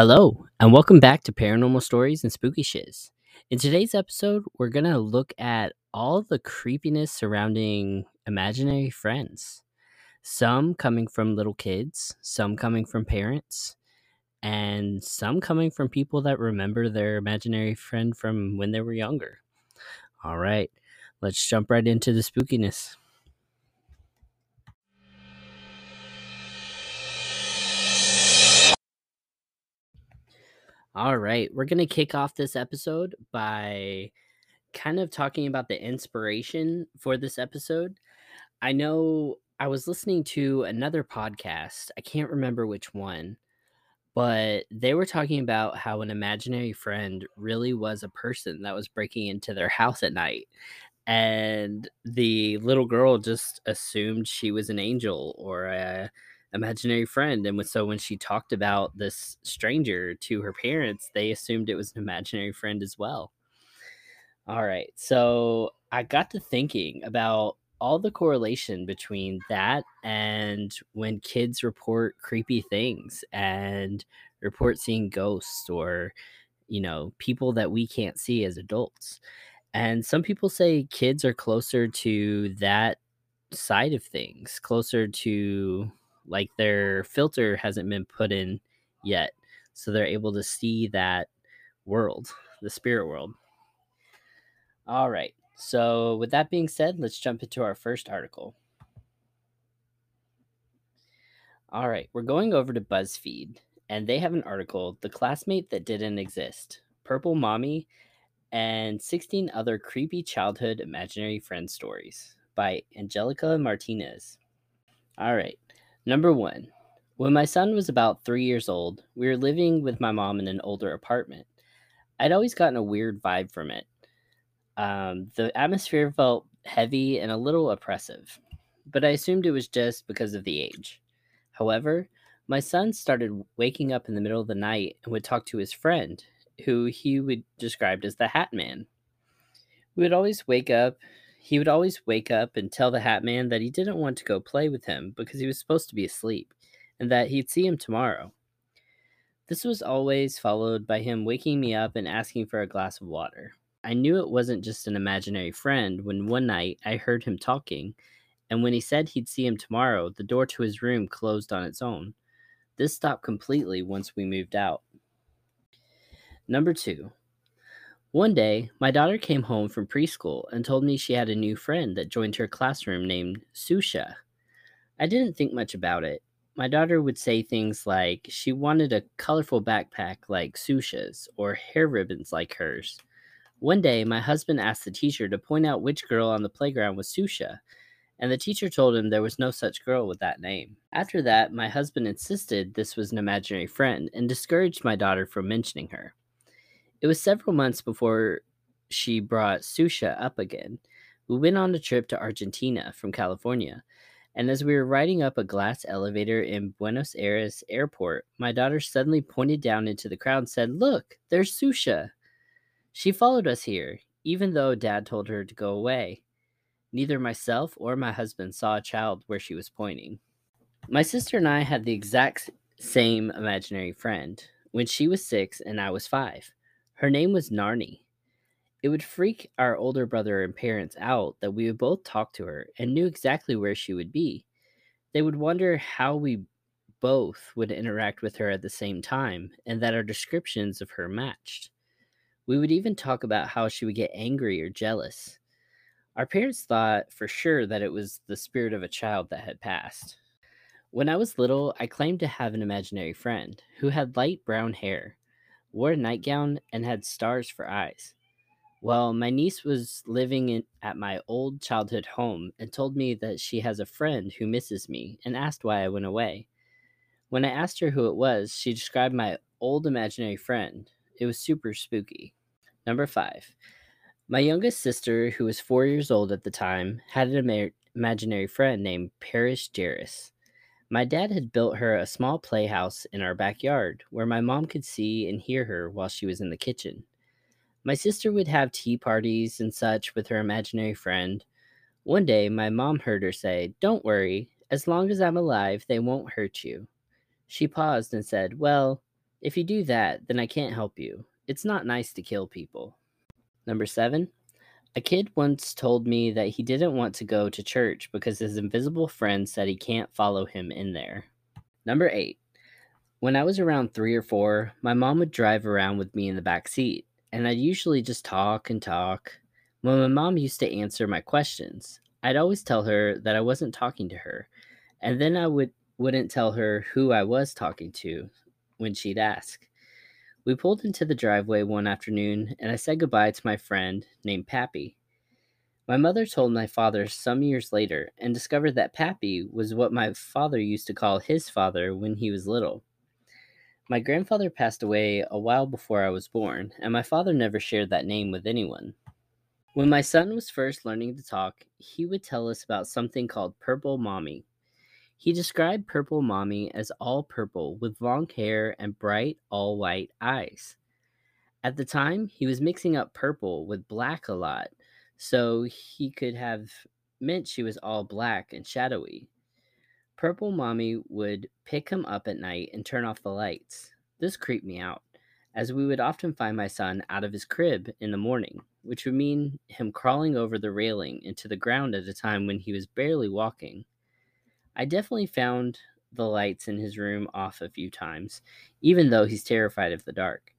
Hello, and welcome back to Paranormal Stories and Spooky Shiz. In today's episode, we're going to look at all the creepiness surrounding imaginary friends. Some coming from little kids, some coming from parents, and some coming from people that remember their imaginary friend from when they were younger. All right, let's jump right into the spookiness. All right, we're going to kick off this episode by kind of talking about the inspiration for this episode. I know I was listening to another podcast, I can't remember which one, but they were talking about how an imaginary friend really was a person that was breaking into their house at night. And the little girl just assumed she was an angel or a imaginary friend. And so when she talked about this stranger to her parents, they assumed it was an imaginary friend as well. All right. So I got to thinking about all the correlation between that and when kids report creepy things and report seeing ghosts or, you know, people that we can't see as adults. And some people say kids are closer to that side of things, closer to like their filter hasn't been put in yet. So they're able to see that world, the spirit world. All right. So, with that being said, let's jump into our first article. All right. We're going over to BuzzFeed, and they have an article The Classmate That Didn't Exist Purple Mommy and 16 Other Creepy Childhood Imaginary Friend Stories by Angelica Martinez. All right. Number one, when my son was about three years old, we were living with my mom in an older apartment. I'd always gotten a weird vibe from it. Um, the atmosphere felt heavy and a little oppressive, but I assumed it was just because of the age. However, my son started waking up in the middle of the night and would talk to his friend, who he would describe as the Hat Man. We would always wake up he would always wake up and tell the Hat Man that he didn't want to go play with him because he was supposed to be asleep and that he'd see him tomorrow. This was always followed by him waking me up and asking for a glass of water. I knew it wasn't just an imaginary friend when one night I heard him talking, and when he said he'd see him tomorrow, the door to his room closed on its own. This stopped completely once we moved out. Number two, one day, my daughter came home from preschool and told me she had a new friend that joined her classroom named Susha. I didn't think much about it. My daughter would say things like she wanted a colorful backpack like Susha's or hair ribbons like hers. One day, my husband asked the teacher to point out which girl on the playground was Susha, and the teacher told him there was no such girl with that name. After that, my husband insisted this was an imaginary friend and discouraged my daughter from mentioning her. It was several months before she brought Susha up again. We went on a trip to Argentina from California, and as we were riding up a glass elevator in Buenos Aires airport, my daughter suddenly pointed down into the crowd and said, Look, there's Susha. She followed us here, even though dad told her to go away. Neither myself or my husband saw a child where she was pointing. My sister and I had the exact same imaginary friend when she was six and I was five. Her name was Narni. It would freak our older brother and parents out that we would both talk to her and knew exactly where she would be. They would wonder how we both would interact with her at the same time and that our descriptions of her matched. We would even talk about how she would get angry or jealous. Our parents thought for sure that it was the spirit of a child that had passed. When I was little, I claimed to have an imaginary friend who had light brown hair wore a nightgown, and had stars for eyes. Well, my niece was living in, at my old childhood home and told me that she has a friend who misses me and asked why I went away. When I asked her who it was, she described my old imaginary friend. It was super spooky. Number five, my youngest sister, who was four years old at the time, had an imaginary friend named Paris Jarris. My dad had built her a small playhouse in our backyard where my mom could see and hear her while she was in the kitchen. My sister would have tea parties and such with her imaginary friend. One day, my mom heard her say, Don't worry, as long as I'm alive, they won't hurt you. She paused and said, Well, If you do that, then I can't help you. It's not nice to kill people. Number seven, a kid once told me that he didn't want to go to church because his invisible friend said he can't follow him in there. Number eight, when I was around three or four, my mom would drive around with me in the back seat, and I'd usually just talk and talk. When my mom used to answer my questions, I'd always tell her that I wasn't talking to her, and then I would wouldn't tell her who I was talking to when she'd ask. We pulled into the driveway one afternoon, and I said goodbye to my friend named Pappy. My mother told my father some years later and discovered that Pappy was what my father used to call his father when he was little. My grandfather passed away a while before I was born, and my father never shared that name with anyone. When my son was first learning to talk, he would tell us about something called Purple Mommy. He described Purple Mommy as all purple with long hair and bright, all white eyes. At the time, he was mixing up purple with black a lot, so he could have meant she was all black and shadowy. Purple Mommy would pick him up at night and turn off the lights. This creeped me out, as we would often find my son out of his crib in the morning, which would mean him crawling over the railing into the ground at a time when he was barely walking. I definitely found the lights in his room off a few times, even though he's terrified of the dark.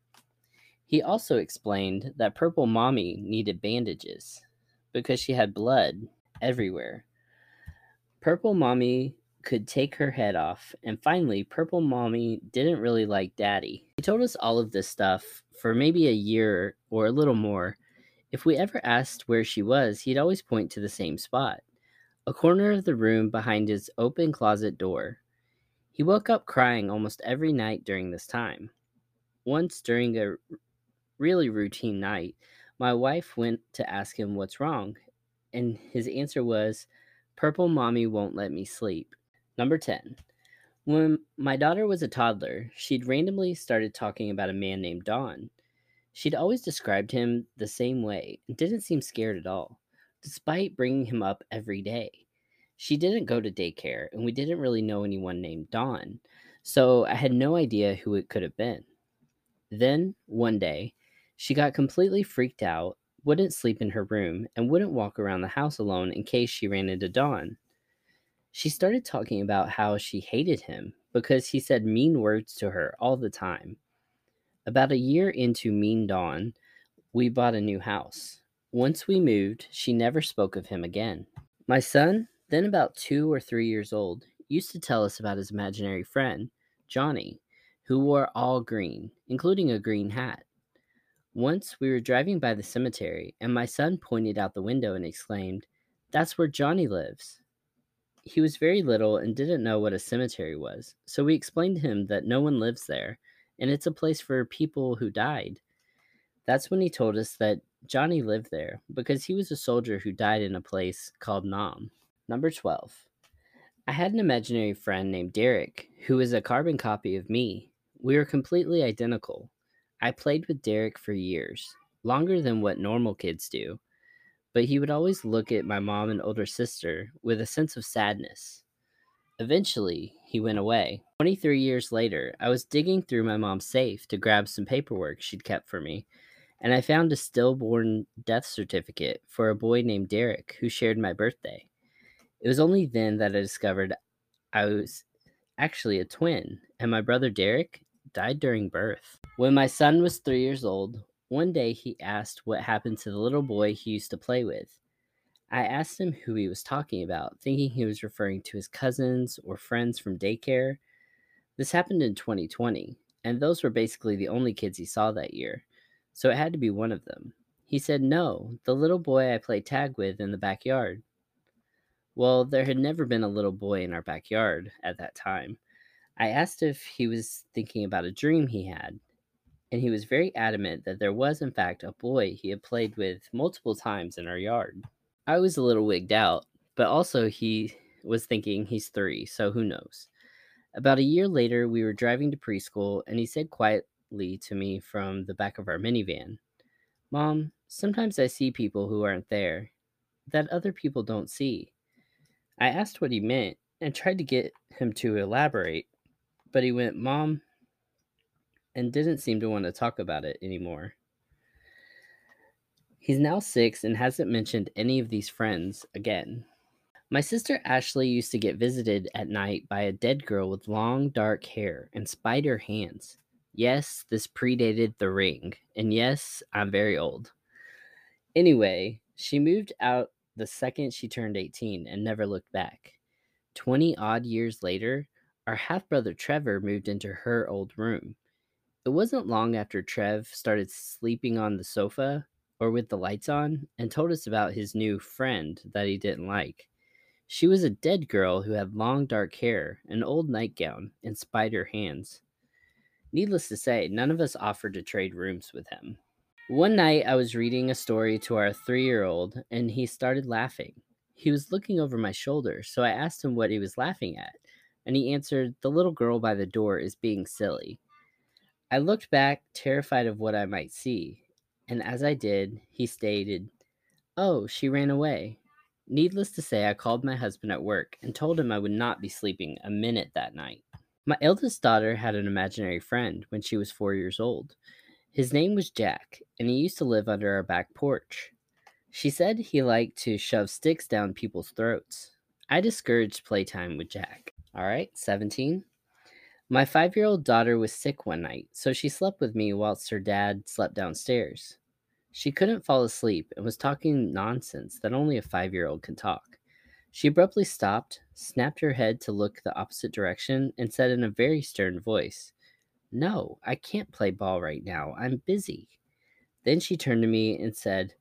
He also explained that Purple Mommy needed bandages because she had blood everywhere. Purple Mommy could take her head off. And finally, Purple Mommy didn't really like Daddy. He told us all of this stuff for maybe a year or a little more. If we ever asked where she was, he'd always point to the same spot a corner of the room behind his open closet door. He woke up crying almost every night during this time. Once during a really routine night, my wife went to ask him what's wrong, and his answer was, Purple Mommy won't let me sleep. Number 10. When my daughter was a toddler, she'd randomly started talking about a man named Don. She'd always described him the same way and didn't seem scared at all, despite bringing him up every day. She didn't go to daycare, and we didn't really know anyone named Don, so I had no idea who it could have been. Then, one day, she got completely freaked out, wouldn't sleep in her room, and wouldn't walk around the house alone in case she ran into Don. She started talking about how she hated him because he said mean words to her all the time. About a year into Mean Don, we bought a new house. Once we moved, she never spoke of him again. My son, then about two or three years old, used to tell us about his imaginary friend, Johnny, who wore all green, including a green hat. Once we were driving by the cemetery, and my son pointed out the window and exclaimed, That's where Johnny lives. He was very little and didn't know what a cemetery was, so we explained to him that no one lives there, and it's a place for people who died. That's when he told us that Johnny lived there because he was a soldier who died in a place called Nam. Number 12. I had an imaginary friend named Derek who was a carbon copy of me. We were completely identical. I played with Derek for years, longer than what normal kids do but he would always look at my mom and older sister with a sense of sadness. Eventually, he went away. 23 years later, I was digging through my mom's safe to grab some paperwork she'd kept for me, and I found a stillborn death certificate for a boy named Derek who shared my birthday. It was only then that I discovered I was actually a twin, and my brother Derek died during birth. When my son was three years old, one day he asked what happened to the little boy he used to play with. I asked him who he was talking about, thinking he was referring to his cousins or friends from daycare. This happened in 2020, and those were basically the only kids he saw that year, so it had to be one of them. He said, No, the little boy I played tag with in the backyard. Well, there had never been a little boy in our backyard at that time. I asked if he was thinking about a dream he had, and he was very adamant that there was, in fact, a boy he had played with multiple times in our yard. I was a little wigged out, but also he was thinking he's three, so who knows. About a year later, we were driving to preschool, and he said quietly to me from the back of our minivan, Mom, sometimes I see people who aren't there, that other people don't see. I asked what he meant and tried to get him to elaborate, but he went, Mom, and didn't seem to want to talk about it anymore. He's now six and hasn't mentioned any of these friends again. My sister Ashley used to get visited at night by a dead girl with long dark hair and spider hands. Yes, this predated the ring, and yes, I'm very old. Anyway, she moved out the second she turned 18 and never looked back. 20 odd years later, our half brother Trevor moved into her old room. It wasn't long after Trev started sleeping on the sofa or with the lights on and told us about his new friend that he didn't like. She was a dead girl who had long dark hair, an old nightgown, and spider hands. Needless to say, none of us offered to trade rooms with him. One night, I was reading a story to our three year old, and he started laughing. He was looking over my shoulder, so I asked him what he was laughing at, and he answered, The little girl by the door is being silly. I looked back, terrified of what I might see, and as I did, he stated, Oh, she ran away. Needless to say, I called my husband at work and told him I would not be sleeping a minute that night. My eldest daughter had an imaginary friend when she was four years old. His name was Jack, and he used to live under our back porch. She said he liked to shove sticks down people's throats. I discouraged playtime with Jack. All right, 17. My five year old daughter was sick one night, so she slept with me whilst her dad slept downstairs. She couldn't fall asleep and was talking nonsense that only a five year old can talk. She abruptly stopped, snapped her head to look the opposite direction, and said in a very stern voice, No, I can't play ball right now. I'm busy. Then she turned to me and said,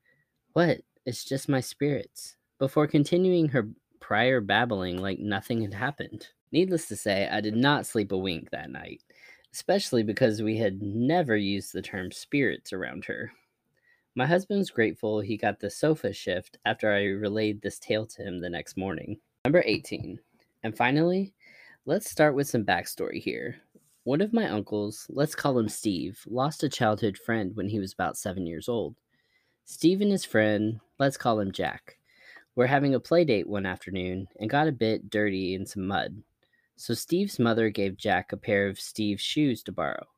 What? It's just my spirits, before continuing her prior babbling like nothing had happened. Needless to say, I did not sleep a wink that night, especially because we had never used the term spirits around her. My husband was grateful he got the sofa shift after I relayed this tale to him the next morning. Number 18. And finally, let's start with some backstory here. One of my uncles, let's call him Steve, lost a childhood friend when he was about seven years old. Steve and his friend, let's call him Jack, were having a play date one afternoon and got a bit dirty in some mud. So Steve's mother gave Jack a pair of Steve's shoes to borrow.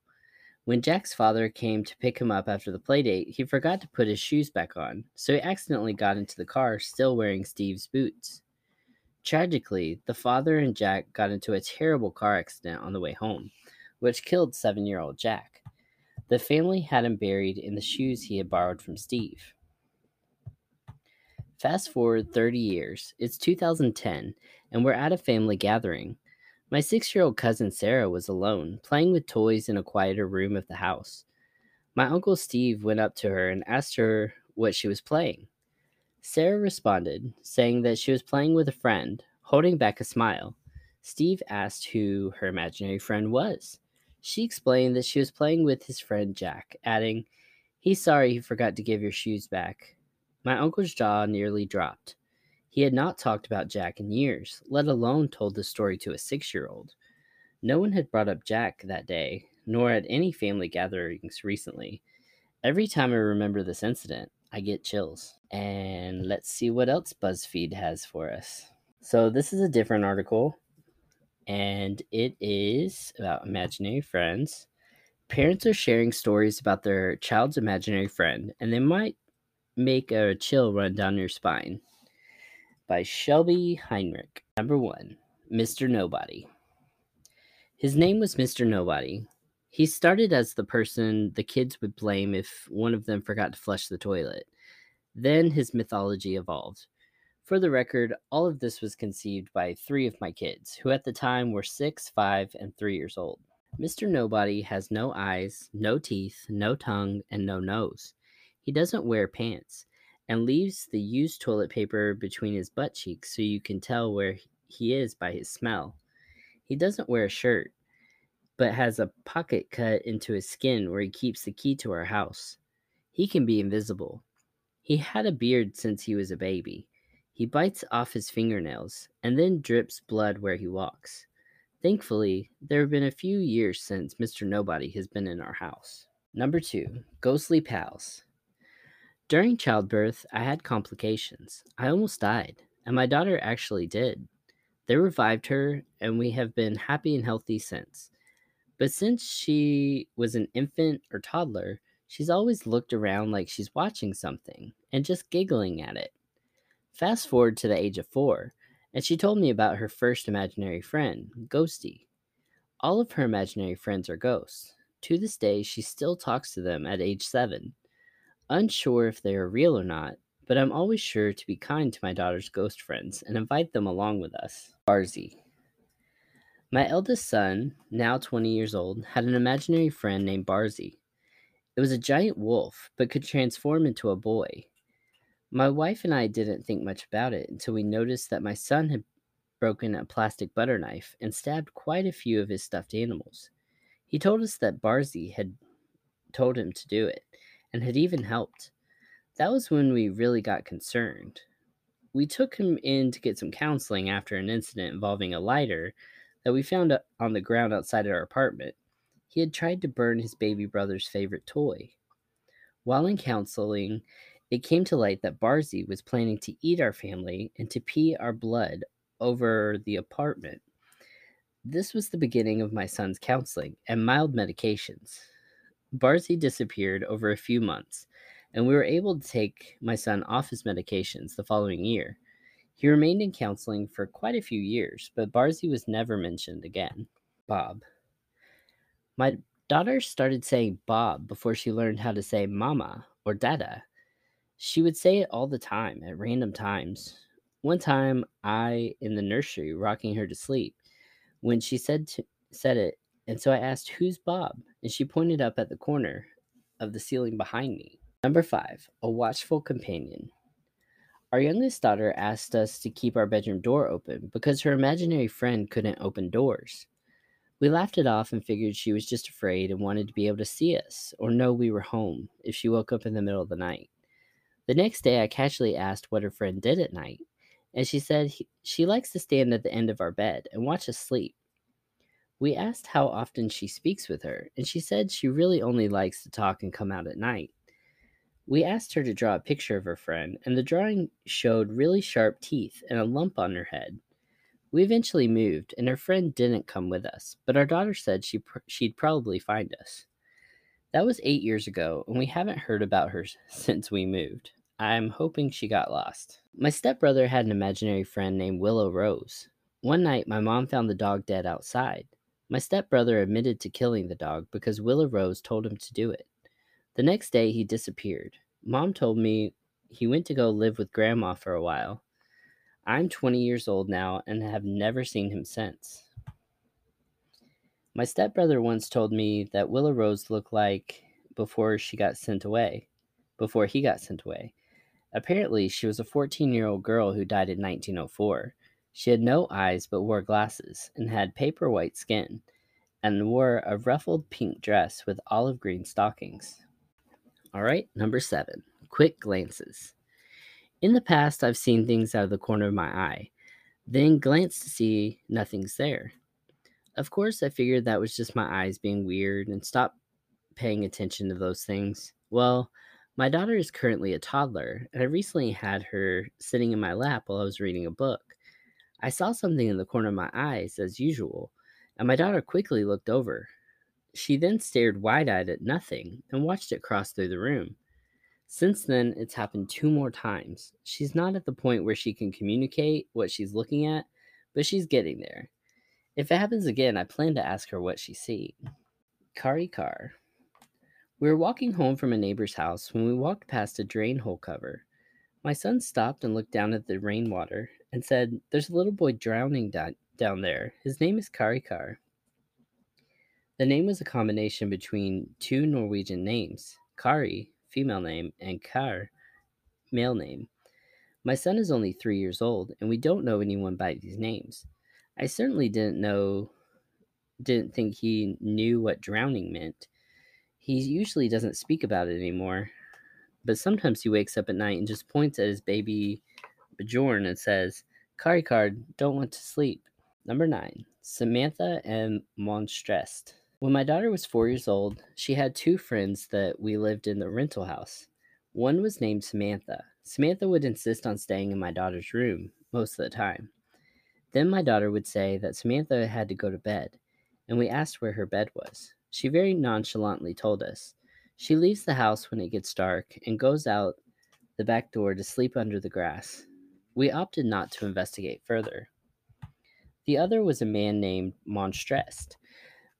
When Jack's father came to pick him up after the playdate, he forgot to put his shoes back on, so he accidentally got into the car still wearing Steve's boots. Tragically, the father and Jack got into a terrible car accident on the way home, which killed seven year old Jack. The family had him buried in the shoes he had borrowed from Steve. Fast forward 30 years, it's 2010, and we're at a family gathering. My six year old cousin Sarah was alone, playing with toys in a quieter room of the house. My uncle Steve went up to her and asked her what she was playing. Sarah responded, saying that she was playing with a friend, holding back a smile. Steve asked who her imaginary friend was. She explained that she was playing with his friend Jack, adding, He's sorry he forgot to give your shoes back. My uncle's jaw nearly dropped. He had not talked about Jack in years, let alone told the story to a six year old. No one had brought up Jack that day, nor at any family gatherings recently. Every time I remember this incident, I get chills. And let's see what else BuzzFeed has for us. So, this is a different article, and it is about imaginary friends. Parents are sharing stories about their child's imaginary friend, and they might make a chill run down your spine by Shelby Heinrich. Number one, Mr. Nobody. His name was Mr. Nobody. He started as the person the kids would blame if one of them forgot to flush the toilet. Then his mythology evolved. For the record, all of this was conceived by three of my kids, who at the time were six, five, and three years old. Mr. Nobody has no eyes, no teeth, no tongue, and no nose. He doesn't wear pants and leaves the used toilet paper between his butt cheeks so you can tell where he is by his smell. He doesn't wear a shirt, but has a pocket cut into his skin where he keeps the key to our house. He can be invisible. He had a beard since he was a baby. He bites off his fingernails and then drips blood where he walks. Thankfully, there have been a few years since Mr. Nobody has been in our house. Number two, Ghostly Pals. During childbirth, I had complications. I almost died, and my daughter actually did. They revived her, and we have been happy and healthy since. But since she was an infant or toddler, she's always looked around like she's watching something and just giggling at it. Fast forward to the age of four, and she told me about her first imaginary friend, Ghosty. All of her imaginary friends are ghosts. To this day, she still talks to them at age seven. Unsure if they are real or not, but I'm always sure to be kind to my daughter's ghost friends and invite them along with us. Barzy. My eldest son, now 20 years old, had an imaginary friend named Barzy. It was a giant wolf, but could transform into a boy. My wife and I didn't think much about it until we noticed that my son had broken a plastic butter knife and stabbed quite a few of his stuffed animals. He told us that Barzy had told him to do it and had even helped. That was when we really got concerned. We took him in to get some counseling after an incident involving a lighter that we found on the ground outside our apartment. He had tried to burn his baby brother's favorite toy. While in counseling, it came to light that Barzy was planning to eat our family and to pee our blood over the apartment. This was the beginning of my son's counseling and mild medications. Barzy disappeared over a few months, and we were able to take my son off his medications the following year. He remained in counseling for quite a few years, but Barzy was never mentioned again. Bob. My daughter started saying Bob before she learned how to say Mama or Dada. She would say it all the time at random times. One time, I in the nursery rocking her to sleep when she said to, said it, and so I asked, "Who's Bob?" and she pointed up at the corner of the ceiling behind me. Number 5, a watchful companion. Our youngest daughter asked us to keep our bedroom door open because her imaginary friend couldn't open doors. We laughed it off and figured she was just afraid and wanted to be able to see us or know we were home if she woke up in the middle of the night. The next day, I casually asked what her friend did at night, and she said he, she likes to stand at the end of our bed and watch us sleep. We asked how often she speaks with her, and she said she really only likes to talk and come out at night. We asked her to draw a picture of her friend, and the drawing showed really sharp teeth and a lump on her head. We eventually moved, and her friend didn't come with us, but our daughter said she pr- she'd probably find us. That was eight years ago, and we haven't heard about her since we moved. I'm hoping she got lost. My stepbrother had an imaginary friend named Willow Rose. One night, my mom found the dog dead outside. My stepbrother admitted to killing the dog because Willa Rose told him to do it. The next day, he disappeared. Mom told me he went to go live with Grandma for a while. I'm 20 years old now and have never seen him since. My stepbrother once told me that Willa Rose looked like before she got sent away, before he got sent away. Apparently, she was a 14 year old girl who died in 1904. She had no eyes but wore glasses and had paper white skin and wore a ruffled pink dress with olive green stockings. All right, number seven quick glances. In the past, I've seen things out of the corner of my eye, then glanced to see nothing's there. Of course, I figured that was just my eyes being weird and stopped paying attention to those things. Well, my daughter is currently a toddler, and I recently had her sitting in my lap while I was reading a book. I saw something in the corner of my eyes, as usual, and my daughter quickly looked over. She then stared wide eyed at nothing and watched it cross through the room. Since then, it's happened two more times. She's not at the point where she can communicate what she's looking at, but she's getting there. If it happens again, I plan to ask her what she's seeing. Kari Car. We were walking home from a neighbor's house when we walked past a drain hole cover. My son stopped and looked down at the rainwater and said, There's a little boy drowning down, down there. His name is Karikar. The name was a combination between two Norwegian names Kari, female name, and Kar, male name. My son is only three years old, and we don't know anyone by these names. I certainly didn't know, didn't think he knew what drowning meant. He usually doesn't speak about it anymore, but sometimes he wakes up at night and just points at his baby Bjorn and says, Kari card, don't want to sleep. Number nine, Samantha and Monstrest. When my daughter was four years old, she had two friends that we lived in the rental house. One was named Samantha. Samantha would insist on staying in my daughter's room most of the time. Then my daughter would say that Samantha had to go to bed, and we asked where her bed was. She very nonchalantly told us. She leaves the house when it gets dark and goes out the back door to sleep under the grass. We opted not to investigate further. The other was a man named Monstrest,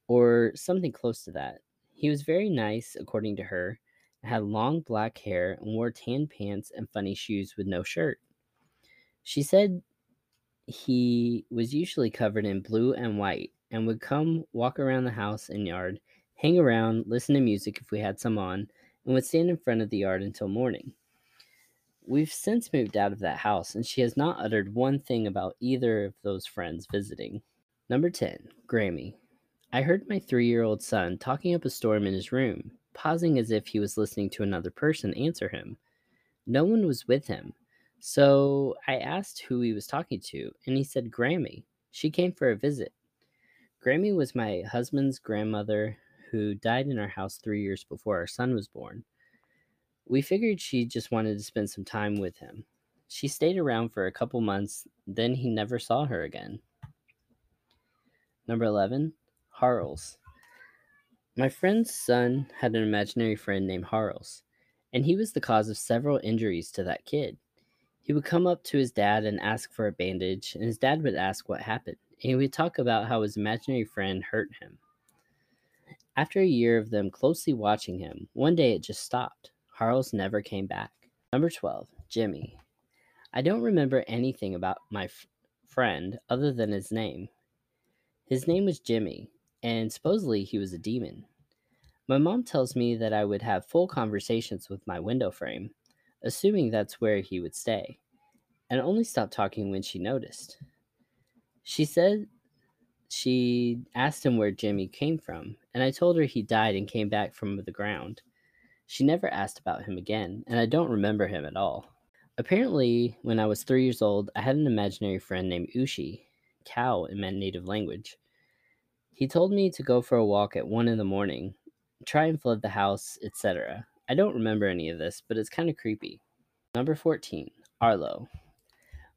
or something close to that. He was very nice, according to her, had long black hair and wore tan pants and funny shoes with no shirt. She said he was usually covered in blue and white and would come walk around the house and yard, hang around, listen to music if we had some on, and would stand in front of the yard until morning. We've since moved out of that house, and she has not uttered one thing about either of those friends visiting. Number 10, Grammy. I heard my three year old son talking up a storm in his room, pausing as if he was listening to another person answer him. No one was with him, so I asked who he was talking to, and he said Grammy. She came for a visit. Grammy was my husband's grandmother who died in our house three years before our son was born. We figured she just wanted to spend some time with him. She stayed around for a couple months, then he never saw her again. Number 11, Harles. My friend's son had an imaginary friend named Harles, and he was the cause of several injuries to that kid. He would come up to his dad and ask for a bandage, and his dad would ask what happened, and he would talk about how his imaginary friend hurt him. After a year of them closely watching him, one day it just stopped. Harles never came back. Number 12, Jimmy. I don't remember anything about my f- friend other than his name. His name was Jimmy, and supposedly he was a demon. My mom tells me that I would have full conversations with my window frame, assuming that's where he would stay, and only stop talking when she noticed. She said she asked him where Jimmy came from, and I told her he died and came back from the ground. She never asked about him again, and I don't remember him at all. Apparently, when I was three years old, I had an imaginary friend named Ushi, cow in my native language. He told me to go for a walk at one in the morning, try and flood the house, etc. I don't remember any of this, but it's kind of creepy. Number 14, Arlo.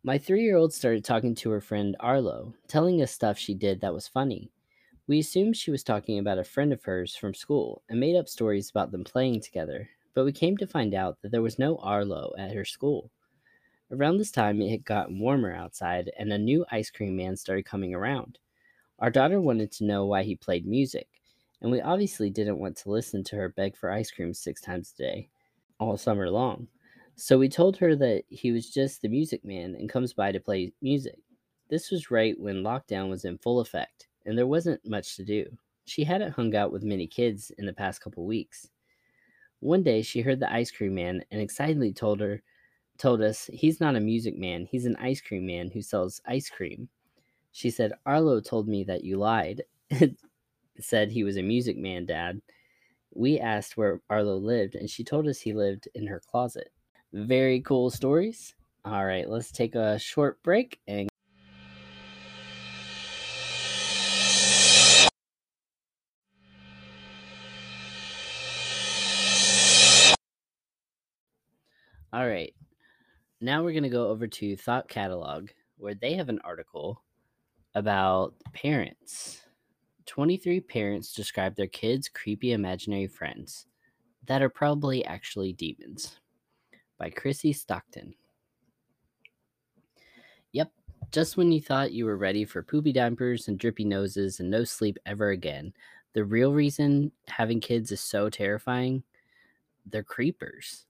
My three year old started talking to her friend Arlo, telling us stuff she did that was funny. We assumed she was talking about a friend of hers from school and made up stories about them playing together, but we came to find out that there was no Arlo at her school. Around this time, it had gotten warmer outside, and a new ice cream man started coming around. Our daughter wanted to know why he played music, and we obviously didn't want to listen to her beg for ice cream six times a day, all summer long. So we told her that he was just the music man and comes by to play music. This was right when lockdown was in full effect, and there wasn't much to do. She hadn't hung out with many kids in the past couple weeks. One day she heard the ice cream man and excitedly told her told us he's not a music man, he's an ice cream man who sells ice cream. She said, Arlo told me that you lied. said he was a music man, Dad. We asked where Arlo lived, and she told us he lived in her closet. Very cool stories. All right, let's take a short break and All right. Now we're going to go over to Thought Catalog, where they have an article about parents. 23 parents describe their kids' creepy imaginary friends that are probably actually demons by Chrissy Stockton. Yep, just when you thought you were ready for poopy diapers and drippy noses and no sleep ever again, the real reason having kids is so terrifying, they're creepers.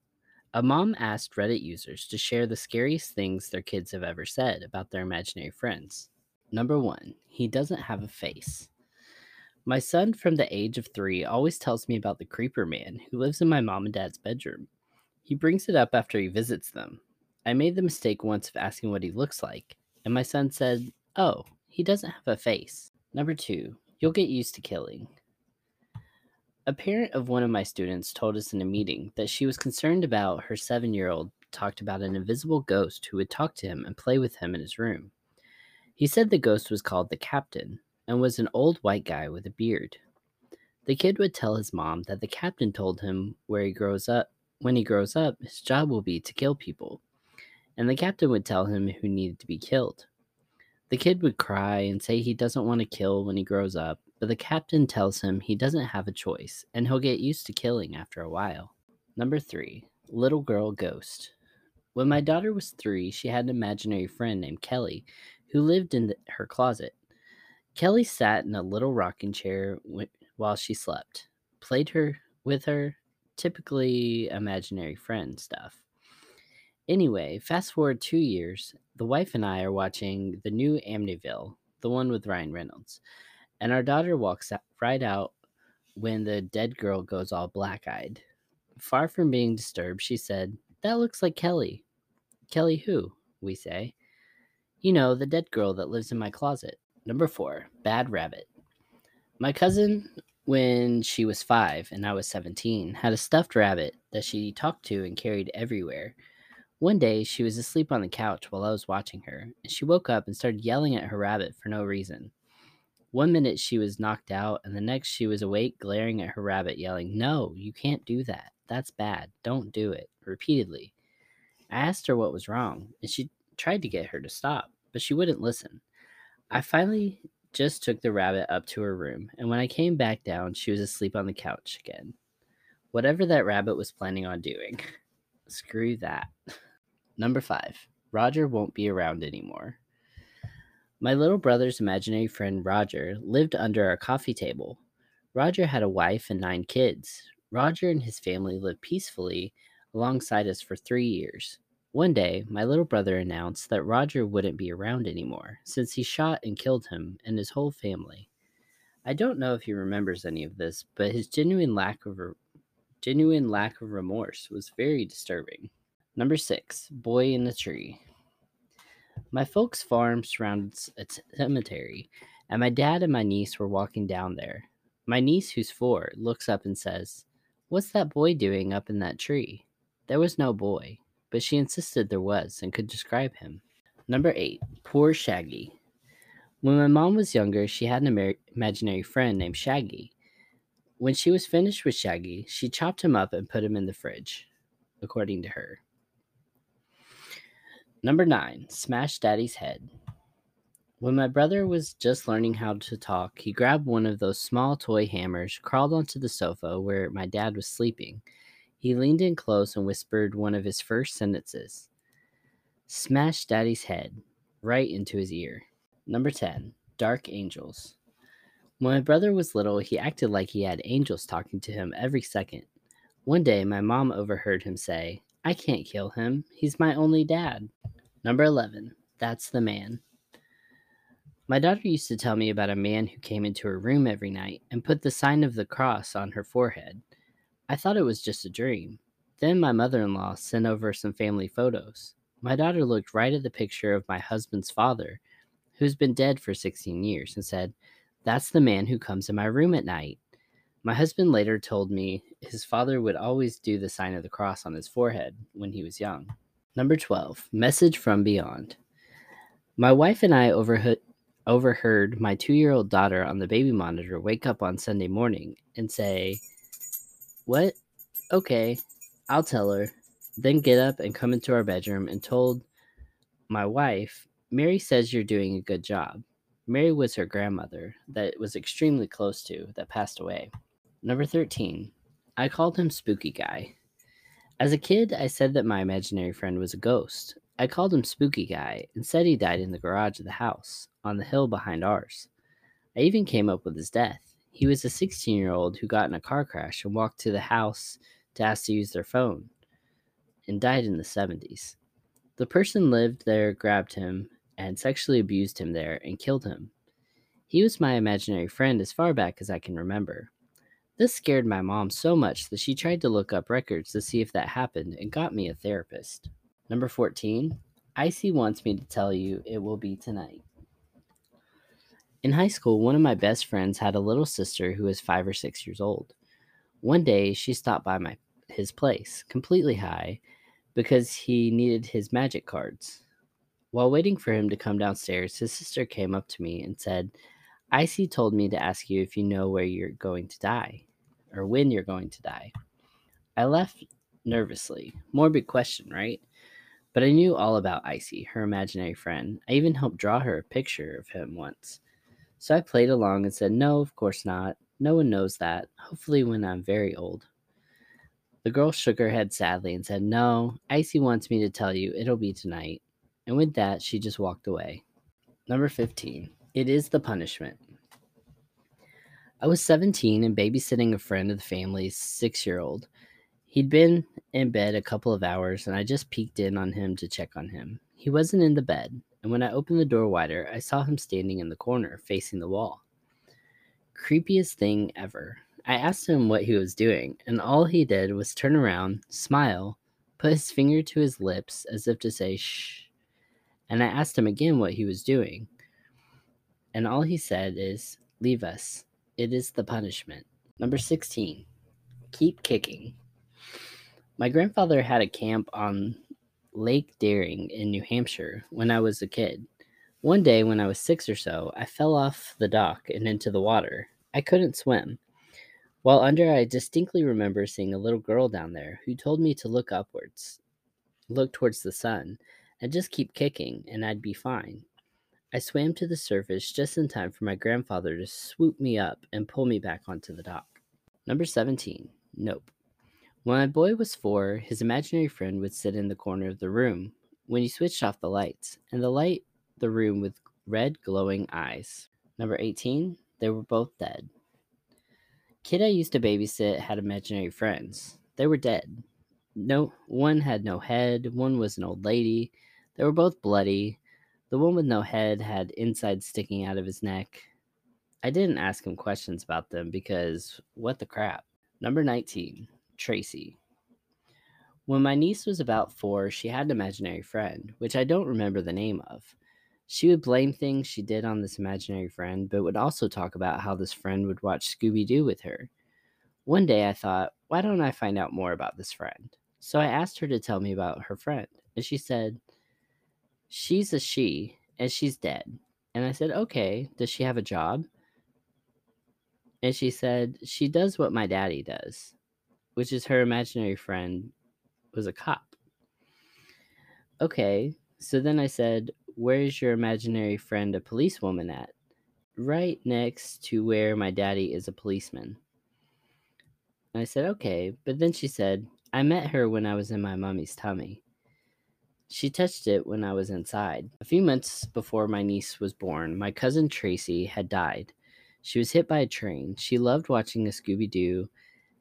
A mom asked Reddit users to share the scariest things their kids have ever said about their imaginary friends. Number one, he doesn't have a face. My son, from the age of three, always tells me about the creeper man who lives in my mom and dad's bedroom. He brings it up after he visits them. I made the mistake once of asking what he looks like, and my son said, Oh, he doesn't have a face. Number two, you'll get used to killing. A parent of one of my students told us in a meeting that she was concerned about her seven year old talked about an invisible ghost who would talk to him and play with him in his room. He said the ghost was called the captain and was an old white guy with a beard. The kid would tell his mom that the captain told him where he grows up when he grows up his job will be to kill people. And the captain would tell him who needed to be killed. The kid would cry and say he doesn't want to kill when he grows up, but the captain tells him he doesn't have a choice and he'll get used to killing after a while. Number three, Little Girl Ghost. When my daughter was three, she had an imaginary friend named Kelly who lived in the, her closet. Kelly sat in a little rocking chair w- while she slept, played her with her typically imaginary friend stuff. Anyway, fast forward two years, the wife and I are watching the new Amityville, the one with Ryan Reynolds, and our daughter walks out, right out when the dead girl goes all black eyed. Far from being disturbed, she said, That looks like Kelly. Kelly who? We say. You know, the dead girl that lives in my closet. Number four, Bad Rabbit. My cousin, when she was five and I was 17, had a stuffed rabbit that she talked to and carried everywhere. One day, she was asleep on the couch while I was watching her, and she woke up and started yelling at her rabbit for no reason. One minute she was knocked out, and the next she was awake, glaring at her rabbit, yelling, No, you can't do that. That's bad. Don't do it. Repeatedly. I asked her what was wrong, and she tried to get her to stop, but she wouldn't listen. I finally just took the rabbit up to her room, and when I came back down, she was asleep on the couch again. Whatever that rabbit was planning on doing, screw that. Number five, Roger won't be around anymore. My little brother's imaginary friend Roger lived under our coffee table. Roger had a wife and nine kids. Roger and his family lived peacefully alongside us for three years. One day, my little brother announced that Roger wouldn't be around anymore since he shot and killed him and his whole family. I don't know if he remembers any of this, but his genuine lack of re- genuine lack of remorse was very disturbing. Number six, Boy in the Tree. My folks' farm surrounds a cemetery, and my dad and my niece were walking down there. My niece, who's four, looks up and says, What's that boy doing up in that tree? There was no boy, but she insisted there was and could describe him. Number eight, Poor Shaggy. When my mom was younger, she had an imaginary friend named Shaggy. When she was finished with Shaggy, she chopped him up and put him in the fridge, according to her. Number nine, Smash Daddy's Head. When my brother was just learning how to talk, he grabbed one of those small toy hammers, crawled onto the sofa where my dad was sleeping. He leaned in close and whispered one of his first sentences Smash Daddy's head right into his ear. Number 10, Dark Angels. When my brother was little, he acted like he had angels talking to him every second. One day, my mom overheard him say, I can't kill him. He's my only dad. Number 11. That's the man. My daughter used to tell me about a man who came into her room every night and put the sign of the cross on her forehead. I thought it was just a dream. Then my mother in law sent over some family photos. My daughter looked right at the picture of my husband's father, who's been dead for 16 years, and said, That's the man who comes in my room at night. My husband later told me his father would always do the sign of the cross on his forehead when he was young. Number 12, Message from Beyond. My wife and I overheard, overheard my two year old daughter on the baby monitor wake up on Sunday morning and say, What? Okay, I'll tell her. Then get up and come into our bedroom and told my wife, Mary says you're doing a good job. Mary was her grandmother that was extremely close to that passed away. Number 13. I called him Spooky Guy. As a kid, I said that my imaginary friend was a ghost. I called him Spooky Guy and said he died in the garage of the house, on the hill behind ours. I even came up with his death. He was a 16 year old who got in a car crash and walked to the house to ask to use their phone and died in the 70s. The person lived there grabbed him and sexually abused him there and killed him. He was my imaginary friend as far back as I can remember. This scared my mom so much that she tried to look up records to see if that happened and got me a therapist. Number 14, Icy wants me to tell you it will be tonight. In high school, one of my best friends had a little sister who was five or six years old. One day, she stopped by my his place, completely high, because he needed his magic cards. While waiting for him to come downstairs, his sister came up to me and said, Icy told me to ask you if you know where you're going to die, or when you're going to die. I left nervously. Morbid question, right? But I knew all about Icy, her imaginary friend. I even helped draw her a picture of him once. So I played along and said, No, of course not. No one knows that. Hopefully, when I'm very old. The girl shook her head sadly and said, No, Icy wants me to tell you it'll be tonight. And with that, she just walked away. Number 15. It is the punishment. I was 17 and babysitting a friend of the family's six year old. He'd been in bed a couple of hours, and I just peeked in on him to check on him. He wasn't in the bed, and when I opened the door wider, I saw him standing in the corner, facing the wall. Creepiest thing ever. I asked him what he was doing, and all he did was turn around, smile, put his finger to his lips as if to say shh, and I asked him again what he was doing. And all he said is, Leave us. It is the punishment. Number 16. Keep kicking. My grandfather had a camp on Lake Daring in New Hampshire when I was a kid. One day, when I was six or so, I fell off the dock and into the water. I couldn't swim. While under, I distinctly remember seeing a little girl down there who told me to look upwards, look towards the sun, and just keep kicking, and I'd be fine. I swam to the surface just in time for my grandfather to swoop me up and pull me back onto the dock. Number 17. Nope. When my boy was four, his imaginary friend would sit in the corner of the room when he switched off the lights, and the light the room with red glowing eyes. Number 18. They were both dead. Kid I used to babysit had imaginary friends. They were dead. No, one had no head, one was an old lady. They were both bloody, the one with no head had insides sticking out of his neck. I didn't ask him questions about them because what the crap. Number 19, Tracy. When my niece was about four, she had an imaginary friend, which I don't remember the name of. She would blame things she did on this imaginary friend, but would also talk about how this friend would watch Scooby Doo with her. One day I thought, why don't I find out more about this friend? So I asked her to tell me about her friend, and she said, she's a she and she's dead. And I said, okay, does she have a job? And she said, she does what my daddy does, which is her imaginary friend was a cop. Okay, so then I said, where's your imaginary friend a policewoman at? Right next to where my daddy is a policeman. And I said, okay, but then she said, I met her when I was in my mommy's tummy. She touched it when I was inside. A few months before my niece was born, my cousin Tracy had died. She was hit by a train. She loved watching a Scooby Doo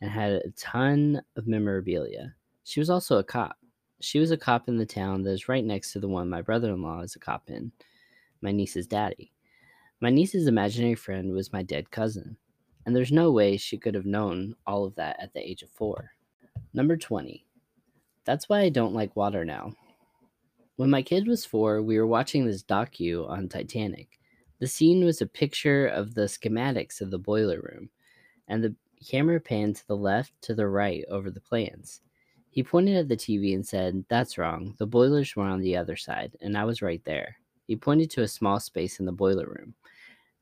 and had a ton of memorabilia. She was also a cop. She was a cop in the town that is right next to the one my brother in law is a cop in, my niece's daddy. My niece's imaginary friend was my dead cousin, and there's no way she could have known all of that at the age of four. Number 20. That's why I don't like water now. When my kid was four, we were watching this docu on Titanic. The scene was a picture of the schematics of the boiler room, and the camera panned to the left to the right over the plans. He pointed at the TV and said, That's wrong. The boilers were on the other side, and I was right there. He pointed to a small space in the boiler room,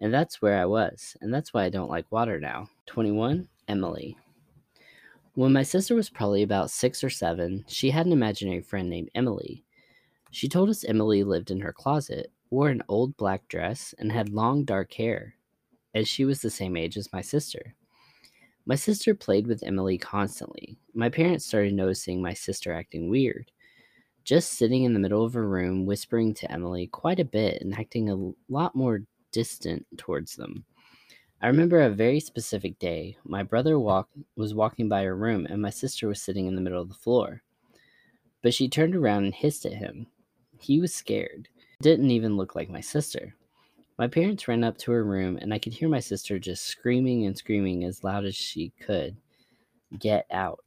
and that's where I was, and that's why I don't like water now. 21. Emily. When my sister was probably about six or seven, she had an imaginary friend named Emily. She told us Emily lived in her closet, wore an old black dress, and had long dark hair, as she was the same age as my sister. My sister played with Emily constantly. My parents started noticing my sister acting weird, just sitting in the middle of a room, whispering to Emily quite a bit and acting a lot more distant towards them. I remember a very specific day. My brother walk, was walking by her room, and my sister was sitting in the middle of the floor. But she turned around and hissed at him. He was scared. Didn't even look like my sister. My parents ran up to her room, and I could hear my sister just screaming and screaming as loud as she could. Get out.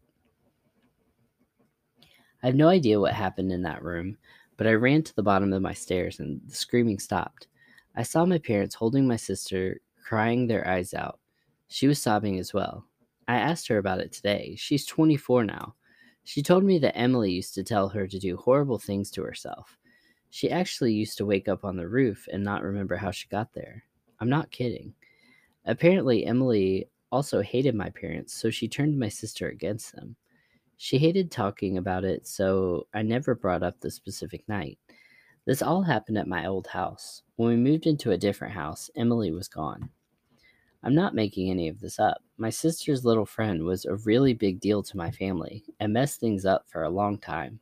I have no idea what happened in that room, but I ran to the bottom of my stairs and the screaming stopped. I saw my parents holding my sister, crying their eyes out. She was sobbing as well. I asked her about it today. She's 24 now. She told me that Emily used to tell her to do horrible things to herself. She actually used to wake up on the roof and not remember how she got there. I'm not kidding. Apparently, Emily also hated my parents, so she turned my sister against them. She hated talking about it, so I never brought up the specific night. This all happened at my old house. When we moved into a different house, Emily was gone. I'm not making any of this up. My sister's little friend was a really big deal to my family and messed things up for a long time.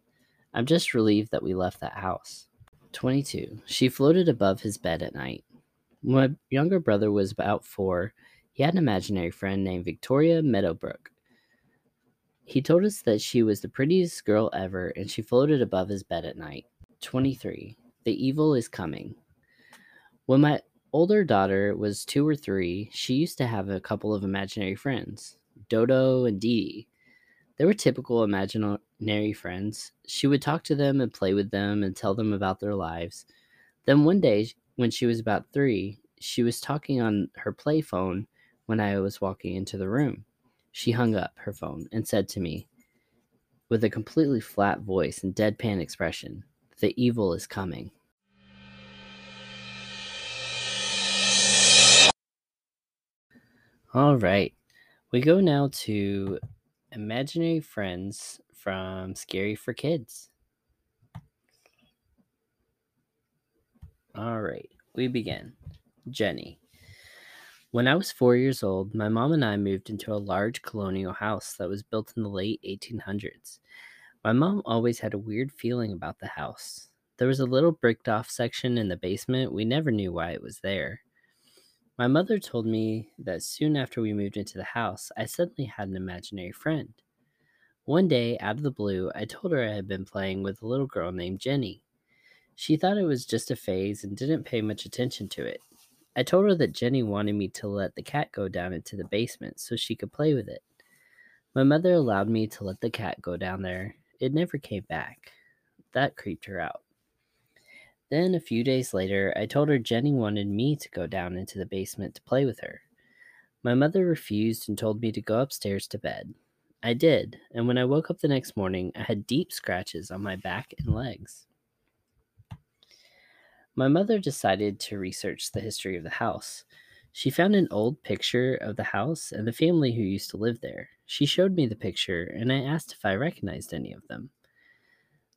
I'm just relieved that we left that house. 22. She floated above his bed at night. When my younger brother was about four, he had an imaginary friend named Victoria Meadowbrook. He told us that she was the prettiest girl ever and she floated above his bed at night. 23. The evil is coming. When my older daughter was two or three, she used to have a couple of imaginary friends, Dodo and Dee. They were typical imaginary friends. She would talk to them and play with them and tell them about their lives. Then one day, when she was about three, she was talking on her play phone when I was walking into the room. She hung up her phone and said to me, with a completely flat voice and deadpan expression, The evil is coming. All right. We go now to imaginary friends from Scary for Kids. All right. We begin. Jenny. When I was four years old, my mom and I moved into a large colonial house that was built in the late 1800s. My mom always had a weird feeling about the house. There was a little bricked off section in the basement. We never knew why it was there. My mother told me that soon after we moved into the house, I suddenly had an imaginary friend. One day, out of the blue, I told her I had been playing with a little girl named Jenny. She thought it was just a phase and didn't pay much attention to it. I told her that Jenny wanted me to let the cat go down into the basement so she could play with it. My mother allowed me to let the cat go down there. It never came back. That creeped her out. Then, a few days later, I told her Jenny wanted me to go down into the basement to play with her. My mother refused and told me to go upstairs to bed. I did, and when I woke up the next morning, I had deep scratches on my back and legs. My mother decided to research the history of the house. She found an old picture of the house and the family who used to live there. She showed me the picture, and I asked if I recognized any of them.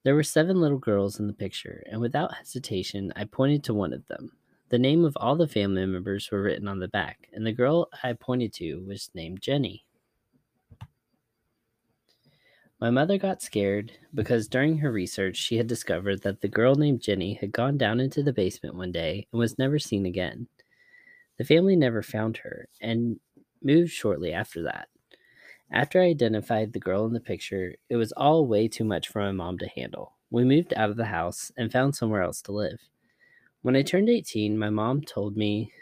There were seven little girls in the picture, and without hesitation, I pointed to one of them. The name of all the family members were written on the back, and the girl I pointed to was named Jenny. My mother got scared because during her research she had discovered that the girl named Jenny had gone down into the basement one day and was never seen again. The family never found her and moved shortly after that. After I identified the girl in the picture, it was all way too much for my mom to handle. We moved out of the house and found somewhere else to live. When I turned 18, my mom told me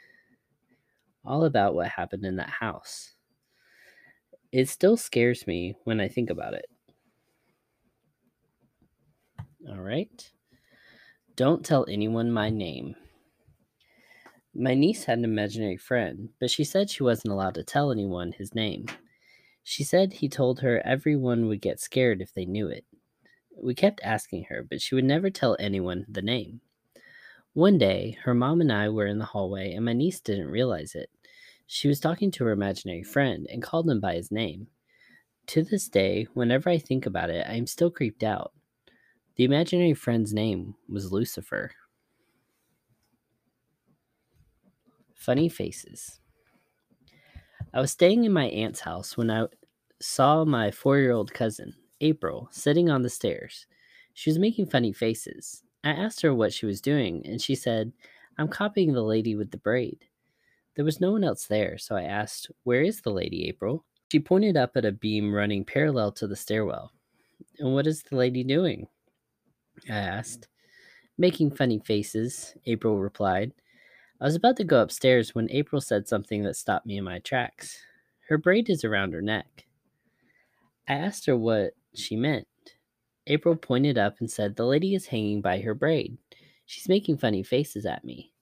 all about what happened in that house. It still scares me when I think about it. All right. Don't tell anyone my name. My niece had an imaginary friend, but she said she wasn't allowed to tell anyone his name. She said he told her everyone would get scared if they knew it. We kept asking her, but she would never tell anyone the name. One day, her mom and I were in the hallway, and my niece didn't realize it. She was talking to her imaginary friend and called him by his name. To this day, whenever I think about it, I am still creeped out. The imaginary friend's name was Lucifer. Funny faces. I was staying in my aunt's house when I saw my four year old cousin, April, sitting on the stairs. She was making funny faces. I asked her what she was doing, and she said, I'm copying the lady with the braid. There was no one else there, so I asked, Where is the lady, April? She pointed up at a beam running parallel to the stairwell. And what is the lady doing? I asked. Making funny faces, April replied. I was about to go upstairs when April said something that stopped me in my tracks. Her braid is around her neck. I asked her what she meant. April pointed up and said, The lady is hanging by her braid. She's making funny faces at me.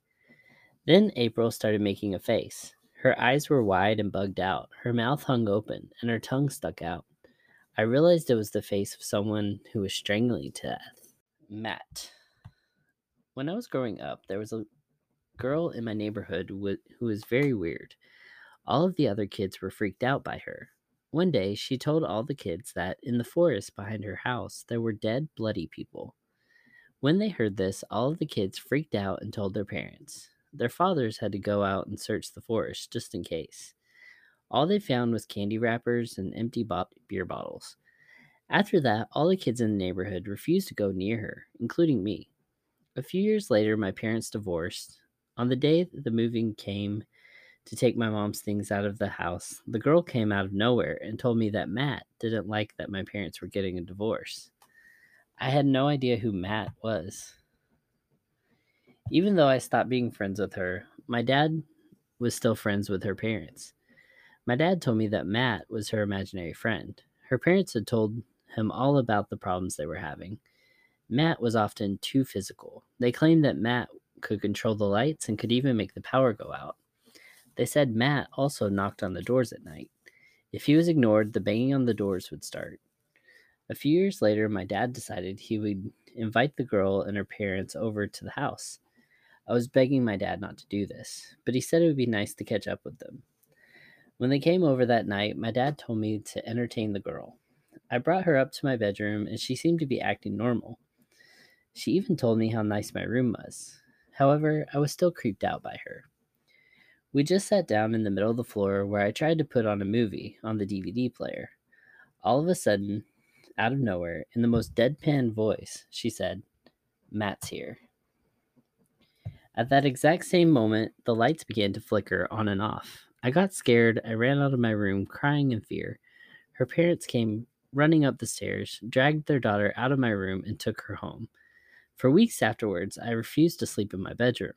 Then April started making a face. Her eyes were wide and bugged out, her mouth hung open, and her tongue stuck out. I realized it was the face of someone who was strangling to death. Matt. When I was growing up, there was a girl in my neighborhood who was very weird. All of the other kids were freaked out by her. One day, she told all the kids that in the forest behind her house there were dead, bloody people. When they heard this, all of the kids freaked out and told their parents. Their fathers had to go out and search the forest just in case. All they found was candy wrappers and empty bo- beer bottles. After that, all the kids in the neighborhood refused to go near her, including me. A few years later, my parents divorced. On the day the moving came to take my mom's things out of the house, the girl came out of nowhere and told me that Matt didn't like that my parents were getting a divorce. I had no idea who Matt was. Even though I stopped being friends with her, my dad was still friends with her parents. My dad told me that Matt was her imaginary friend. Her parents had told him all about the problems they were having. Matt was often too physical. They claimed that Matt could control the lights and could even make the power go out. They said Matt also knocked on the doors at night. If he was ignored, the banging on the doors would start. A few years later, my dad decided he would invite the girl and her parents over to the house. I was begging my dad not to do this, but he said it would be nice to catch up with them. When they came over that night, my dad told me to entertain the girl. I brought her up to my bedroom and she seemed to be acting normal. She even told me how nice my room was. However, I was still creeped out by her. We just sat down in the middle of the floor where I tried to put on a movie on the DVD player. All of a sudden, out of nowhere, in the most deadpan voice, she said, Matt's here. At that exact same moment, the lights began to flicker on and off. I got scared. I ran out of my room, crying in fear. Her parents came running up the stairs, dragged their daughter out of my room, and took her home. For weeks afterwards, I refused to sleep in my bedroom.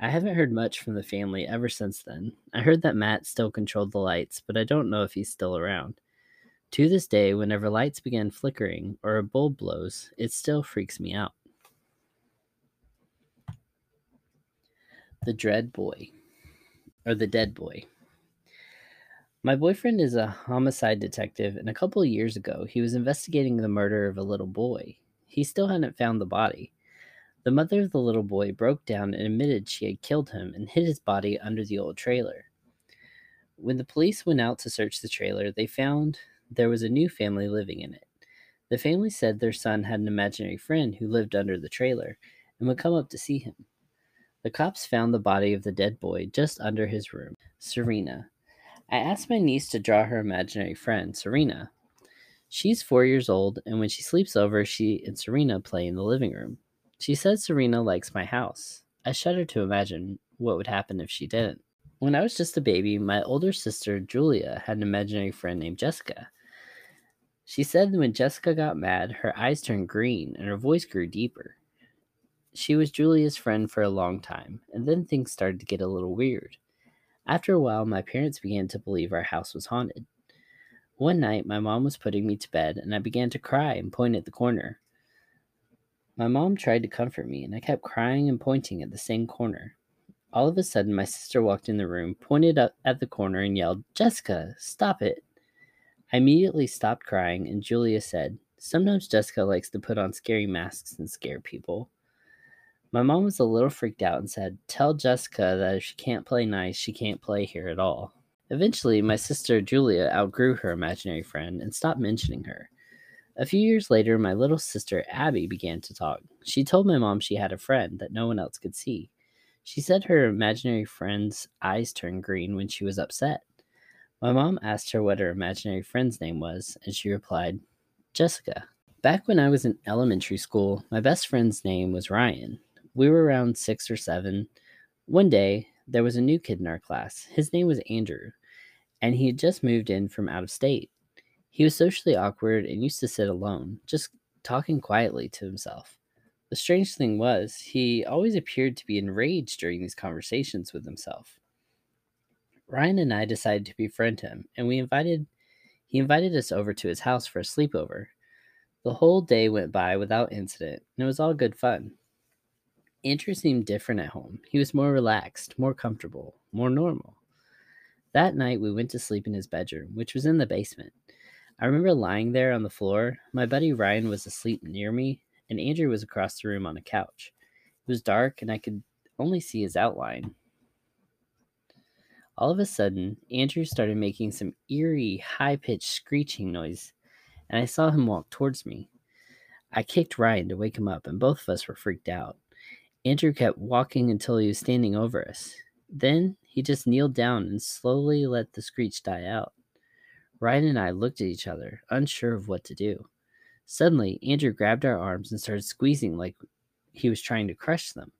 I haven't heard much from the family ever since then. I heard that Matt still controlled the lights, but I don't know if he's still around. To this day, whenever lights begin flickering or a bulb blows, it still freaks me out. The Dread Boy, or the Dead Boy. My boyfriend is a homicide detective, and a couple of years ago, he was investigating the murder of a little boy. He still hadn't found the body. The mother of the little boy broke down and admitted she had killed him and hid his body under the old trailer. When the police went out to search the trailer, they found there was a new family living in it. The family said their son had an imaginary friend who lived under the trailer and would come up to see him. The cops found the body of the dead boy just under his room. Serena. I asked my niece to draw her imaginary friend, Serena. She's four years old, and when she sleeps over, she and Serena play in the living room. She says Serena likes my house. I shudder to imagine what would happen if she didn't. When I was just a baby, my older sister, Julia, had an imaginary friend named Jessica. She said that when Jessica got mad, her eyes turned green and her voice grew deeper. She was Julia's friend for a long time, and then things started to get a little weird. After a while, my parents began to believe our house was haunted. One night, my mom was putting me to bed, and I began to cry and point at the corner. My mom tried to comfort me, and I kept crying and pointing at the same corner. All of a sudden, my sister walked in the room, pointed up at the corner, and yelled, Jessica, stop it. I immediately stopped crying, and Julia said, Sometimes Jessica likes to put on scary masks and scare people. My mom was a little freaked out and said, Tell Jessica that if she can't play nice, she can't play here at all. Eventually, my sister Julia outgrew her imaginary friend and stopped mentioning her. A few years later, my little sister Abby began to talk. She told my mom she had a friend that no one else could see. She said her imaginary friend's eyes turned green when she was upset. My mom asked her what her imaginary friend's name was, and she replied, Jessica. Back when I was in elementary school, my best friend's name was Ryan. We were around six or seven. One day, there was a new kid in our class. His name was Andrew, and he had just moved in from out of state. He was socially awkward and used to sit alone, just talking quietly to himself. The strange thing was, he always appeared to be enraged during these conversations with himself. Ryan and I decided to befriend him, and we invited he invited us over to his house for a sleepover. The whole day went by without incident, and it was all good fun. Andrew seemed different at home. He was more relaxed, more comfortable, more normal. That night, we went to sleep in his bedroom, which was in the basement. I remember lying there on the floor. My buddy Ryan was asleep near me, and Andrew was across the room on a couch. It was dark, and I could only see his outline. All of a sudden, Andrew started making some eerie, high pitched screeching noise, and I saw him walk towards me. I kicked Ryan to wake him up, and both of us were freaked out. Andrew kept walking until he was standing over us. Then he just kneeled down and slowly let the screech die out. Ryan and I looked at each other, unsure of what to do. Suddenly, Andrew grabbed our arms and started squeezing like he was trying to crush them.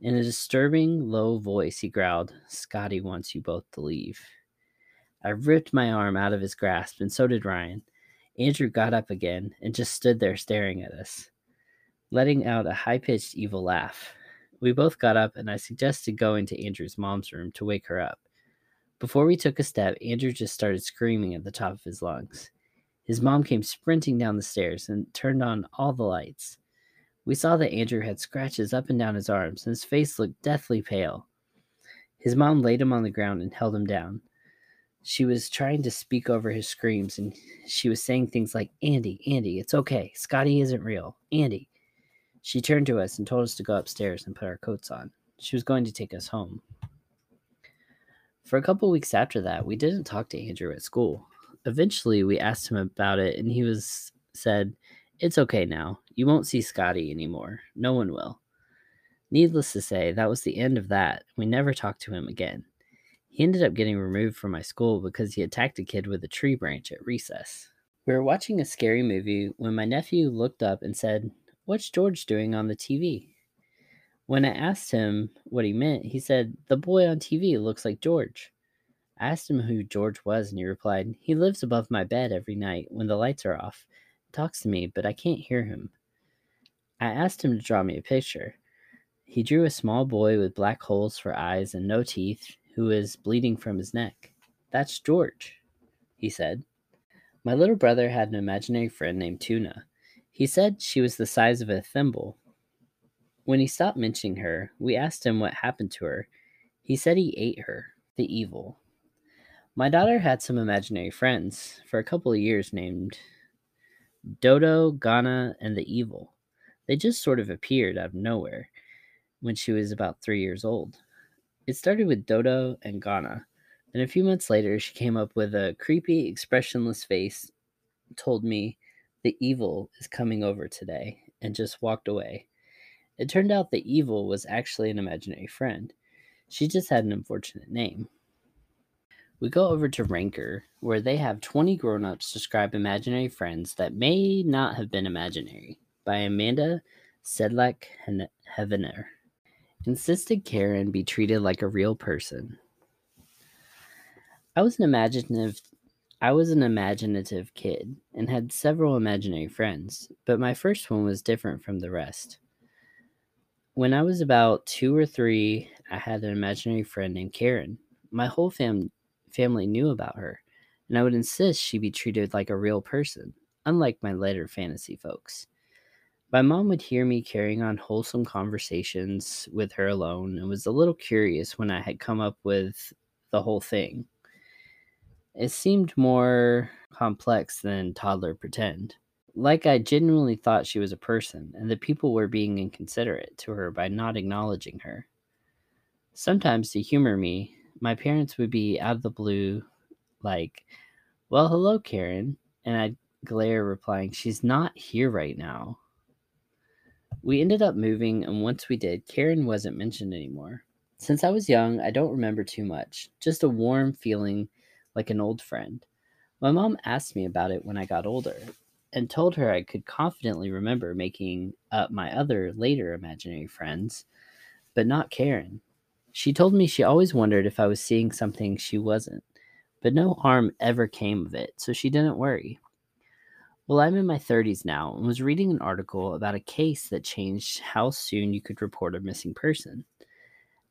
In a disturbing, low voice, he growled, Scotty wants you both to leave. I ripped my arm out of his grasp, and so did Ryan. Andrew got up again and just stood there staring at us, letting out a high pitched, evil laugh. We both got up, and I suggested going to Andrew's mom's room to wake her up. Before we took a step, Andrew just started screaming at the top of his lungs. His mom came sprinting down the stairs and turned on all the lights. We saw that Andrew had scratches up and down his arms, and his face looked deathly pale. His mom laid him on the ground and held him down. She was trying to speak over his screams, and she was saying things like, Andy, Andy, it's okay. Scotty isn't real. Andy. She turned to us and told us to go upstairs and put our coats on. She was going to take us home. For a couple weeks after that, we didn't talk to Andrew at school. Eventually, we asked him about it, and he was said, "It's okay now. You won't see Scotty anymore. No one will." Needless to say, that was the end of that. We never talked to him again. He ended up getting removed from my school because he attacked a kid with a tree branch at recess. We were watching a scary movie when my nephew looked up and said, What's George doing on the TV? When I asked him what he meant, he said, The boy on TV looks like George. I asked him who George was, and he replied, He lives above my bed every night when the lights are off, talks to me, but I can't hear him. I asked him to draw me a picture. He drew a small boy with black holes for eyes and no teeth who is bleeding from his neck. That's George, he said. My little brother had an imaginary friend named Tuna. He said she was the size of a thimble. When he stopped mentioning her, we asked him what happened to her. He said he ate her, the evil. My daughter had some imaginary friends for a couple of years named Dodo, Ghana, and the Evil. They just sort of appeared out of nowhere when she was about three years old. It started with Dodo and Ghana. Then a few months later, she came up with a creepy, expressionless face, told me, The evil is coming over today, and just walked away. It turned out the evil was actually an imaginary friend. She just had an unfortunate name. We go over to Ranker, where they have 20 grown ups describe imaginary friends that may not have been imaginary, by Amanda Sedlak Hevener insisted Karen be treated like a real person. I was an imaginative I was an imaginative kid and had several imaginary friends, but my first one was different from the rest. When I was about 2 or 3, I had an imaginary friend named Karen. My whole fam- family knew about her, and I would insist she be treated like a real person, unlike my later fantasy folks. My mom would hear me carrying on wholesome conversations with her alone and was a little curious when I had come up with the whole thing. It seemed more complex than toddler pretend. Like I genuinely thought she was a person, and that people were being inconsiderate to her by not acknowledging her. Sometimes, to humor me, my parents would be out of the blue, like, Well, hello, Karen. And I'd glare, replying, She's not here right now. We ended up moving, and once we did, Karen wasn't mentioned anymore. Since I was young, I don't remember too much, just a warm feeling like an old friend. My mom asked me about it when I got older and told her I could confidently remember making up my other later imaginary friends, but not Karen. She told me she always wondered if I was seeing something she wasn't, but no harm ever came of it, so she didn't worry. Well, I'm in my 30s now and was reading an article about a case that changed how soon you could report a missing person.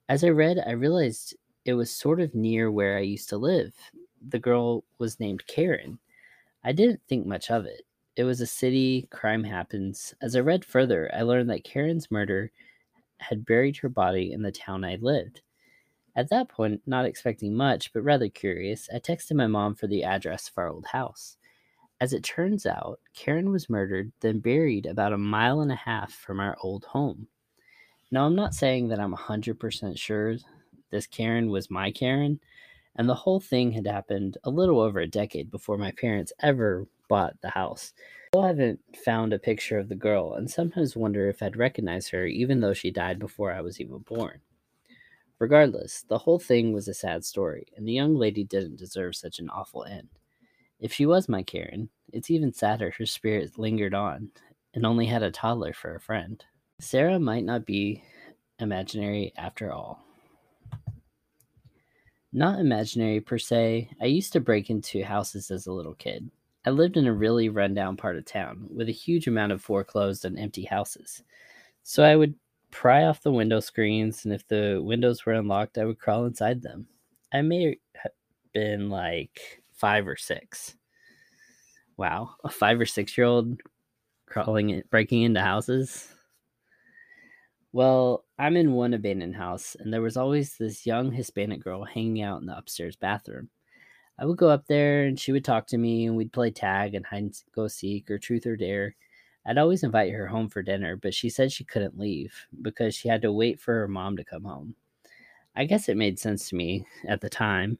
As I read, I realized it was sort of near where I used to live. The girl was named Karen. I didn't think much of it. It was a city, crime happens. As I read further, I learned that Karen's murder had buried her body in the town I lived. At that point, not expecting much, but rather curious, I texted my mom for the address of our old house. As it turns out, Karen was murdered, then buried about a mile and a half from our old home. Now, I'm not saying that I'm 100% sure this Karen was my Karen, And the whole thing had happened a little over a decade before my parents ever bought the house. I still haven't found a picture of the girl and sometimes wonder if I'd recognize her even though she died before I was even born. Regardless, the whole thing was a sad story, and the young lady didn't deserve such an awful end. If she was my Karen, it's even sadder her spirit lingered on and only had a toddler for a friend. Sarah might not be imaginary after all. Not imaginary per se, I used to break into houses as a little kid. I lived in a really rundown part of town with a huge amount of foreclosed and empty houses. So I would pry off the window screens, and if the windows were unlocked, I would crawl inside them. I may have been like five or six. Wow, a five or six year old crawling, in, breaking into houses. Well, I'm in one abandoned house, and there was always this young Hispanic girl hanging out in the upstairs bathroom. I would go up there, and she would talk to me, and we'd play tag and hide and go seek or truth or dare. I'd always invite her home for dinner, but she said she couldn't leave because she had to wait for her mom to come home. I guess it made sense to me at the time.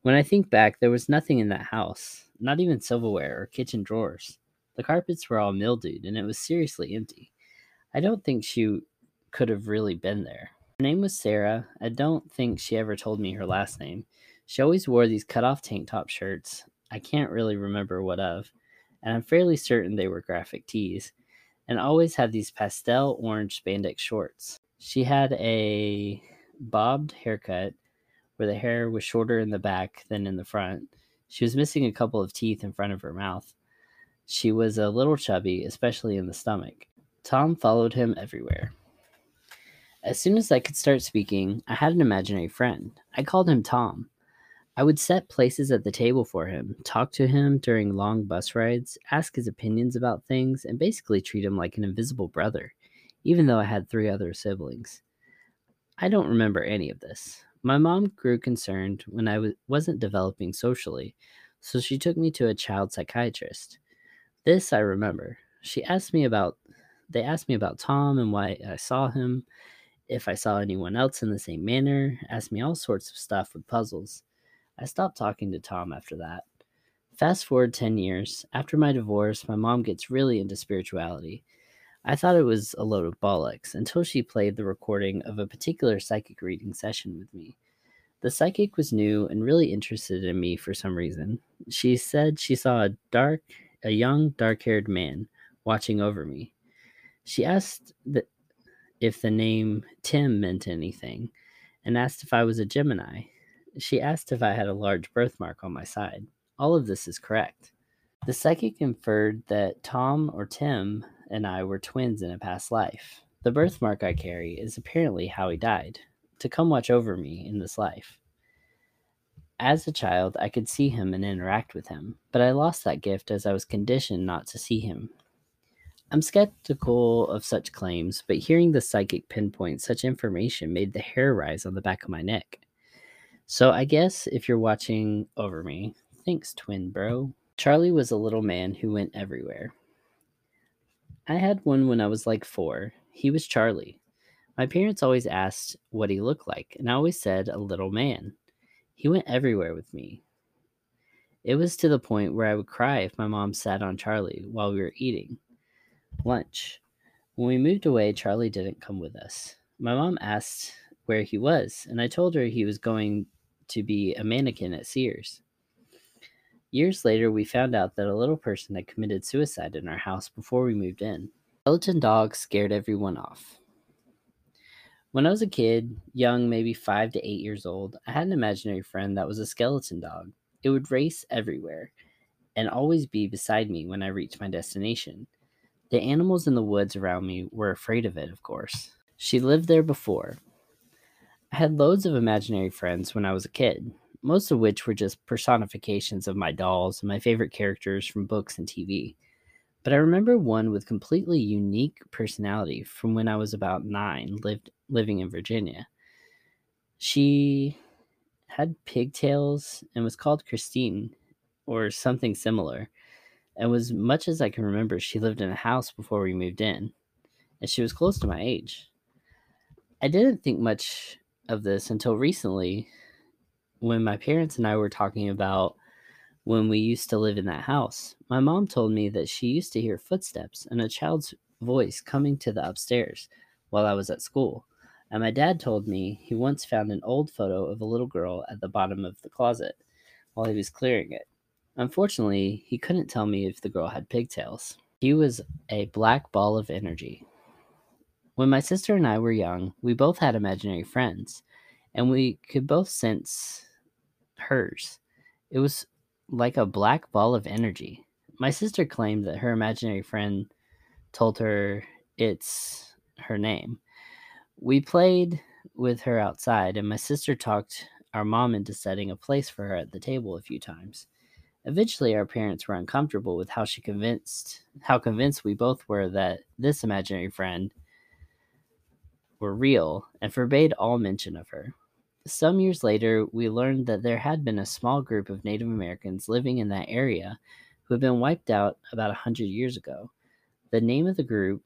When I think back, there was nothing in that house, not even silverware or kitchen drawers. The carpets were all mildewed, and it was seriously empty. I don't think she could have really been there. Her name was Sarah. I don't think she ever told me her last name. She always wore these cut off tank top shirts. I can't really remember what of and I'm fairly certain they were graphic tees, and always had these pastel orange spandex shorts. She had a bobbed haircut where the hair was shorter in the back than in the front. She was missing a couple of teeth in front of her mouth. She was a little chubby, especially in the stomach. Tom followed him everywhere. As soon as I could start speaking, I had an imaginary friend. I called him Tom. I would set places at the table for him, talk to him during long bus rides, ask his opinions about things, and basically treat him like an invisible brother, even though I had three other siblings. I don't remember any of this. My mom grew concerned when I w- wasn't developing socially, so she took me to a child psychiatrist. This I remember. She asked me about they asked me about Tom and why I saw him, if I saw anyone else in the same manner, asked me all sorts of stuff with puzzles. I stopped talking to Tom after that. Fast forward 10 years, after my divorce, my mom gets really into spirituality. I thought it was a load of bollocks until she played the recording of a particular psychic reading session with me. The psychic was new and really interested in me for some reason. She said she saw a dark, a young, dark-haired man watching over me. She asked that if the name Tim meant anything and asked if I was a Gemini. She asked if I had a large birthmark on my side. All of this is correct. The psychic inferred that Tom or Tim and I were twins in a past life. The birthmark I carry is apparently how he died, to come watch over me in this life. As a child, I could see him and interact with him, but I lost that gift as I was conditioned not to see him. I'm skeptical of such claims, but hearing the psychic pinpoint such information made the hair rise on the back of my neck. So I guess if you're watching over me, thanks, twin bro. Charlie was a little man who went everywhere. I had one when I was like four. He was Charlie. My parents always asked what he looked like, and I always said a little man. He went everywhere with me. It was to the point where I would cry if my mom sat on Charlie while we were eating lunch. When we moved away, Charlie didn't come with us. My mom asked where he was, and I told her he was going to be a mannequin at Sears. Years later, we found out that a little person had committed suicide in our house before we moved in. Skeleton dogs scared everyone off. When I was a kid, young, maybe five to eight years old, I had an imaginary friend that was a skeleton dog. It would race everywhere and always be beside me when I reached my destination. The animals in the woods around me were afraid of it, of course. She lived there before, I had loads of imaginary friends when I was a kid, most of which were just personifications of my dolls and my favorite characters from books and TV. But I remember one with completely unique personality from when I was about nine, lived living in Virginia. She had pigtails and was called Christine or something similar. And was much as I can remember, she lived in a house before we moved in, and she was close to my age. I didn't think much of this until recently when my parents and I were talking about when we used to live in that house, my mom told me that she used to hear footsteps and a child's voice coming to the upstairs while I was at school. And my dad told me he once found an old photo of a little girl at the bottom of the closet while he was clearing it. Unfortunately, he couldn't tell me if the girl had pigtails. He was a black ball of energy. When my sister and I were young, we both had imaginary friends, and we could both sense hers. It was like a black ball of energy. My sister claimed that her imaginary friend told her it's her name. We played with her outside, and my sister talked our mom into setting a place for her at the table a few times. Eventually, our parents were uncomfortable with how she convinced how convinced we both were that this imaginary friend were real and forbade all mention of her. Some years later, we learned that there had been a small group of Native Americans living in that area who had been wiped out about a hundred years ago. The name of the group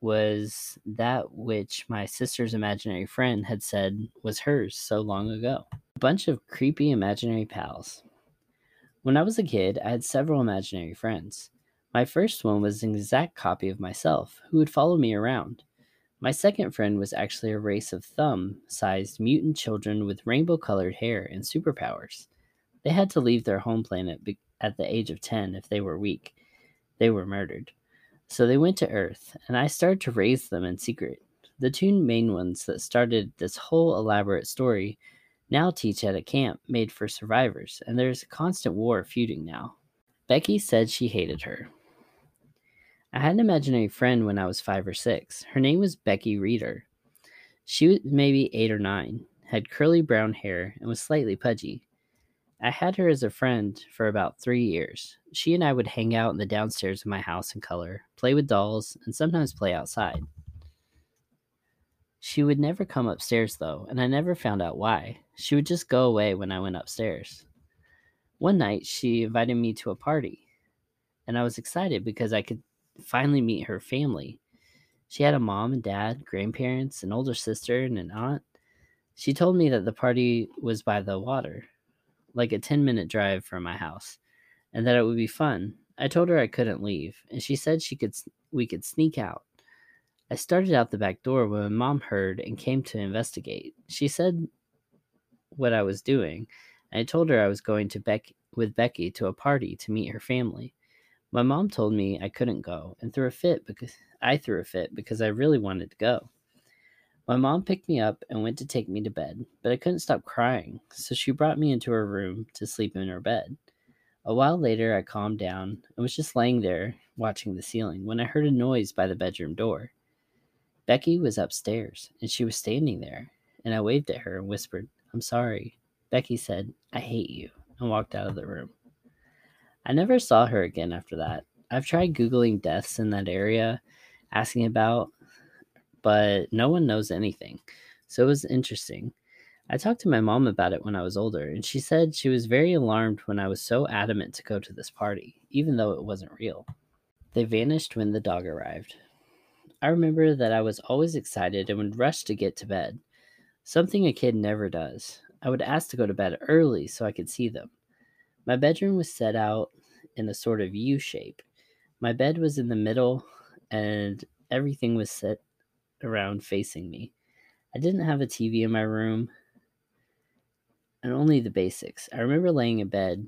was that which my sister's imaginary friend had said was hers so long ago. A bunch of creepy imaginary pals. When I was a kid, I had several imaginary friends. My first one was an exact copy of myself, who would follow me around. My second friend was actually a race of thumb sized mutant children with rainbow colored hair and superpowers. They had to leave their home planet at the age of 10 if they were weak. They were murdered. So they went to Earth, and I started to raise them in secret. The two main ones that started this whole elaborate story now teach at a camp made for survivors, and there's a constant war feuding now. Becky said she hated her. I had an imaginary friend when I was five or six. Her name was Becky Reeder. She was maybe eight or nine, had curly brown hair, and was slightly pudgy. I had her as a friend for about three years. She and I would hang out in the downstairs of my house and color, play with dolls, and sometimes play outside. She would never come upstairs, though, and I never found out why. She would just go away when I went upstairs. One night, she invited me to a party, and I was excited because I could finally meet her family. She had a mom and dad, grandparents, an older sister, and an aunt. She told me that the party was by the water, like a 10 minute drive from my house, and that it would be fun. I told her I couldn't leave, and she said she could we could sneak out. I started out the back door when my mom heard and came to investigate. She said what I was doing, and I told her I was going to Beck with Becky to a party to meet her family. My mom told me I couldn't go and threw a fit because I threw a fit because I really wanted to go. My mom picked me up and went to take me to bed, but I couldn't stop crying, so she brought me into her room to sleep in her bed. A while later, I calmed down and was just laying there watching the ceiling when I heard a noise by the bedroom door. Becky was upstairs, and she was standing there, and I waved at her and whispered, I'm sorry. Becky said, I hate you, and walked out of the room. I never saw her again after that. I've tried Googling deaths in that area, asking about, but no one knows anything. So it was interesting. I talked to my mom about it when I was older, and she said she was very alarmed when I was so adamant to go to this party, even though it wasn't real. They vanished when the dog arrived. I remember that I was always excited and would rush to get to bed, something a kid never does. I would ask to go to bed early so I could see them. My bedroom was set out in a sort of U shape. My bed was in the middle, and everything was set around facing me. I didn't have a TV in my room, and only the basics. I remember laying in bed,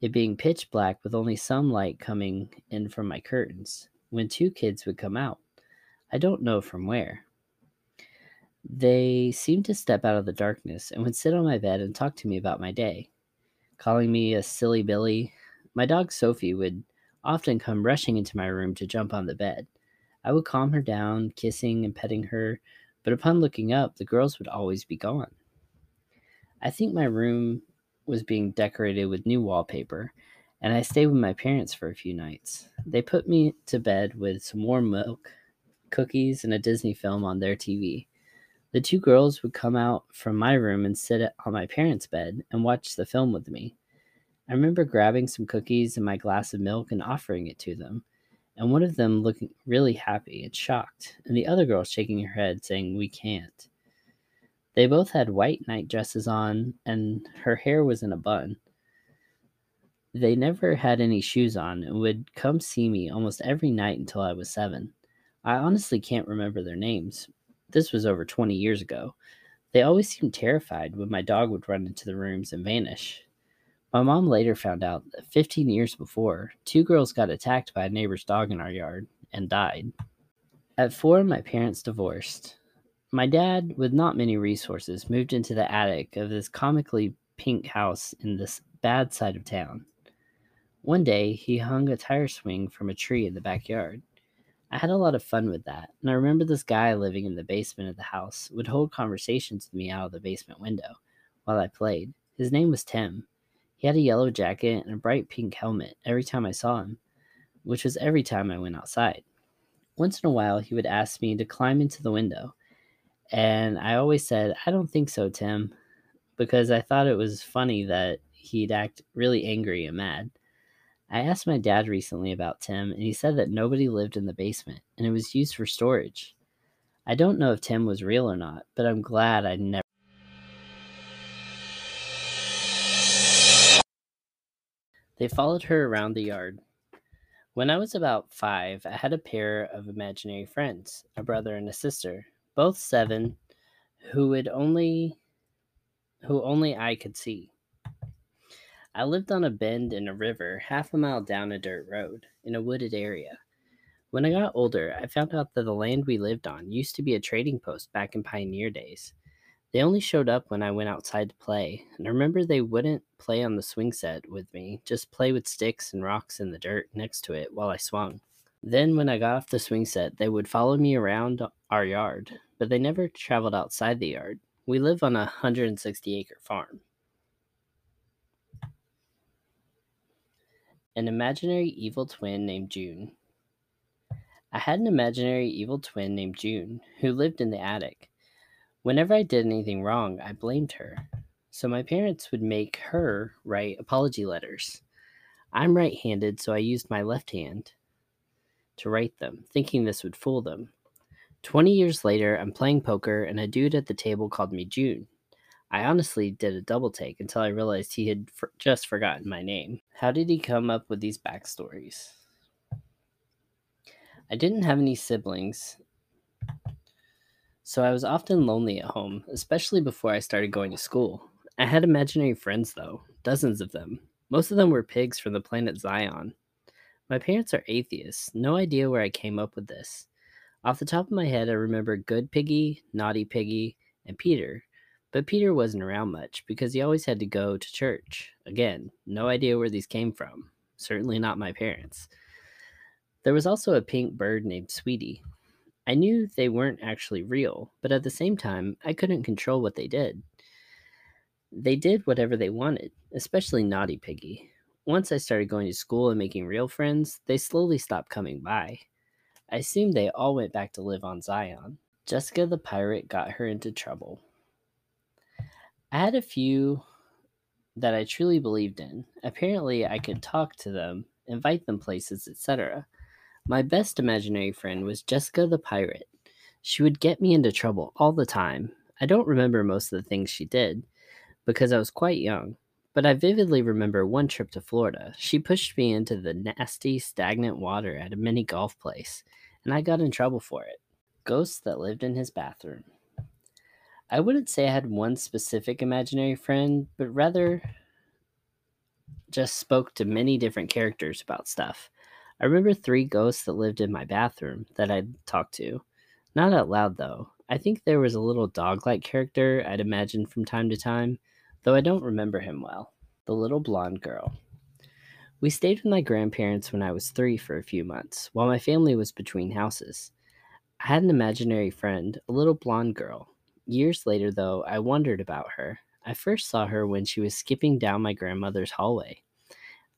it being pitch black with only some light coming in from my curtains, when two kids would come out. I don't know from where. They seemed to step out of the darkness and would sit on my bed and talk to me about my day, calling me a silly Billy. My dog Sophie would often come rushing into my room to jump on the bed. I would calm her down, kissing and petting her, but upon looking up, the girls would always be gone. I think my room was being decorated with new wallpaper, and I stayed with my parents for a few nights. They put me to bed with some warm milk cookies, and a Disney film on their TV. The two girls would come out from my room and sit on my parents' bed and watch the film with me. I remember grabbing some cookies and my glass of milk and offering it to them, and one of them looking really happy and shocked, and the other girl shaking her head saying, We can't. They both had white night dresses on, and her hair was in a bun. They never had any shoes on and would come see me almost every night until I was seven. I honestly can't remember their names. This was over 20 years ago. They always seemed terrified when my dog would run into the rooms and vanish. My mom later found out that 15 years before, two girls got attacked by a neighbor's dog in our yard and died. At four, my parents divorced. My dad, with not many resources, moved into the attic of this comically pink house in this bad side of town. One day, he hung a tire swing from a tree in the backyard. I had a lot of fun with that, and I remember this guy living in the basement of the house would hold conversations with me out of the basement window while I played. His name was Tim. He had a yellow jacket and a bright pink helmet every time I saw him, which was every time I went outside. Once in a while, he would ask me to climb into the window, and I always said, I don't think so, Tim, because I thought it was funny that he'd act really angry and mad. I asked my dad recently about Tim, and he said that nobody lived in the basement and it was used for storage. I don't know if Tim was real or not, but I'm glad I never. They followed her around the yard. When I was about five, I had a pair of imaginary friends, a brother and a sister, both seven, who would only who only I could see. I lived on a bend in a river half a mile down a dirt road in a wooded area. When I got older, I found out that the land we lived on used to be a trading post back in pioneer days. They only showed up when I went outside to play, and I remember they wouldn't play on the swing set with me, just play with sticks and rocks in the dirt next to it while I swung. Then, when I got off the swing set, they would follow me around our yard, but they never traveled outside the yard. We live on a 160 acre farm. An imaginary evil twin named June. I had an imaginary evil twin named June who lived in the attic. Whenever I did anything wrong, I blamed her. So my parents would make her write apology letters. I'm right handed, so I used my left hand to write them, thinking this would fool them. Twenty years later, I'm playing poker, and a dude at the table called me June. I honestly did a double take until I realized he had for- just forgotten my name. How did he come up with these backstories? I didn't have any siblings, so I was often lonely at home, especially before I started going to school. I had imaginary friends, though, dozens of them. Most of them were pigs from the planet Zion. My parents are atheists, no idea where I came up with this. Off the top of my head, I remember Good Piggy, Naughty Piggy, and Peter, but Peter wasn't around much because he always had to go to church. Again, no idea where these came from. Certainly not my parents. There was also a pink bird named Sweetie. I knew they weren't actually real, but at the same time, I couldn't control what they did. They did whatever they wanted, especially Naughty Piggy. Once I started going to school and making real friends, they slowly stopped coming by. I assumed they all went back to live on Zion. Jessica the pirate got her into trouble. I had a few that I truly believed in. Apparently, I could talk to them, invite them places, etc. My best imaginary friend was Jessica the pirate. She would get me into trouble all the time. I don't remember most of the things she did because I was quite young, but I vividly remember one trip to Florida. She pushed me into the nasty, stagnant water at a mini golf place, and I got in trouble for it. Ghosts that lived in his bathroom. I wouldn't say I had one specific imaginary friend, but rather just spoke to many different characters about stuff. I remember three ghosts that lived in my bathroom that I'd talk to. Not out loud, though. I think there was a little dog like character I'd imagine from time to time, though I don't remember him well. The little blonde girl. We stayed with my grandparents when I was three for a few months, while my family was between houses. I had an imaginary friend, a little blonde girl, Years later, though, I wondered about her. I first saw her when she was skipping down my grandmother's hallway.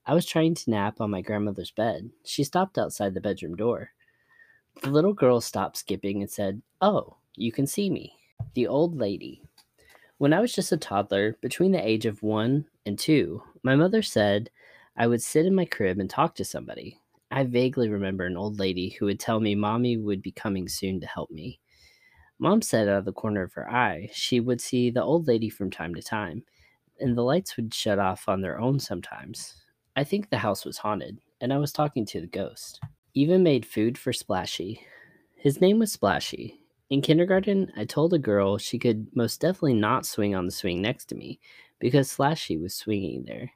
I was trying to nap on my grandmother's bed. She stopped outside the bedroom door. The little girl stopped skipping and said, Oh, you can see me. The old lady. When I was just a toddler, between the age of one and two, my mother said I would sit in my crib and talk to somebody. I vaguely remember an old lady who would tell me mommy would be coming soon to help me. Mom said out of the corner of her eye she would see the old lady from time to time, and the lights would shut off on their own sometimes. I think the house was haunted, and I was talking to the ghost. Even made food for Splashy. His name was Splashy. In kindergarten, I told a girl she could most definitely not swing on the swing next to me because Splashy was swinging there,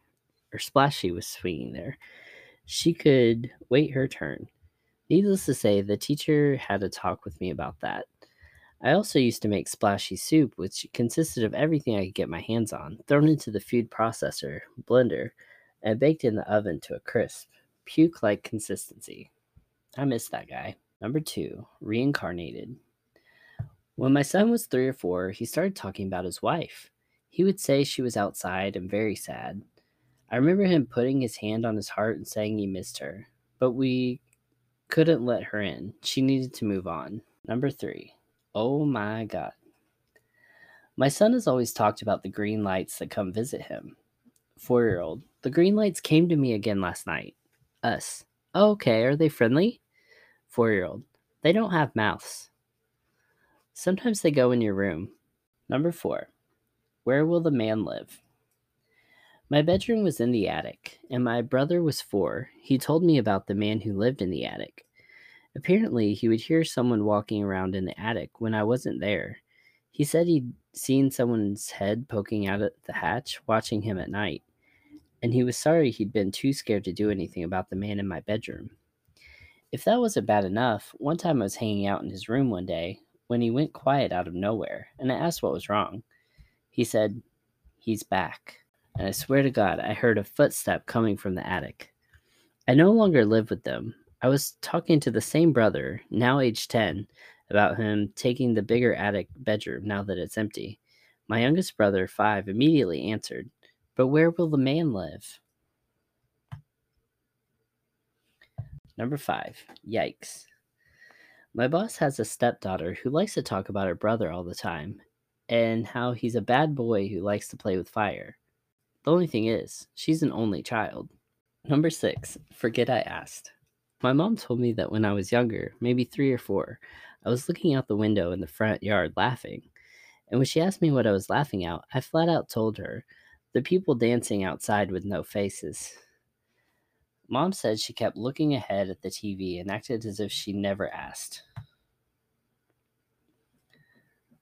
or Splashy was swinging there. She could wait her turn. Needless to say, the teacher had a talk with me about that. I also used to make splashy soup, which consisted of everything I could get my hands on, thrown into the food processor, blender, and baked in the oven to a crisp, puke like consistency. I miss that guy. Number two, reincarnated. When my son was three or four, he started talking about his wife. He would say she was outside and very sad. I remember him putting his hand on his heart and saying he missed her, but we couldn't let her in. She needed to move on. Number three, oh my God. My son has always talked about the green lights that come visit him. Four year old, the green lights came to me again last night. Us, oh, okay, are they friendly? Four year old, they don't have mouths. Sometimes they go in your room. Number four, where will the man live? My bedroom was in the attic, and my brother was four. He told me about the man who lived in the attic. Apparently, he would hear someone walking around in the attic when I wasn't there. He said he'd seen someone's head poking out at the hatch, watching him at night, and he was sorry he'd been too scared to do anything about the man in my bedroom. If that wasn't bad enough, one time I was hanging out in his room one day when he went quiet out of nowhere, and I asked what was wrong. He said, He's back and I swear to God, I heard a footstep coming from the attic. I no longer live with them. I was talking to the same brother, now age 10, about him taking the bigger attic bedroom now that it's empty. My youngest brother, 5, immediately answered, But where will the man live? Number 5. Yikes. My boss has a stepdaughter who likes to talk about her brother all the time and how he's a bad boy who likes to play with fire. The only thing is, she's an only child. Number six, forget I asked. My mom told me that when I was younger, maybe three or four, I was looking out the window in the front yard laughing. And when she asked me what I was laughing at, I flat out told her the people dancing outside with no faces. Mom said she kept looking ahead at the TV and acted as if she never asked.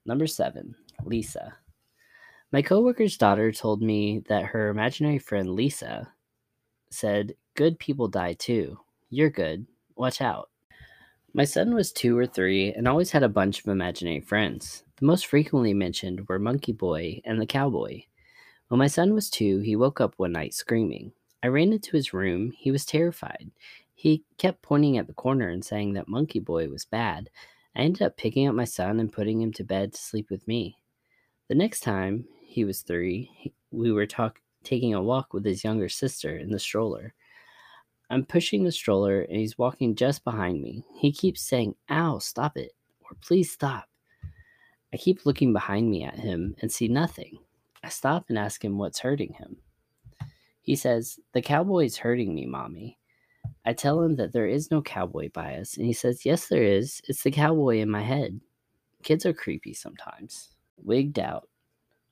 Number seven, Lisa. My coworker's daughter told me that her imaginary friend Lisa said, Good people die too. You're good. Watch out. My son was two or three and always had a bunch of imaginary friends. The most frequently mentioned were Monkey Boy and the Cowboy. When my son was two, he woke up one night screaming. I ran into his room. He was terrified. He kept pointing at the corner and saying that Monkey Boy was bad. I ended up picking up my son and putting him to bed to sleep with me. The next time he was three, we were talk- taking a walk with his younger sister in the stroller. I'm pushing the stroller and he's walking just behind me. He keeps saying, Ow, stop it, or please stop. I keep looking behind me at him and see nothing. I stop and ask him what's hurting him. He says, The cowboy's hurting me, mommy. I tell him that there is no cowboy bias, and he says, Yes, there is. It's the cowboy in my head. Kids are creepy sometimes. Wigged out,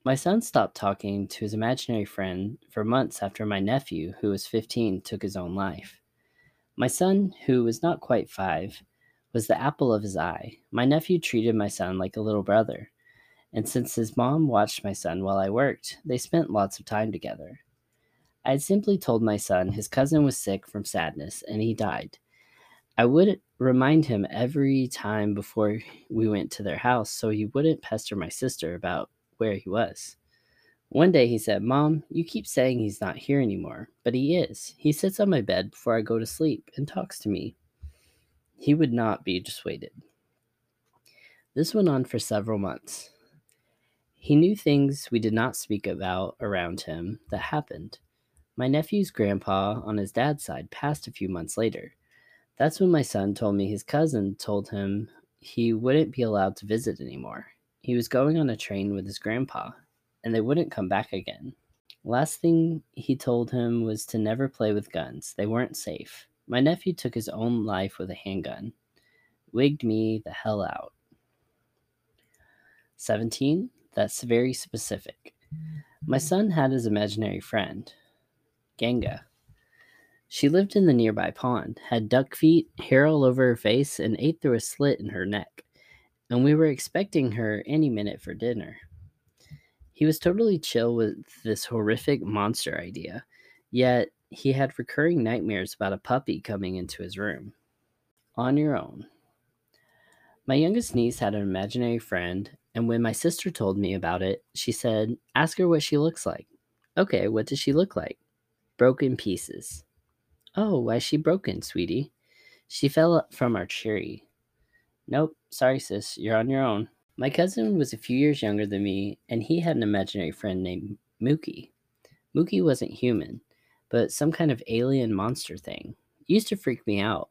my son stopped talking to his imaginary friend for months after my nephew, who was 15, took his own life. My son, who was not quite five, was the apple of his eye. My nephew treated my son like a little brother, and since his mom watched my son while I worked, they spent lots of time together. I had simply told my son his cousin was sick from sadness and he died. I would remind him every time before we went to their house so he wouldn't pester my sister about where he was. One day he said, Mom, you keep saying he's not here anymore, but he is. He sits on my bed before I go to sleep and talks to me. He would not be dissuaded. This went on for several months. He knew things we did not speak about around him that happened. My nephew's grandpa on his dad's side passed a few months later. That's when my son told me his cousin told him he wouldn't be allowed to visit anymore. He was going on a train with his grandpa, and they wouldn't come back again. Last thing he told him was to never play with guns. They weren't safe. My nephew took his own life with a handgun. Wigged me the hell out. 17. That's very specific. My son had his imaginary friend, Ganga. She lived in the nearby pond, had duck feet, hair all over her face, and ate through a slit in her neck. And we were expecting her any minute for dinner. He was totally chill with this horrific monster idea, yet he had recurring nightmares about a puppy coming into his room. On your own. My youngest niece had an imaginary friend, and when my sister told me about it, she said, Ask her what she looks like. Okay, what does she look like? Broken pieces. Oh, why is she broken, sweetie? She fell from our tree. Nope, sorry, sis, you're on your own. My cousin was a few years younger than me, and he had an imaginary friend named Mookie. Mookie wasn't human, but some kind of alien monster thing. It used to freak me out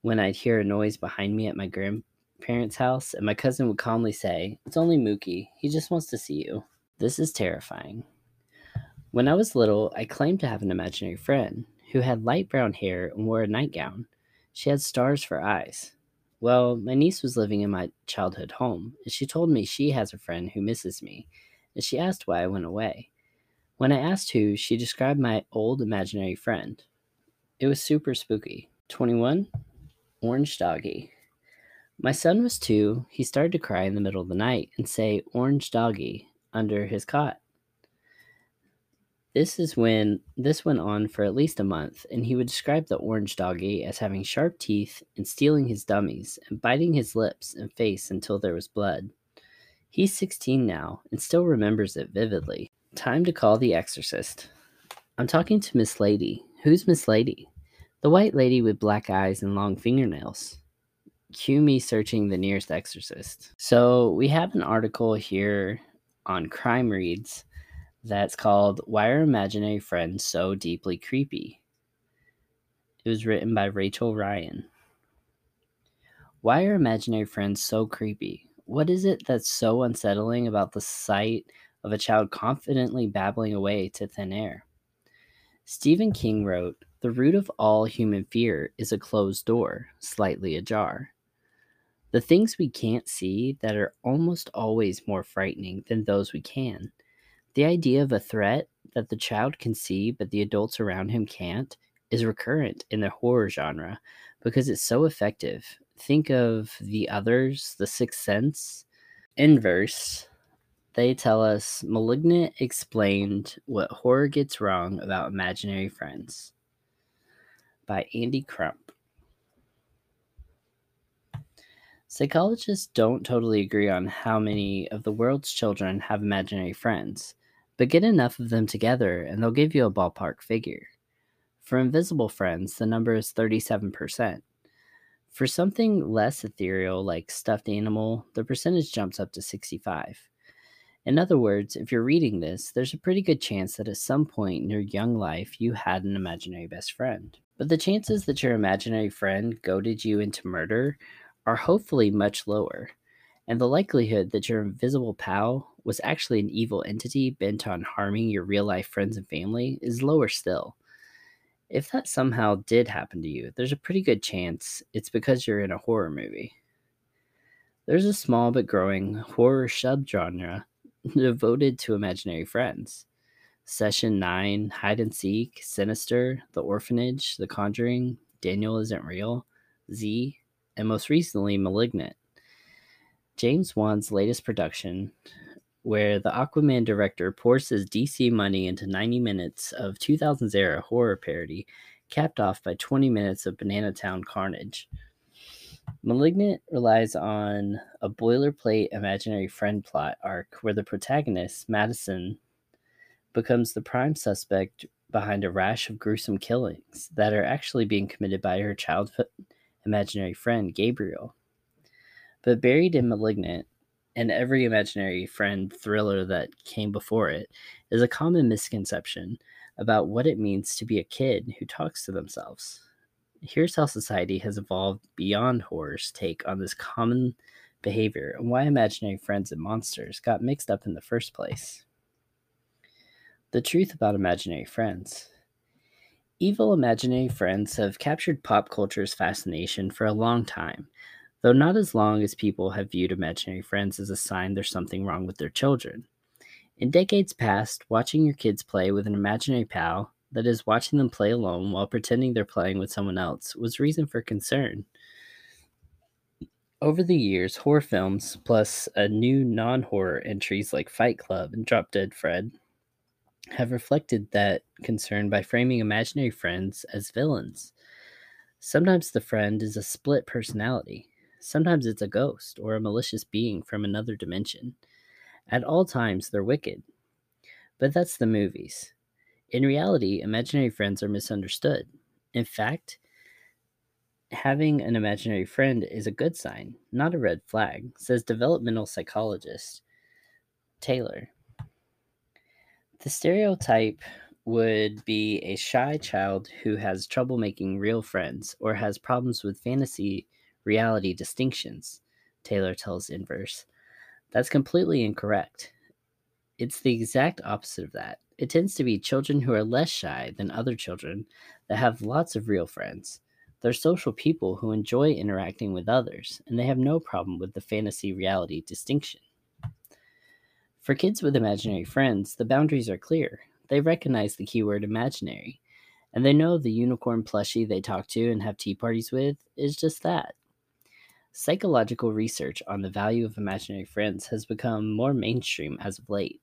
when I'd hear a noise behind me at my grandparents' house, and my cousin would calmly say, It's only Mookie. He just wants to see you. This is terrifying. When I was little, I claimed to have an imaginary friend who had light brown hair and wore a nightgown. She had stars for eyes. Well, my niece was living in my childhood home, and she told me she has a friend who misses me, and she asked why I went away. When I asked who, she described my old imaginary friend. It was super spooky. 21. Orange Doggy. My son was two. He started to cry in the middle of the night and say, Orange Doggy, under his cot. This is when this went on for at least a month, and he would describe the orange doggy as having sharp teeth and stealing his dummies and biting his lips and face until there was blood. He's 16 now and still remembers it vividly. Time to call the exorcist. I'm talking to Miss Lady. Who's Miss Lady? The white lady with black eyes and long fingernails. Cue me searching the nearest exorcist. So, we have an article here on Crime Reads that's called Why Are Imaginary Friends So Deeply Creepy? It was written by Rachel Ryan. Why are imaginary friends so creepy? What is it that's so unsettling about the sight of a child confidently babbling away to thin air? Stephen King wrote, The root of all human fear is a closed door, slightly ajar. The things we can't see that are almost always more frightening than those we can the idea of a threat that the child can see but the adults around him can't is recurrent in the horror genre because it's so effective. Think of The Others, The Sixth Sense. Inverse, they tell us Malignant explained what horror gets wrong about imaginary friends by Andy Crump. Psychologists don't totally agree on how many of the world's children have imaginary friends, but get enough of them together and they'll give you a ballpark figure. For invisible friends, the number is 37%. For something less ethereal like stuffed animal, the percentage jumps up to 65. In other words, if you're reading this, there's a pretty good chance that at some point in your young life you had an imaginary best friend. But the chances that your imaginary friend goaded you into murder are hopefully much lower, and the likelihood that your invisible pal was actually an evil entity bent on harming your real life friends and family is lower still. If that somehow did happen to you, there's a pretty good chance it's because you're in a horror movie. There's a small but growing horror subgenre devoted to imaginary friends. Session 9, Hide and Seek, Sinister, The Orphanage, The Conjuring, Daniel Isn't Real, Z, and most recently, Malignant. James Wan's latest production, where the Aquaman director pours his DC money into 90 minutes of 2000's era horror parody, capped off by 20 minutes of Banana Town carnage. Malignant relies on a boilerplate imaginary friend plot arc where the protagonist, Madison, becomes the prime suspect behind a rash of gruesome killings that are actually being committed by her childhood imaginary friend, Gabriel. But buried in Malignant, and every imaginary friend thriller that came before it is a common misconception about what it means to be a kid who talks to themselves. Here's how society has evolved beyond horror's take on this common behavior and why imaginary friends and monsters got mixed up in the first place. The truth about imaginary friends. Evil imaginary friends have captured pop culture's fascination for a long time though not as long as people have viewed imaginary friends as a sign there's something wrong with their children. In decades past, watching your kids play with an imaginary pal, that is, watching them play alone while pretending they're playing with someone else, was reason for concern. Over the years, horror films, plus a new non horror entries like Fight Club and Drop Dead Fred, have reflected that concern by framing imaginary friends as villains. Sometimes the friend is a split personality, sometimes it's a ghost or a malicious being from another dimension. At all times, they're wicked. But that's the movies. In reality, imaginary friends are misunderstood. In fact, having an imaginary friend is a good sign, not a red flag, says developmental psychologist Taylor. The stereotype would be a shy child who has trouble making real friends or has problems with fantasy reality distinctions, Taylor tells Inverse. That's completely incorrect. It's the exact opposite of that. It tends to be children who are less shy than other children that have lots of real friends. They're social people who enjoy interacting with others, and they have no problem with the fantasy reality distinction. For kids with imaginary friends, the boundaries are clear. They recognize the keyword imaginary, and they know the unicorn plushie they talk to and have tea parties with is just that. Psychological research on the value of imaginary friends has become more mainstream as of late.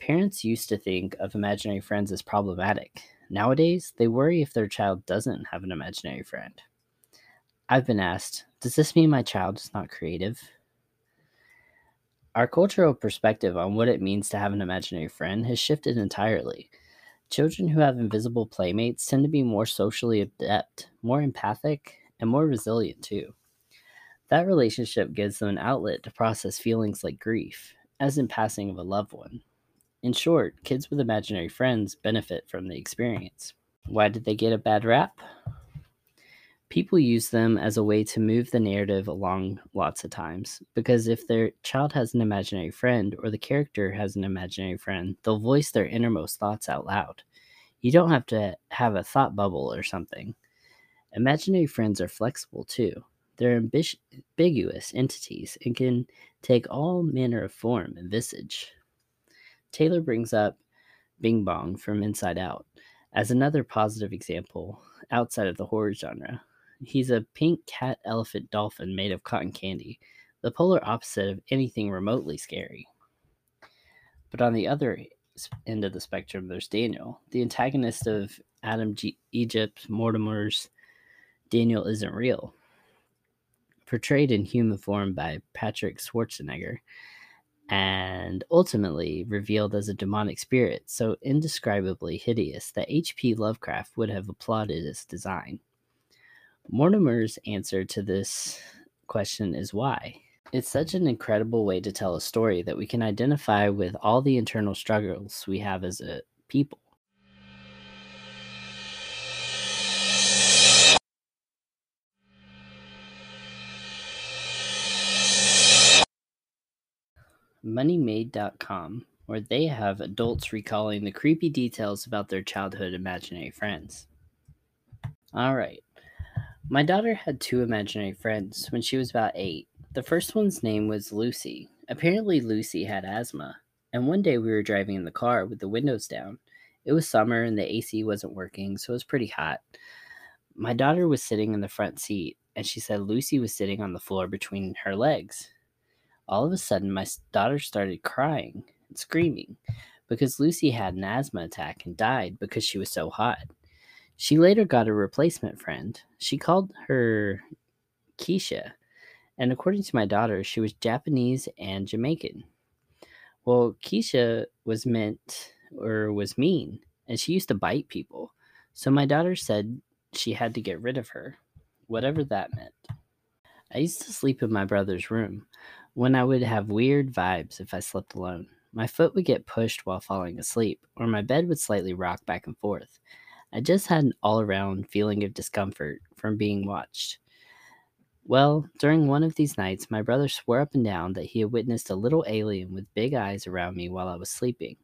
Parents used to think of imaginary friends as problematic. Nowadays, they worry if their child doesn't have an imaginary friend. I've been asked, does this mean my child is not creative? Our cultural perspective on what it means to have an imaginary friend has shifted entirely. Children who have invisible playmates tend to be more socially adept, more empathic, and more resilient too. That relationship gives them an outlet to process feelings like grief, as in passing of a loved one. In short, kids with imaginary friends benefit from the experience. Why did they get a bad rap? people use them as a way to move the narrative along lots of times because if their child has an imaginary friend or the character has an imaginary friend, they'll voice their innermost thoughts out loud. You don't have to have a thought bubble or something. Imaginary friends are flexible too. They're ambi- ambiguous entities and can take all manner of form and visage. Taylor brings up Bing Bong from Inside Out as another positive example outside of the horror genre He's a pink cat elephant dolphin made of cotton candy, the polar opposite of anything remotely scary. But on the other end of the spectrum, there's Daniel, the antagonist of Adam G- Egypt Mortimer's Daniel Isn't Real, portrayed in human form by Patrick Schwarzenegger, and ultimately revealed as a demonic spirit so indescribably hideous that H.P. Lovecraft would have applauded its design. Mortimer's answer to this question is why. It's such an incredible way to tell a story that we can identify with all the internal struggles we have as a people. MoneyMade.com, where they have adults recalling the creepy details about their childhood imaginary friends. All right, my daughter had two imaginary friends when she was about eight. The first one's name was Lucy. Apparently, Lucy had asthma, and one day we were driving in the car with the windows down. It was summer and the AC wasn't working, so it was pretty hot. My daughter was sitting in the front seat, and she said Lucy was sitting on the floor between her legs. All of a sudden, my daughter started crying and screaming because Lucy had an asthma attack and died because she was so hot. She later got a replacement friend. She called her Keisha, and according to my daughter, she was Japanese and Jamaican. Well, Keisha was meant or was mean, and she used to bite people. So my daughter said she had to get rid of her, whatever that meant. I used to sleep in my brother's room when I would have weird vibes if I slept alone. My foot would get pushed while falling asleep, or my bed would slightly rock back and forth. I just had an all around feeling of discomfort from being watched. Well, during one of these nights, my brother swore up and down that he had witnessed a little alien with big eyes around me while I was sleeping.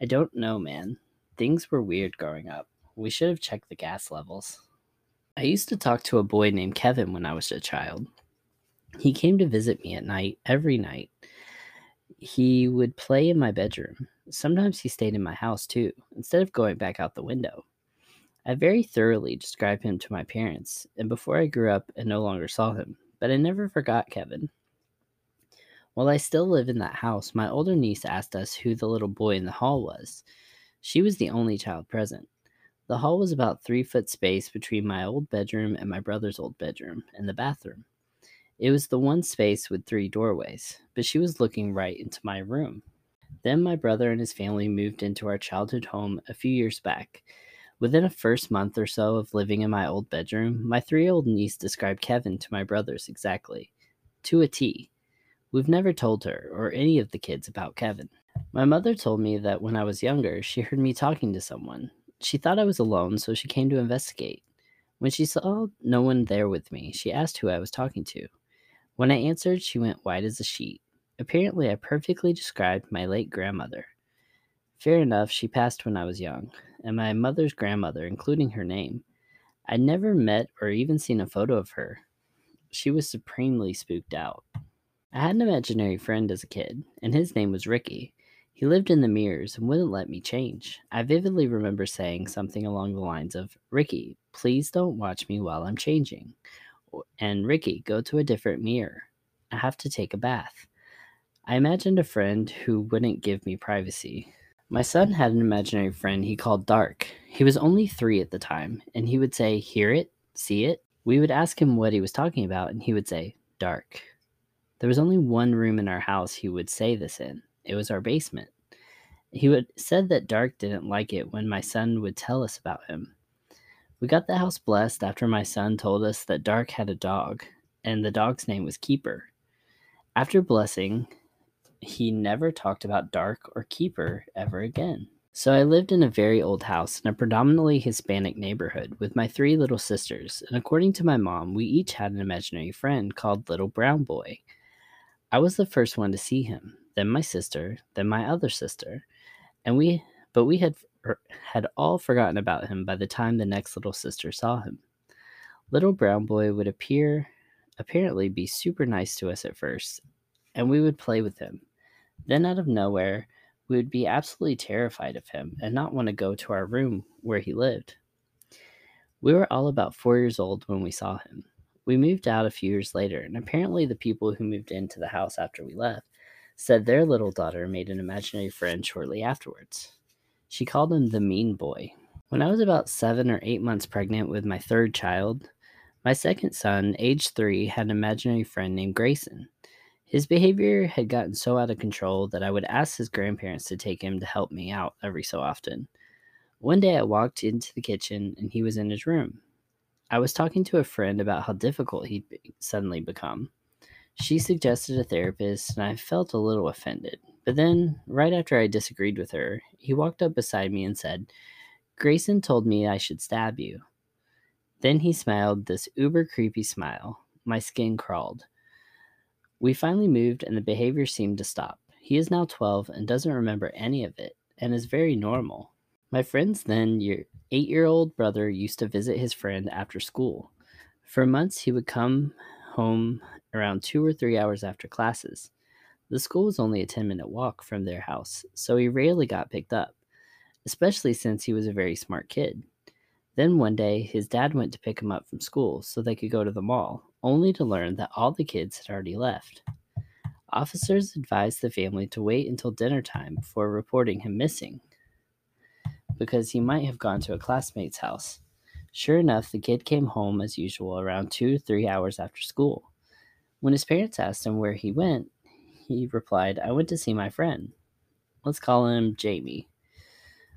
I don't know, man. Things were weird growing up. We should have checked the gas levels. I used to talk to a boy named Kevin when I was a child. He came to visit me at night, every night. He would play in my bedroom. Sometimes he stayed in my house too, instead of going back out the window. I very thoroughly described him to my parents, and before I grew up and no longer saw him, but I never forgot Kevin. While I still live in that house, my older niece asked us who the little boy in the hall was. She was the only child present. The hall was about three foot space between my old bedroom and my brother's old bedroom and the bathroom. It was the one space with three doorways, but she was looking right into my room. Then my brother and his family moved into our childhood home a few years back. Within a first month or so of living in my old bedroom, my three year old niece described Kevin to my brothers exactly, to a T. We've never told her or any of the kids about Kevin. My mother told me that when I was younger, she heard me talking to someone, she thought I was alone, so she came to investigate. When she saw no one there with me, she asked who I was talking to. When I answered, she went white as a sheet. Apparently, I perfectly described my late grandmother. Fair enough, she passed when I was young, and my mother's grandmother, including her name. I'd never met or even seen a photo of her. She was supremely spooked out. I had an imaginary friend as a kid, and his name was Ricky. He lived in the mirrors and wouldn't let me change. I vividly remember saying something along the lines of, Ricky, please don't watch me while I'm changing. And Ricky, go to a different mirror. I have to take a bath. I imagined a friend who wouldn't give me privacy. My son had an imaginary friend he called Dark. He was only three at the time, and he would say, Hear it? See it? We would ask him what he was talking about, and he would say, Dark. There was only one room in our house he would say this in, it was our basement. He would said that Dark didn't like it when my son would tell us about him. We got the house blessed after my son told us that Dark had a dog, and the dog's name was Keeper. After blessing, he never talked about Dark or Keeper ever again. So I lived in a very old house in a predominantly Hispanic neighborhood with my three little sisters, and according to my mom, we each had an imaginary friend called Little Brown Boy. I was the first one to see him, then my sister, then my other sister, and we but we had Er, had all forgotten about him by the time the next little sister saw him. Little brown boy would appear apparently be super nice to us at first, and we would play with him. Then out of nowhere, we would be absolutely terrified of him and not want to go to our room where he lived. We were all about 4 years old when we saw him. We moved out a few years later, and apparently the people who moved into the house after we left said their little daughter made an imaginary friend shortly afterwards. She called him the mean boy. When I was about seven or eight months pregnant with my third child, my second son, age three, had an imaginary friend named Grayson. His behavior had gotten so out of control that I would ask his grandparents to take him to help me out every so often. One day I walked into the kitchen and he was in his room. I was talking to a friend about how difficult he'd suddenly become. She suggested a therapist, and I felt a little offended. But then, right after I disagreed with her, he walked up beside me and said, Grayson told me I should stab you. Then he smiled this uber creepy smile. My skin crawled. We finally moved, and the behavior seemed to stop. He is now 12 and doesn't remember any of it, and is very normal. My friend's then eight year old brother used to visit his friend after school. For months, he would come home around two or three hours after classes. The school was only a 10 minute walk from their house, so he rarely got picked up, especially since he was a very smart kid. Then one day, his dad went to pick him up from school so they could go to the mall, only to learn that all the kids had already left. Officers advised the family to wait until dinner time before reporting him missing because he might have gone to a classmate's house. Sure enough, the kid came home as usual around two to three hours after school. When his parents asked him where he went, he replied, I went to see my friend. Let's call him Jamie.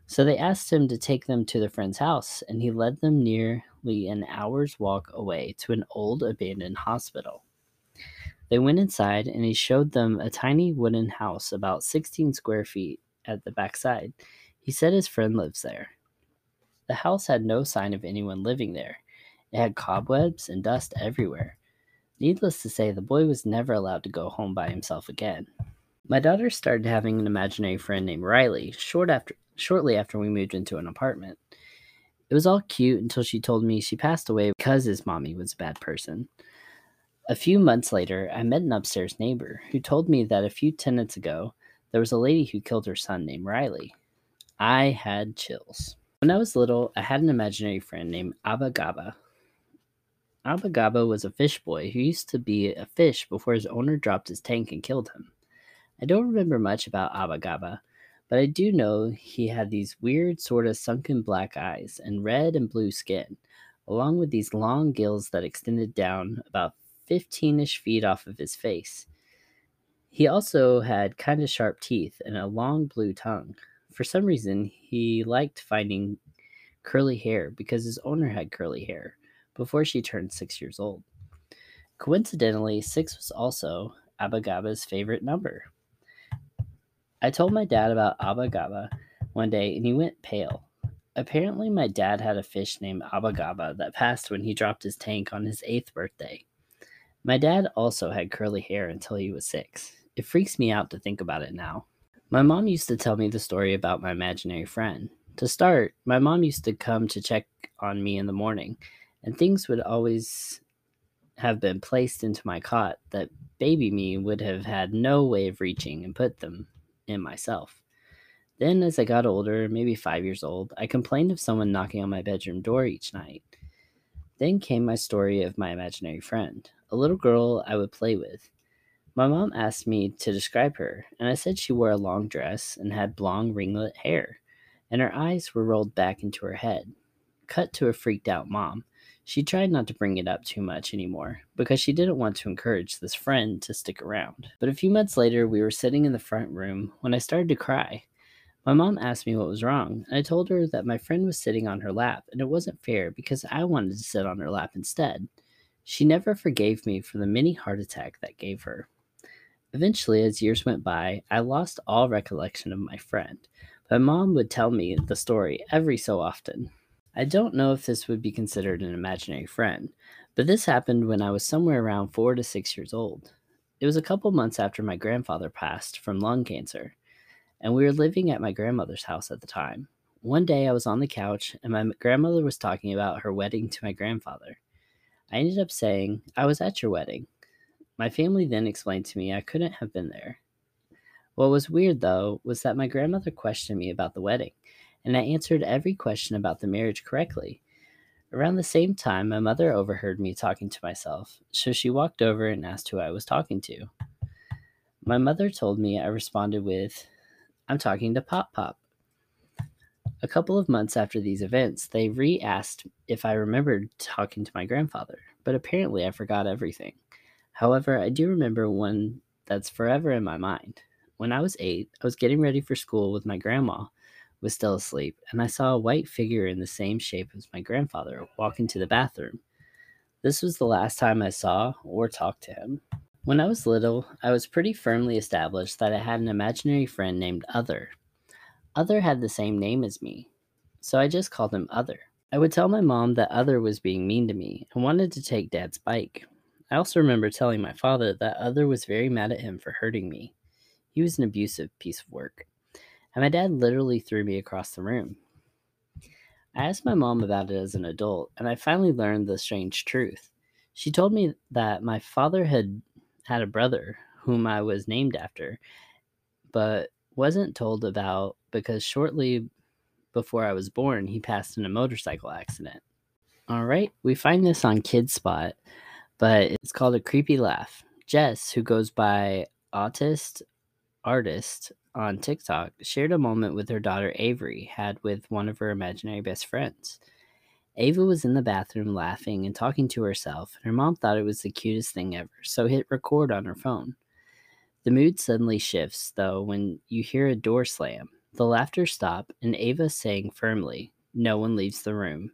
So they asked him to take them to the friend's house, and he led them nearly an hour's walk away to an old abandoned hospital. They went inside, and he showed them a tiny wooden house about 16 square feet at the backside. He said his friend lives there. The house had no sign of anyone living there. It had cobwebs and dust everywhere. Needless to say, the boy was never allowed to go home by himself again. My daughter started having an imaginary friend named Riley short after, shortly after we moved into an apartment. It was all cute until she told me she passed away because his mommy was a bad person. A few months later, I met an upstairs neighbor who told me that a few tenants ago, there was a lady who killed her son named Riley. I had chills. When I was little, I had an imaginary friend named Abba Gaba. Abba Gaba was a fish boy who used to be a fish before his owner dropped his tank and killed him. I don't remember much about Abba Gaba, but I do know he had these weird, sort of sunken black eyes and red and blue skin, along with these long gills that extended down about 15 ish feet off of his face. He also had kind of sharp teeth and a long blue tongue. For some reason, he liked finding curly hair because his owner had curly hair before she turned six years old. Coincidentally, six was also Abba Gaba's favorite number. I told my dad about Abba Gaba one day and he went pale. Apparently, my dad had a fish named Abba Gaba that passed when he dropped his tank on his eighth birthday. My dad also had curly hair until he was six. It freaks me out to think about it now. My mom used to tell me the story about my imaginary friend. To start, my mom used to come to check on me in the morning, and things would always have been placed into my cot that baby me would have had no way of reaching and put them in myself. Then, as I got older, maybe five years old, I complained of someone knocking on my bedroom door each night. Then came my story of my imaginary friend, a little girl I would play with. My mom asked me to describe her, and I said she wore a long dress and had blonde ringlet hair, and her eyes were rolled back into her head. Cut to a freaked out mom. She tried not to bring it up too much anymore because she didn't want to encourage this friend to stick around. But a few months later, we were sitting in the front room when I started to cry. My mom asked me what was wrong, and I told her that my friend was sitting on her lap and it wasn't fair because I wanted to sit on her lap instead. She never forgave me for the mini heart attack that gave her. Eventually, as years went by, I lost all recollection of my friend, but mom would tell me the story every so often. I don't know if this would be considered an imaginary friend, but this happened when I was somewhere around four to six years old. It was a couple months after my grandfather passed from lung cancer, and we were living at my grandmother's house at the time. One day I was on the couch, and my grandmother was talking about her wedding to my grandfather. I ended up saying, I was at your wedding. My family then explained to me I couldn't have been there. What was weird, though, was that my grandmother questioned me about the wedding and I answered every question about the marriage correctly. Around the same time, my mother overheard me talking to myself, so she walked over and asked who I was talking to. My mother told me I responded with, I'm talking to Pop Pop. A couple of months after these events, they re asked if I remembered talking to my grandfather, but apparently I forgot everything. However, I do remember one that's forever in my mind. When I was eight, I was getting ready for school with my grandma was still asleep, and I saw a white figure in the same shape as my grandfather walk into the bathroom. This was the last time I saw or talked to him. When I was little, I was pretty firmly established that I had an imaginary friend named Other. Other had the same name as me, so I just called him Other. I would tell my mom that Other was being mean to me and wanted to take Dad's bike. I also remember telling my father that Other was very mad at him for hurting me. He was an abusive piece of work and my dad literally threw me across the room. I asked my mom about it as an adult, and I finally learned the strange truth. She told me that my father had had a brother whom I was named after, but wasn't told about because shortly before I was born, he passed in a motorcycle accident. All right, we find this on KidSpot, but it's called a creepy laugh. Jess, who goes by Autist Artist, on TikTok shared a moment with her daughter Avery had with one of her imaginary best friends. Ava was in the bathroom laughing and talking to herself, and her mom thought it was the cutest thing ever, so hit record on her phone. The mood suddenly shifts, though, when you hear a door slam. The laughter stops, and Ava saying firmly, No one leaves the room.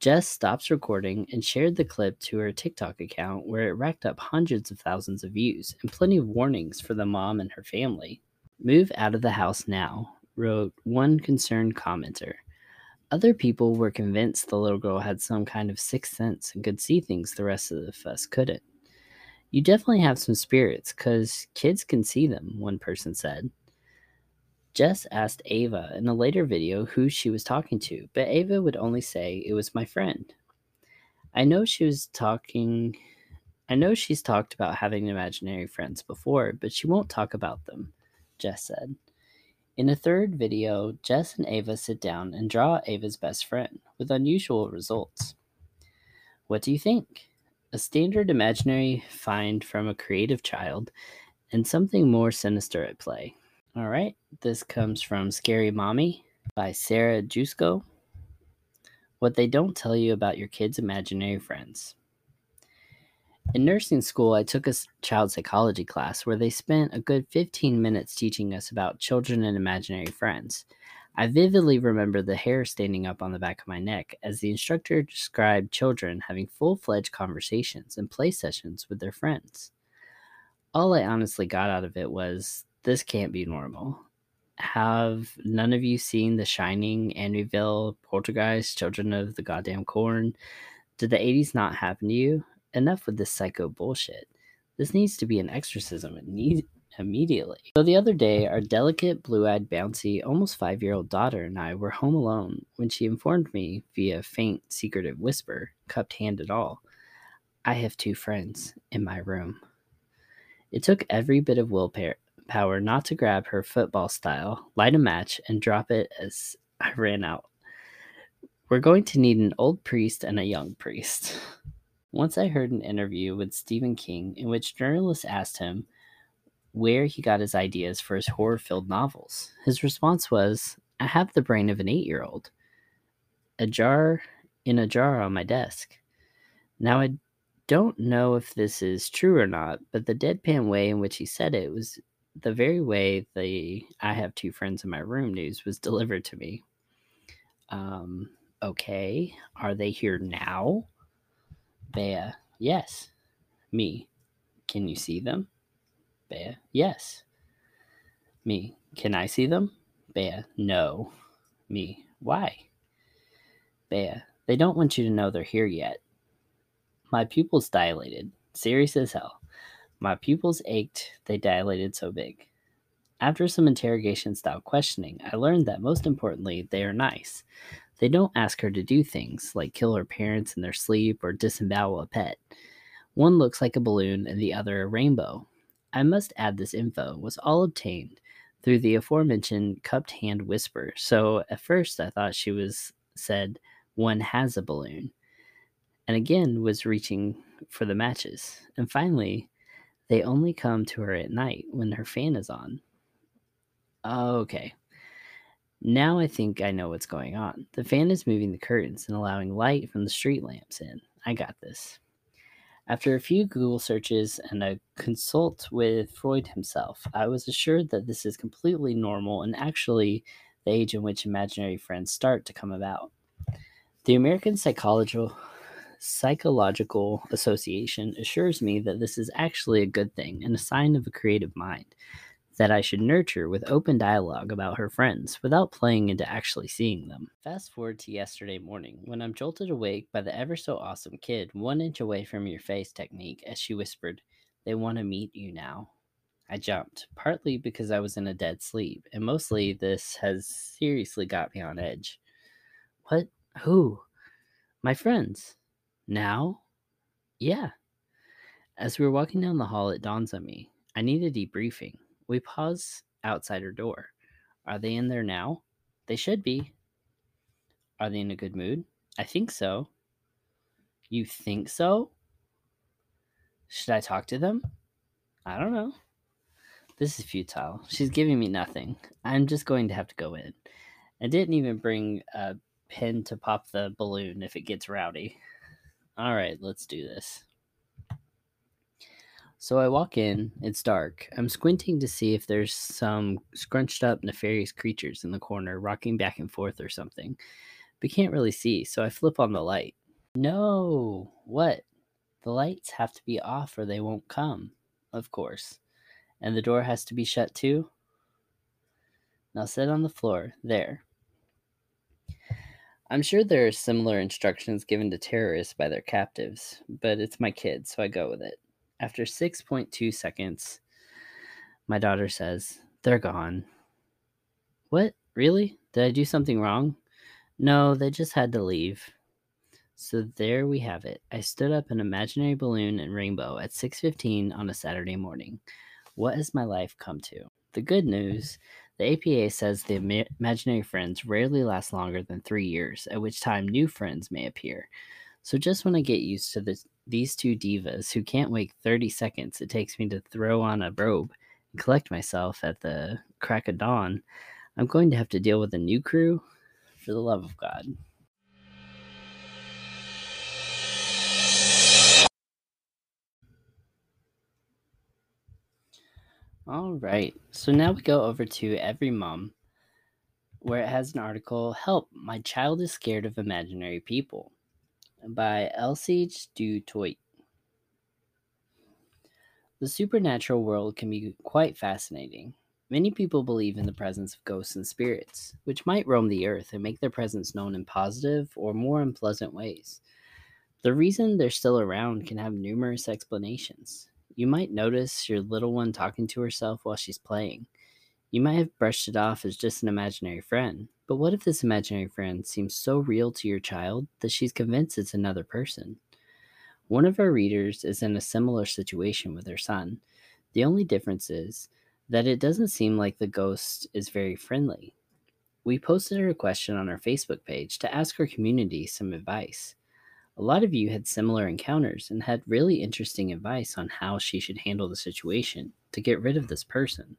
Jess stops recording and shared the clip to her TikTok account where it racked up hundreds of thousands of views and plenty of warnings for the mom and her family. Move out of the house now, wrote one concerned commenter. Other people were convinced the little girl had some kind of sixth sense and could see things the rest of us couldn't. You definitely have some spirits, because kids can see them, one person said. Jess asked Ava in a later video who she was talking to, but Ava would only say it was my friend. I know she was talking I know she's talked about having imaginary friends before, but she won't talk about them, Jess said. In a third video, Jess and Ava sit down and draw Ava's best friend, with unusual results. What do you think? A standard imaginary find from a creative child, and something more sinister at play. All right, this comes from Scary Mommy by Sarah Jusko. What they don't tell you about your kids' imaginary friends. In nursing school, I took a child psychology class where they spent a good 15 minutes teaching us about children and imaginary friends. I vividly remember the hair standing up on the back of my neck as the instructor described children having full fledged conversations and play sessions with their friends. All I honestly got out of it was this can't be normal. Have none of you seen The Shining, Amityville, Poltergeist, Children of the Goddamn Corn? Did the 80s not happen to you? enough with this psycho bullshit. This needs to be an exorcism immediately. So the other day, our delicate, blue eyed, bouncy, almost five year old daughter and I were home alone when she informed me via faint, secretive whisper, cupped hand at all, I have two friends in my room. It took every bit of willpower not to grab her football style, light a match, and drop it as I ran out. We're going to need an old priest and a young priest. Once I heard an interview with Stephen King in which journalists asked him where he got his ideas for his horror filled novels. His response was, I have the brain of an eight year old. A jar in a jar on my desk. Now, I don't know if this is true or not, but the deadpan way in which he said it was the very way the I have two friends in my room news was delivered to me. Um, okay, are they here now? Bea, yes. Me, can you see them? Bea, yes. Me, can I see them? Bea, no. Me, why? Bea, they don't want you to know they're here yet. My pupils dilated, serious as hell. My pupils ached, they dilated so big. After some interrogation style questioning, I learned that most importantly, they are nice. They don't ask her to do things like kill her parents in their sleep or disembowel a pet. One looks like a balloon and the other a rainbow. I must add this info was all obtained through the aforementioned cupped hand whisper, so at first I thought she was said one has a balloon, and again was reaching for the matches. And finally, they only come to her at night when her fan is on. Okay, now I think I know what's going on. The fan is moving the curtains and allowing light from the street lamps in. I got this. After a few Google searches and a consult with Freud himself, I was assured that this is completely normal and actually the age in which imaginary friends start to come about. The American Psychological Psychological Association assures me that this is actually a good thing and a sign of a creative mind that I should nurture with open dialogue about her friends without playing into actually seeing them. Fast forward to yesterday morning when I'm jolted awake by the ever so awesome kid one inch away from your face technique as she whispered, They want to meet you now. I jumped, partly because I was in a dead sleep, and mostly this has seriously got me on edge. What? Who? My friends. Now? Yeah. As we were walking down the hall, it dawns on me. I need a debriefing. We pause outside her door. Are they in there now? They should be. Are they in a good mood? I think so. You think so? Should I talk to them? I don't know. This is futile. She's giving me nothing. I'm just going to have to go in. I didn't even bring a pin to pop the balloon if it gets rowdy. All right, let's do this. So I walk in, it's dark. I'm squinting to see if there's some scrunched up nefarious creatures in the corner rocking back and forth or something, but can't really see, so I flip on the light. No! What? The lights have to be off or they won't come. Of course. And the door has to be shut too? Now sit on the floor. There. I'm sure there are similar instructions given to terrorists by their captives, but it's my kid, so I go with it. After 6.2 seconds, my daughter says, They're gone. What? Really? Did I do something wrong? No, they just had to leave. So there we have it. I stood up an imaginary balloon and rainbow at 6:15 on a Saturday morning. What has my life come to? The good mm-hmm. news, the APA says the imaginary friends rarely last longer than 3 years, at which time new friends may appear. So just when I get used to this, these two divas who can't wait 30 seconds it takes me to throw on a robe and collect myself at the crack of dawn, I'm going to have to deal with a new crew for the love of God. All right. So now we go over to Every Mom, where it has an article Help, My Child is Scared of Imaginary People by Elsie du Toit. The supernatural world can be quite fascinating. Many people believe in the presence of ghosts and spirits, which might roam the earth and make their presence known in positive or more unpleasant ways. The reason they're still around can have numerous explanations. You might notice your little one talking to herself while she's playing. You might have brushed it off as just an imaginary friend, but what if this imaginary friend seems so real to your child that she's convinced it's another person? One of our readers is in a similar situation with her son. The only difference is that it doesn't seem like the ghost is very friendly. We posted her a question on our Facebook page to ask our community some advice. A lot of you had similar encounters and had really interesting advice on how she should handle the situation to get rid of this person.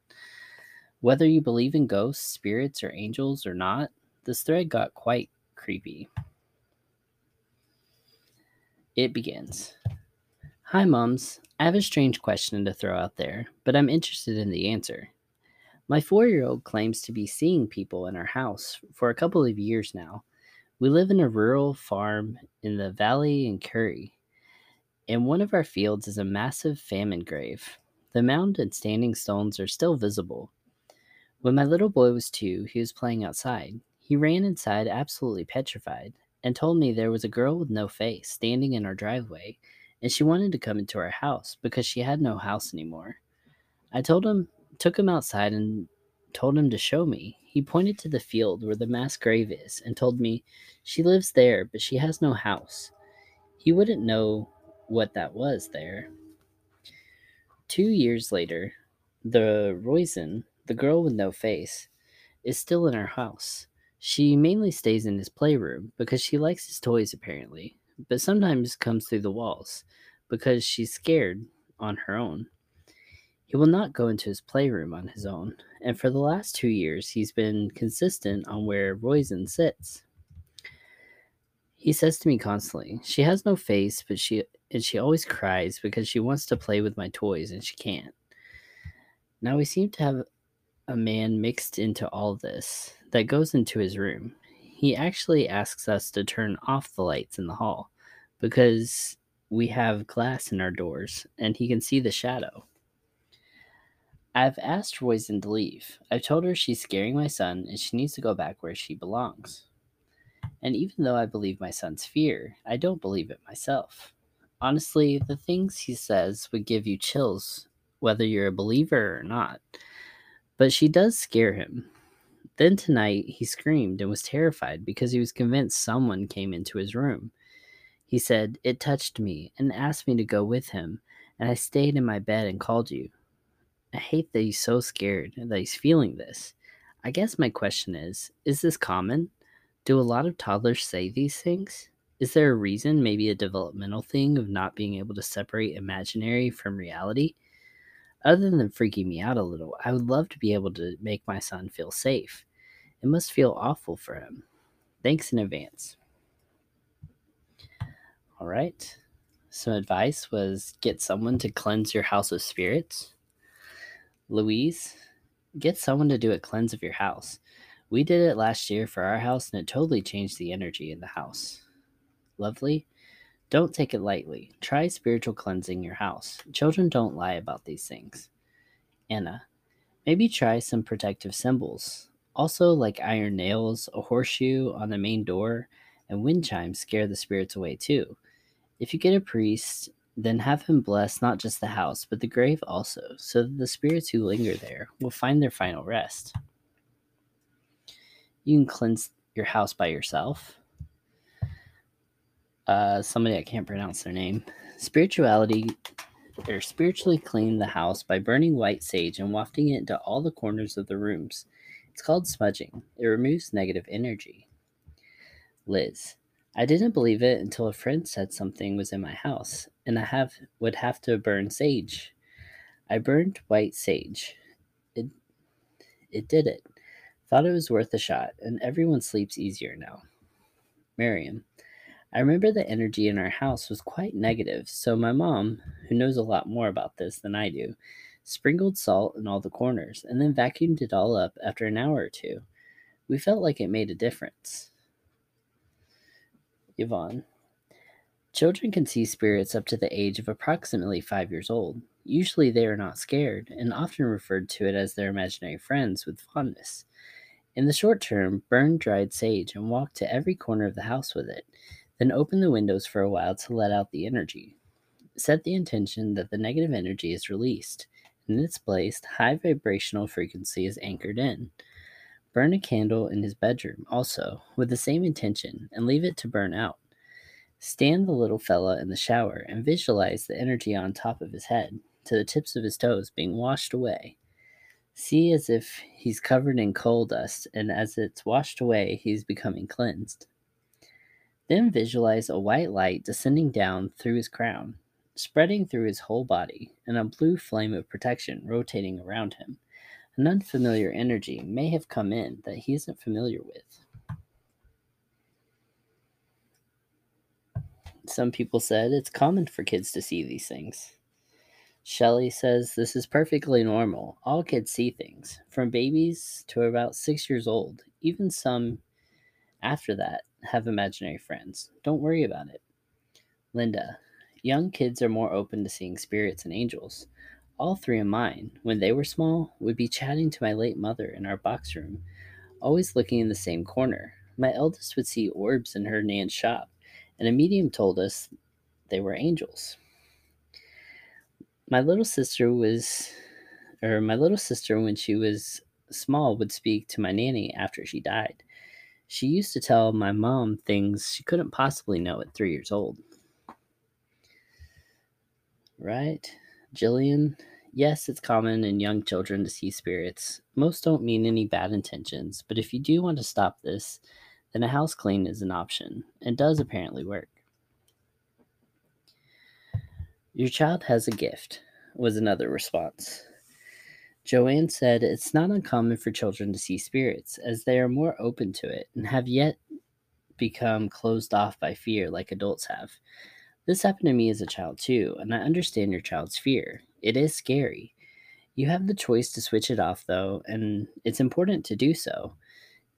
Whether you believe in ghosts, spirits, or angels or not, this thread got quite creepy. It begins Hi, mums. I have a strange question to throw out there, but I'm interested in the answer. My four year old claims to be seeing people in our house for a couple of years now. We live in a rural farm in the valley in Curry. In one of our fields is a massive famine grave. The mound and standing stones are still visible. When my little boy was two, he was playing outside. He ran inside absolutely petrified and told me there was a girl with no face standing in our driveway and she wanted to come into our house because she had no house anymore. I told him, took him outside and told him to show me. He pointed to the field where the mass grave is and told me, She lives there, but she has no house. He wouldn't know what that was there. Two years later, the Roisin, the girl with no face, is still in her house. She mainly stays in his playroom because she likes his toys, apparently, but sometimes comes through the walls because she's scared on her own. He will not go into his playroom on his own, and for the last two years, he's been consistent on where Roisin sits. He says to me constantly, "She has no face, but she and she always cries because she wants to play with my toys and she can't." Now we seem to have a man mixed into all this that goes into his room. He actually asks us to turn off the lights in the hall because we have glass in our doors and he can see the shadow. I've asked Roisin to leave. I've told her she's scaring my son and she needs to go back where she belongs. And even though I believe my son's fear, I don't believe it myself. Honestly, the things he says would give you chills, whether you're a believer or not. But she does scare him. Then tonight, he screamed and was terrified because he was convinced someone came into his room. He said, It touched me and asked me to go with him, and I stayed in my bed and called you. I hate that he's so scared that he's feeling this. I guess my question is Is this common? Do a lot of toddlers say these things? Is there a reason, maybe a developmental thing, of not being able to separate imaginary from reality? Other than freaking me out a little, I would love to be able to make my son feel safe. It must feel awful for him. Thanks in advance. All right. Some advice was get someone to cleanse your house of spirits. Louise, get someone to do a cleanse of your house. We did it last year for our house and it totally changed the energy in the house. Lovely. Don't take it lightly. Try spiritual cleansing your house. Children don't lie about these things. Anna, maybe try some protective symbols. Also, like iron nails, a horseshoe on the main door, and wind chimes scare the spirits away too. If you get a priest, then have him bless not just the house, but the grave also, so that the spirits who linger there will find their final rest. You can cleanse your house by yourself. uh, somebody I can't pronounce their name. Spirituality or spiritually clean the house by burning white sage and wafting it into all the corners of the rooms. It's called smudging. It removes negative energy. Liz. I didn't believe it until a friend said something was in my house and I have would have to burn sage. I burned white sage. It it did it. Thought it was worth a shot, and everyone sleeps easier now. Miriam. I remember the energy in our house was quite negative, so my mom, who knows a lot more about this than I do, sprinkled salt in all the corners and then vacuumed it all up after an hour or two. We felt like it made a difference. Yvonne. Children can see spirits up to the age of approximately five years old. Usually they are not scared and often referred to it as their imaginary friends with fondness. In the short term, burn dried sage and walk to every corner of the house with it. Then open the windows for a while to let out the energy. Set the intention that the negative energy is released. And in its place, high vibrational frequency is anchored in. Burn a candle in his bedroom also, with the same intention, and leave it to burn out. Stand the little fella in the shower and visualize the energy on top of his head, to the tips of his toes, being washed away. See as if he's covered in coal dust, and as it's washed away, he's becoming cleansed. Then visualize a white light descending down through his crown, spreading through his whole body, and a blue flame of protection rotating around him. An unfamiliar energy may have come in that he isn't familiar with. Some people said it's common for kids to see these things. Shelley says this is perfectly normal. All kids see things, from babies to about six years old. Even some after that have imaginary friends. Don't worry about it. Linda, young kids are more open to seeing spirits and angels. All three of mine, when they were small, would be chatting to my late mother in our box room, always looking in the same corner. My eldest would see orbs in her nan's shop, and a medium told us they were angels my little sister was, or my little sister, when she was small, would speak to my nanny after she died. She used to tell my mom things she couldn't possibly know at three years old. Right? Jillian, yes, it's common in young children to see spirits. Most don't mean any bad intentions, but if you do want to stop this, then a house clean is an option. It does apparently work. Your child has a gift, was another response. Joanne said it's not uncommon for children to see spirits, as they are more open to it and have yet become closed off by fear like adults have. This happened to me as a child too, and I understand your child's fear. It is scary. You have the choice to switch it off though, and it's important to do so.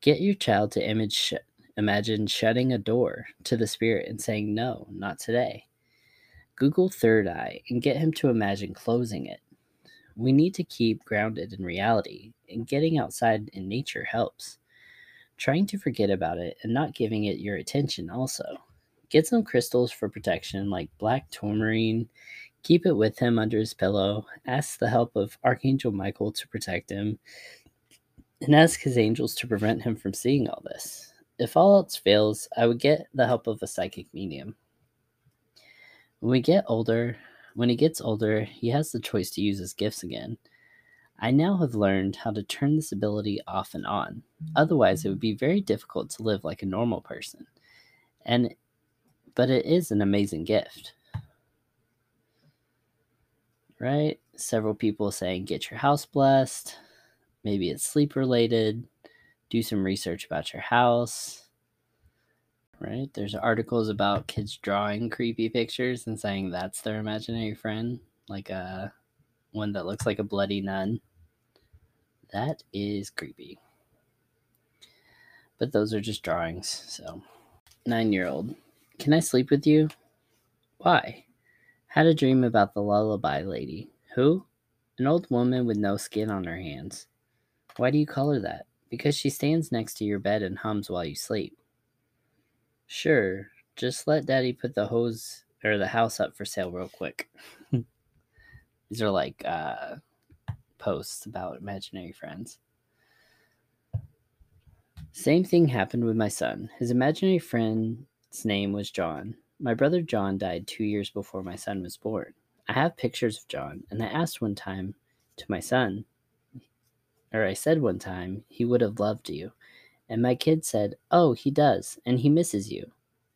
Get your child to image imagine shutting a door to the spirit and saying no, not today. Google Third Eye and get him to imagine closing it. We need to keep grounded in reality, and getting outside in nature helps. Trying to forget about it and not giving it your attention also. Get some crystals for protection like black tourmaline. Keep it with him under his pillow. Ask the help of Archangel Michael to protect him. And ask his angels to prevent him from seeing all this. If all else fails, I would get the help of a psychic medium. When we get older, when he gets older, he has the choice to use his gifts again. I now have learned how to turn this ability off and on. Otherwise, it would be very difficult to live like a normal person. And but it is an amazing gift. Right? Several people saying get your house blessed. Maybe it's sleep related. Do some research about your house right? There's articles about kids drawing creepy pictures and saying that's their imaginary friend, like a one that looks like a bloody nun. That is creepy. But those are just drawings, so. Nine year old. Can I sleep with you? Why? Had a dream about the lullaby lady. Who? An old woman with no skin on her hands. Why do you call her that? Because she stands next to your bed and hums while you sleep. Sure, just let daddy put the hose or the house up for sale real quick. These are like uh, posts about imaginary friends. Same thing happened with my son. His imaginary friend's name was John. My brother John died two years before my son was born. I have pictures of John, and I asked one time to my son, or I said one time, he would have loved you. And my kid said, Oh, he does, and he misses you.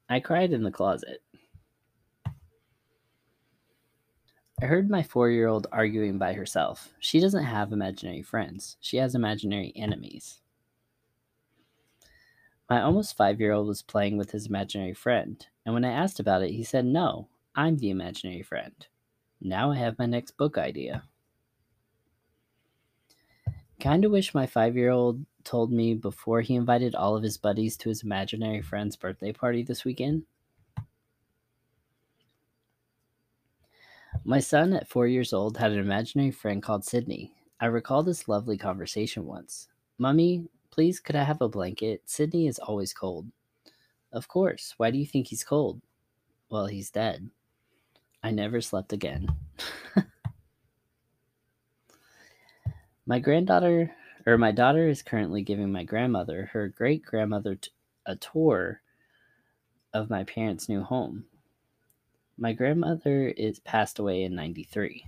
I cried in the closet. I heard my four year old arguing by herself. She doesn't have imaginary friends, she has imaginary enemies. My almost five year old was playing with his imaginary friend, and when I asked about it, he said, No, I'm the imaginary friend. Now I have my next book idea. Kinda wish my five year old told me before he invited all of his buddies to his imaginary friend's birthday party this weekend. My son, at four years old, had an imaginary friend called Sydney. I recall this lovely conversation once. Mummy, please, could I have a blanket? Sydney is always cold. Of course. Why do you think he's cold? Well, he's dead. I never slept again. my granddaughter, or my daughter, is currently giving my grandmother, her great grandmother, t- a tour of my parents' new home. My grandmother is passed away in 93.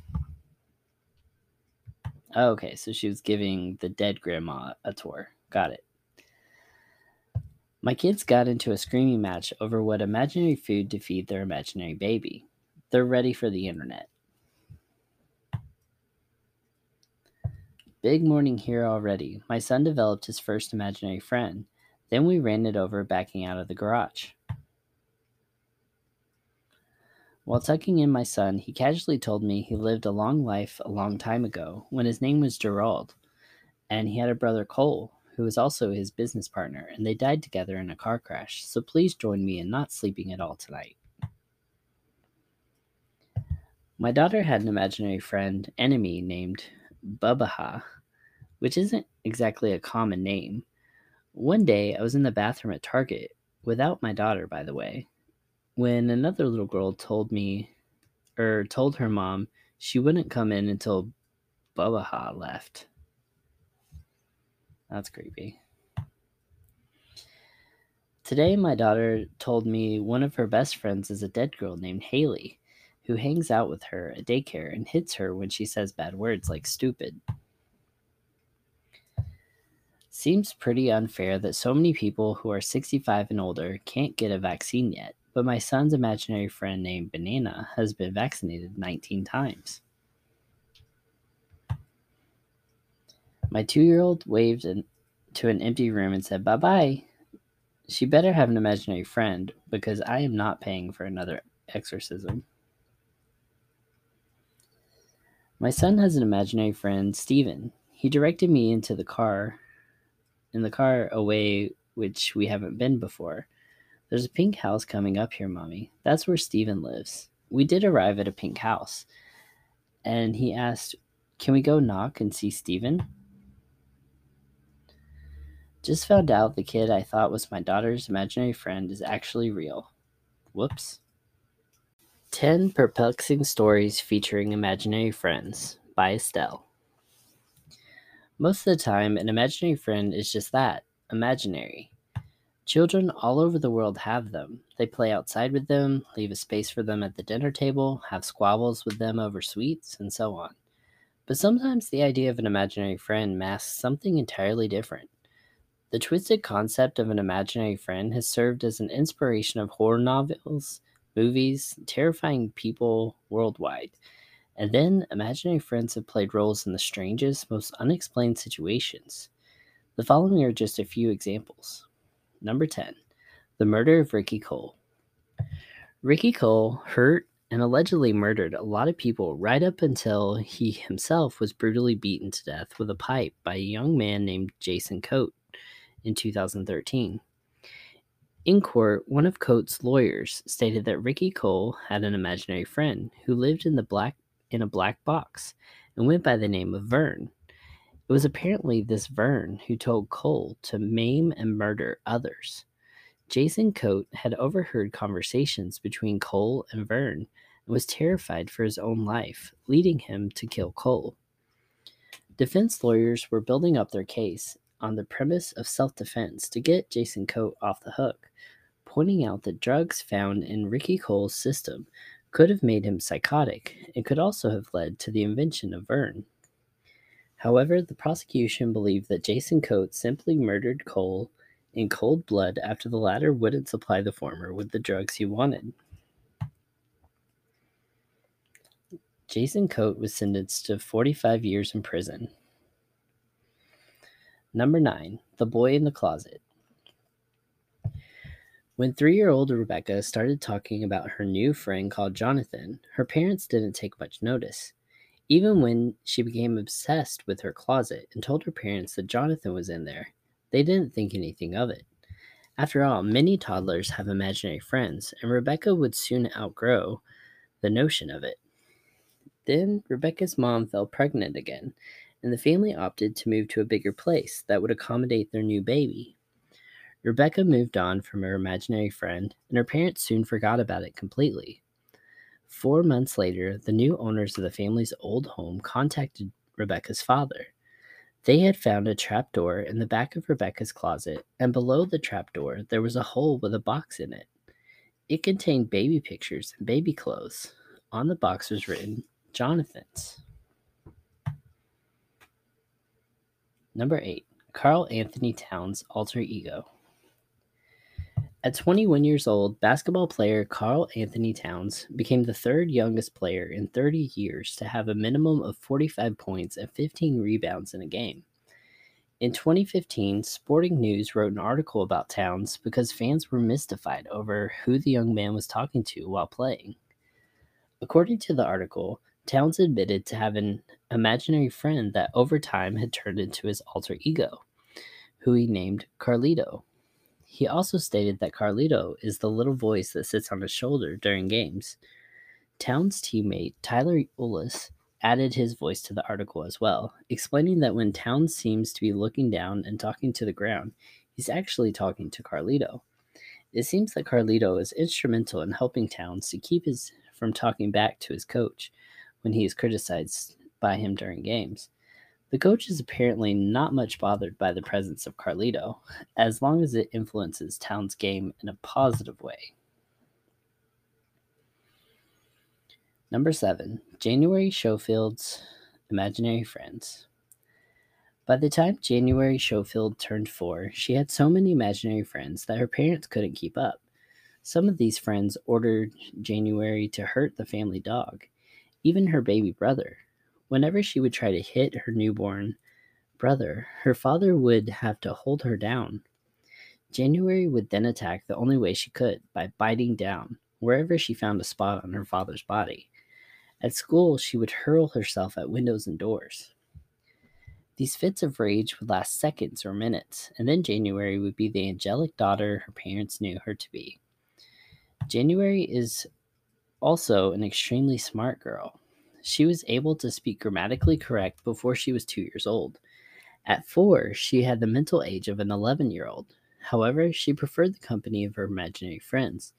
okay, so she was giving the dead grandma a tour. Got it. My kids got into a screaming match over what imaginary food to feed their imaginary baby. They're ready for the internet. Big morning here already. My son developed his first imaginary friend. Then we ran it over backing out of the garage. While tucking in my son, he casually told me he lived a long life a long time ago when his name was Gerald, and he had a brother Cole, who was also his business partner, and they died together in a car crash. So please join me in not sleeping at all tonight. My daughter had an imaginary friend, enemy, named Bubaha, which isn't exactly a common name. One day, I was in the bathroom at Target, without my daughter, by the way, when another little girl told me or told her mom she wouldn't come in until Bubaha left. That's creepy. Today, my daughter told me one of her best friends is a dead girl named Haley, who hangs out with her at daycare and hits her when she says bad words like stupid. Seems pretty unfair that so many people who are 65 and older can't get a vaccine yet but my son's imaginary friend named Banana has been vaccinated 19 times. My two year old waved in, to an empty room and said, Bye bye. She better have an imaginary friend because I am not paying for another exorcism. My son has an imaginary friend, Steven. He directed me into the car, in the car away, which we haven't been before. There's a pink house coming up here, Mommy. That's where Steven lives. We did arrive at a pink house. And he asked, Can we go knock and see Steven? Just found out the kid I thought was my daughter's imaginary friend is actually real. Whoops. 10 Perplexing Stories Featuring Imaginary Friends by Estelle. Most of the time, an imaginary friend is just that imaginary. Children all over the world have them. They play outside with them, leave a space for them at the dinner table, have squabbles with them over sweets, and so on. But sometimes the idea of an imaginary friend masks something entirely different. The twisted concept of an imaginary friend has served as an inspiration of horror novels, movies, terrifying people worldwide. And then imaginary friends have played roles in the strangest, most unexplained situations. The following are just a few examples. Number 10 The Murder of Ricky Cole. Ricky Cole hurt and allegedly murdered a lot of people right up until he himself was brutally beaten to death with a pipe by a young man named Jason Coate in 2013. In court, one of Coate's lawyers stated that Ricky Cole had an imaginary friend who lived in the black in a black box and went by the name of Vern. It was apparently this Vern who told Cole to maim and murder others. Jason Coate had overheard conversations between Cole and Vern and was terrified for his own life, leading him to kill Cole. Defense lawyers were building up their case on the premise of self defense to get Jason Coate off the hook. pointing out that drugs found in Ricky Cole's system could have made him psychotic and could also have led to the invention of Vern. However, the prosecution believed that Jason Coates simply murdered Cole in cold blood after the latter wouldn't supply the former with the drugs he wanted. Jason Coate was sentenced to 45 years in prison. Number 9. The Boy in the Closet. When three year old Rebecca started talking about her new friend called Jonathan, her parents didn't take much notice. Even when she became obsessed with her closet and told her parents that Jonathan was in there, they didn't think anything of it. After all, many toddlers have imaginary friends, and Rebecca would soon outgrow the notion of it. Then Rebecca's mom fell pregnant again, and the family opted to move to a bigger place that would accommodate their new baby. Rebecca moved on from her imaginary friend, and her parents soon forgot about it completely. Four months later, the new owners of the family's old home contacted Rebecca's father. They had found a trapdoor in the back of Rebecca's closet, and below the trapdoor there was a hole with a box in it. It contained baby pictures and baby clothes. On the box was written, Jonathan's. Number 8. Karl Anthony Towns' alter ego. At 21 years old, basketball player Karl Anthony Towns became the third youngest player in 30 years to have a minimum of 45 points and 15 rebounds in a game. In 2015, Sporting News wrote an article about Towns because fans were mystified over who the young man was talking to while playing. According to the article, Towns admitted to have an imaginary friend that over time had turned into his alter ego, who he named Carlito. He also stated that Carlito is the little voice that sits on his shoulder during games. Towns' teammate Tyler Ulis added his voice to the article as well, explaining that when Towns seems to be looking down and talking to the ground, he's actually talking to Carlito. It seems that Carlito is instrumental in helping Towns to keep his from talking back to his coach when he is criticized by him during games. The coach is apparently not much bothered by the presence of Carlito, as long as it influences Town's game in a positive way. Number seven, January Schofield's Imaginary Friends. By the time January Schofield turned four, she had so many imaginary friends that her parents couldn't keep up. Some of these friends ordered January to hurt the family dog, even her baby brother, Whenever she would try to hit her newborn brother, her father would have to hold her down. January would then attack the only way she could by biting down wherever she found a spot on her father's body. At school, she would hurl herself at windows and doors. These fits of rage would last seconds or minutes, and then January would be the angelic daughter her parents knew her to be. January is also an extremely smart girl. She was able to speak grammatically correct before she was two years old. At four, she had the mental age of an 11 year old. However, she preferred the company of her imaginary friends,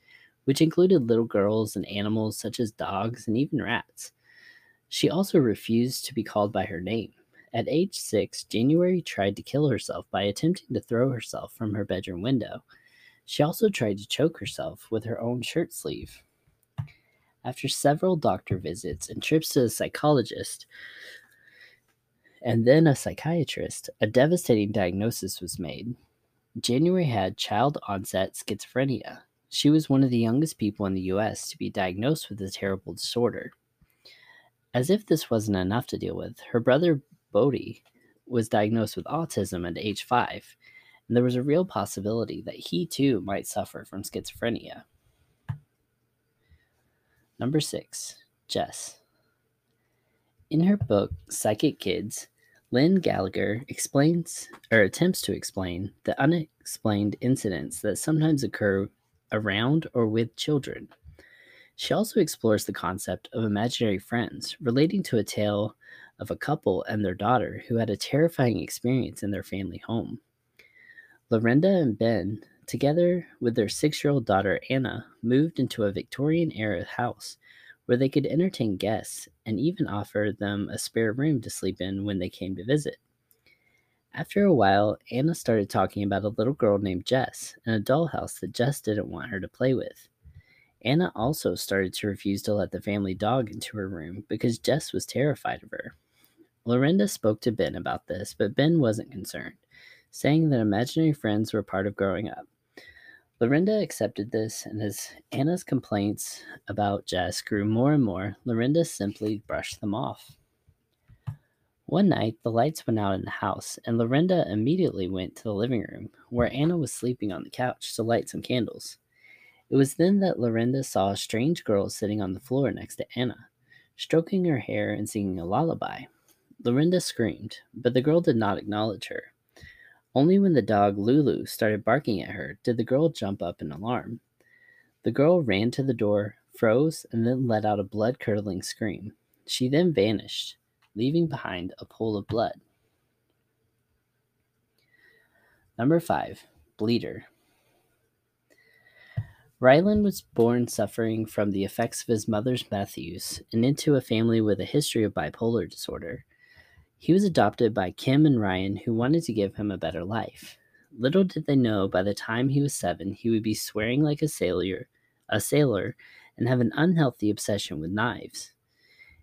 which included little girls and animals such as dogs and even rats. She also refused to be called by her name. At age six, January tried to kill herself by attempting to throw herself from her bedroom window. She also tried to choke herself with her own shirt sleeve. After several doctor visits and trips to a psychologist and then a psychiatrist, a devastating diagnosis was made. January had child onset schizophrenia. She was one of the youngest people in the US to be diagnosed with this terrible disorder. As if this wasn't enough to deal with, her brother Bodhi was diagnosed with autism at age 5, and there was a real possibility that he too might suffer from schizophrenia. Number six, Jess. In her book, Psychic Kids, Lynn Gallagher explains or attempts to explain the unexplained incidents that sometimes occur around or with children. She also explores the concept of imaginary friends, relating to a tale of a couple and their daughter who had a terrifying experience in their family home. Lorinda and Ben together with their six year old daughter Anna, moved into a Victorian era house where they could entertain guests and even offer them a spare room to sleep in when they came to visit. After a while, Anna started talking about a little girl named Jess and a dollhouse that Jess didn't want her to play with. Anna also started to refuse to let the family dog into her room because Jess was terrified of her. Lorinda spoke to Ben about this, but Ben wasn't concerned, saying that imaginary friends were part of growing up. Lorinda accepted this, and as Anna's complaints about Jess grew more and more, Lorinda simply brushed them off. One night, the lights went out in the house, and Lorinda immediately went to the living room, where Anna was sleeping on the couch, to light some candles. It was then that Lorinda saw a strange girl sitting on the floor next to Anna, stroking her hair and singing a lullaby. Lorinda screamed, but the girl did not acknowledge her. Only when the dog Lulu started barking at her did the girl jump up in alarm. The girl ran to the door, froze, and then let out a blood curdling scream. She then vanished leaving behind a pool of blood. Number 5. Bleeder. Ryland was born suffering from the effects of his mother's meth use and into a family with a history of bipolar disorder. He was adopted by Kim and Ryan, who wanted to give him a better life. Little did they know by the time he was seven, he would be swearing like a sailor, a sailor, and have an unhealthy obsession with knives.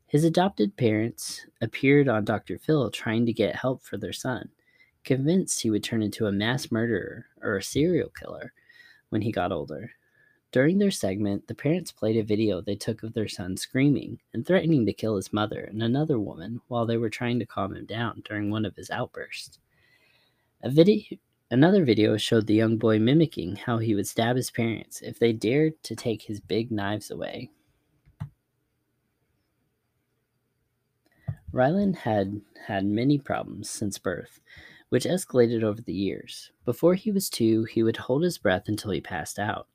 His adopted parents appeared on Dr. Phil trying to get help for their son, convinced he would turn into a mass murderer or a serial killer when he got older. During their segment, the parents played a video they took of their son screaming and threatening to kill his mother and another woman while they were trying to calm him down during one of his outbursts. A another video showed the young boy mimicking how he would stab his parents if they dared to take his big knives away. Ryland had had many problems since birth, which escalated over the years. Before he was two, he would hold his breath until he passed out.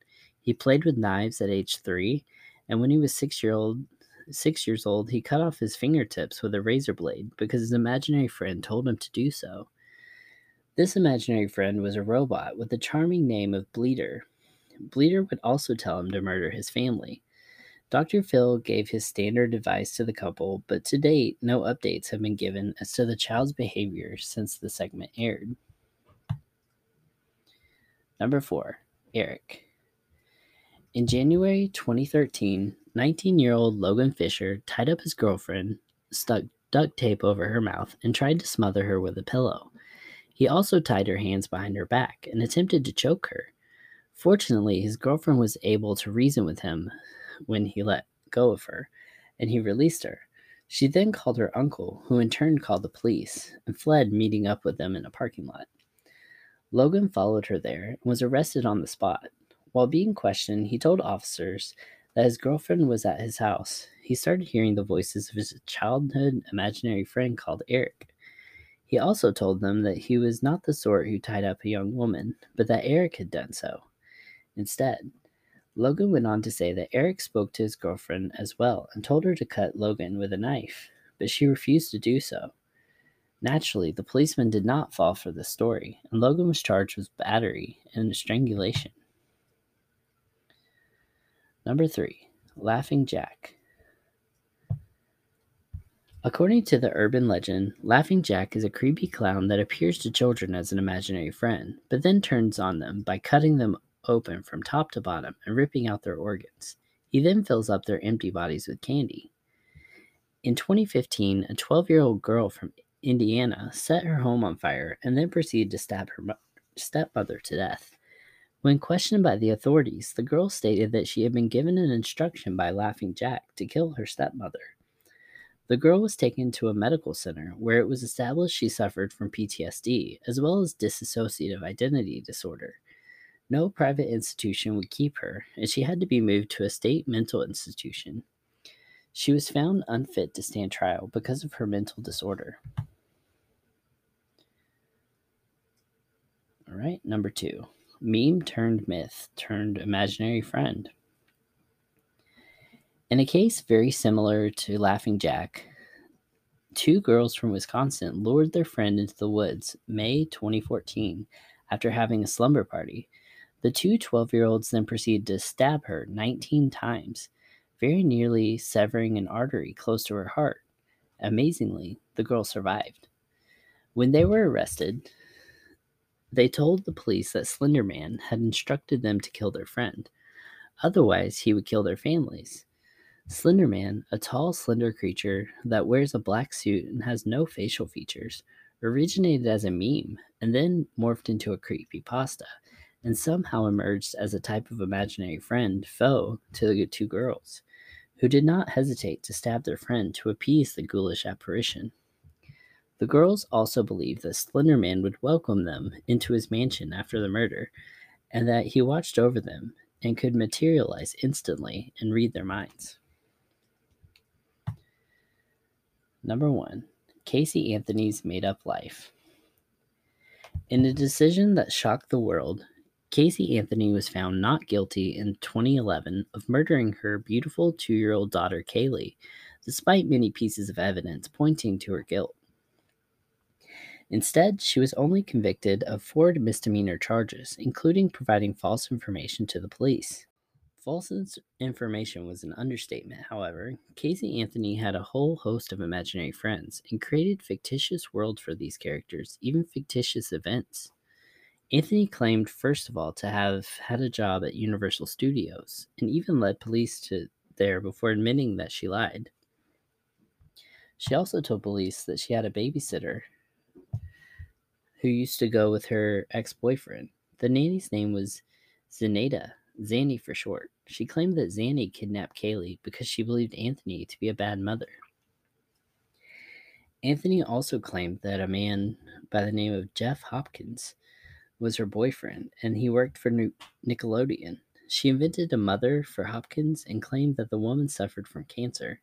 He played with knives at age three, and when he was six year old six years old, he cut off his fingertips with a razor blade because his imaginary friend told him to do so. This imaginary friend was a robot with the charming name of Bleeder. Bleeder would also tell him to murder his family. Dr. Phil gave his standard advice to the couple, but to date, no updates have been given as to the child's behavior since the segment aired. Number 4. Eric. In January 2013, 19 year old Logan Fisher tied up his girlfriend, stuck duct tape over her mouth, and tried to smother her with a pillow. He also tied her hands behind her back and attempted to choke her. Fortunately, his girlfriend was able to reason with him, when he let go of her, and he released her. She then called her uncle, who in turn called the police, and fled, meeting up with them in a parking lot. Logan followed her there and was arrested on the spot. While being questioned, he told officers that his girlfriend was at his house. He started hearing the voices of his childhood imaginary friend called Eric. He also told them that he was not the sort who tied up a young woman, but that Eric had done so. Instead, Logan went on to say that Eric spoke to his girlfriend as well and told her to cut Logan with a knife, but she refused to do so. Naturally, the policeman did not fall for the story, and Logan was charged with battery and strangulation. Number three, Laughing Jack. According to the urban legend, Laughing Jack is a creepy clown that appears to children as an imaginary friend, but then turns on them by cutting them open from top to bottom and ripping out their organs. He then fills up their empty bodies with candy. In 2015, a 12 year old girl from Indiana set her home on fire and then proceeded to stab her stepmother to death. When questioned by the authorities, the girl stated that she had been given an instruction by Laughing Jack to kill her stepmother. The girl was taken to a medical center where it was established she suffered from PTSD as well as dissociative identity disorder. No private institution would keep her, and she had to be moved to a state mental institution. She was found unfit to stand trial because of her mental disorder. All right, number two meme turned myth turned imaginary friend. In a case very similar to Laughing Jack, two girls from Wisconsin lured their friend into the woods May 2014 after having a slumber party. The two 12 year olds then proceeded to stab her 19 times, very nearly severing an artery close to her heart. Amazingly, the girl survived. When they were arrested, they told the police that Slenderman had instructed them to kill their friend. Otherwise, he would kill their families. Slenderman, a tall, slender creature that wears a black suit and has no facial features, originated as a meme and then morphed into a creepy pasta and somehow emerged as a type of imaginary friend foe to the two girls, who did not hesitate to stab their friend to appease the ghoulish apparition. The girls also believed that Slender Man would welcome them into his mansion after the murder, and that he watched over them and could materialize instantly and read their minds. Number one, Casey Anthony's made up life. In a decision that shocked the world, Casey Anthony was found not guilty in 2011 of murdering her beautiful two year old daughter Caylee, despite many pieces of evidence pointing to her guilt. Instead, she was only convicted of four misdemeanor charges, including providing false information to the police. False information was an understatement, however. Casey Anthony had a whole host of imaginary friends and created fictitious worlds for these characters, even fictitious events. Anthony claimed, first of all, to have had a job at Universal Studios and even led police to there before admitting that she lied. She also told police that she had a babysitter who used to go with her ex boyfriend. The nanny's name was Zenaida, Zanny for short. She claimed that Zanny kidnapped Caylee because she believed Anthony to be a bad mother. Anthony also claimed that a man by the name of Jeff Hopkins was her boyfriend, and he worked for Nickelodeon. She invented a mother for Hopkins and claimed that the woman suffered from cancer.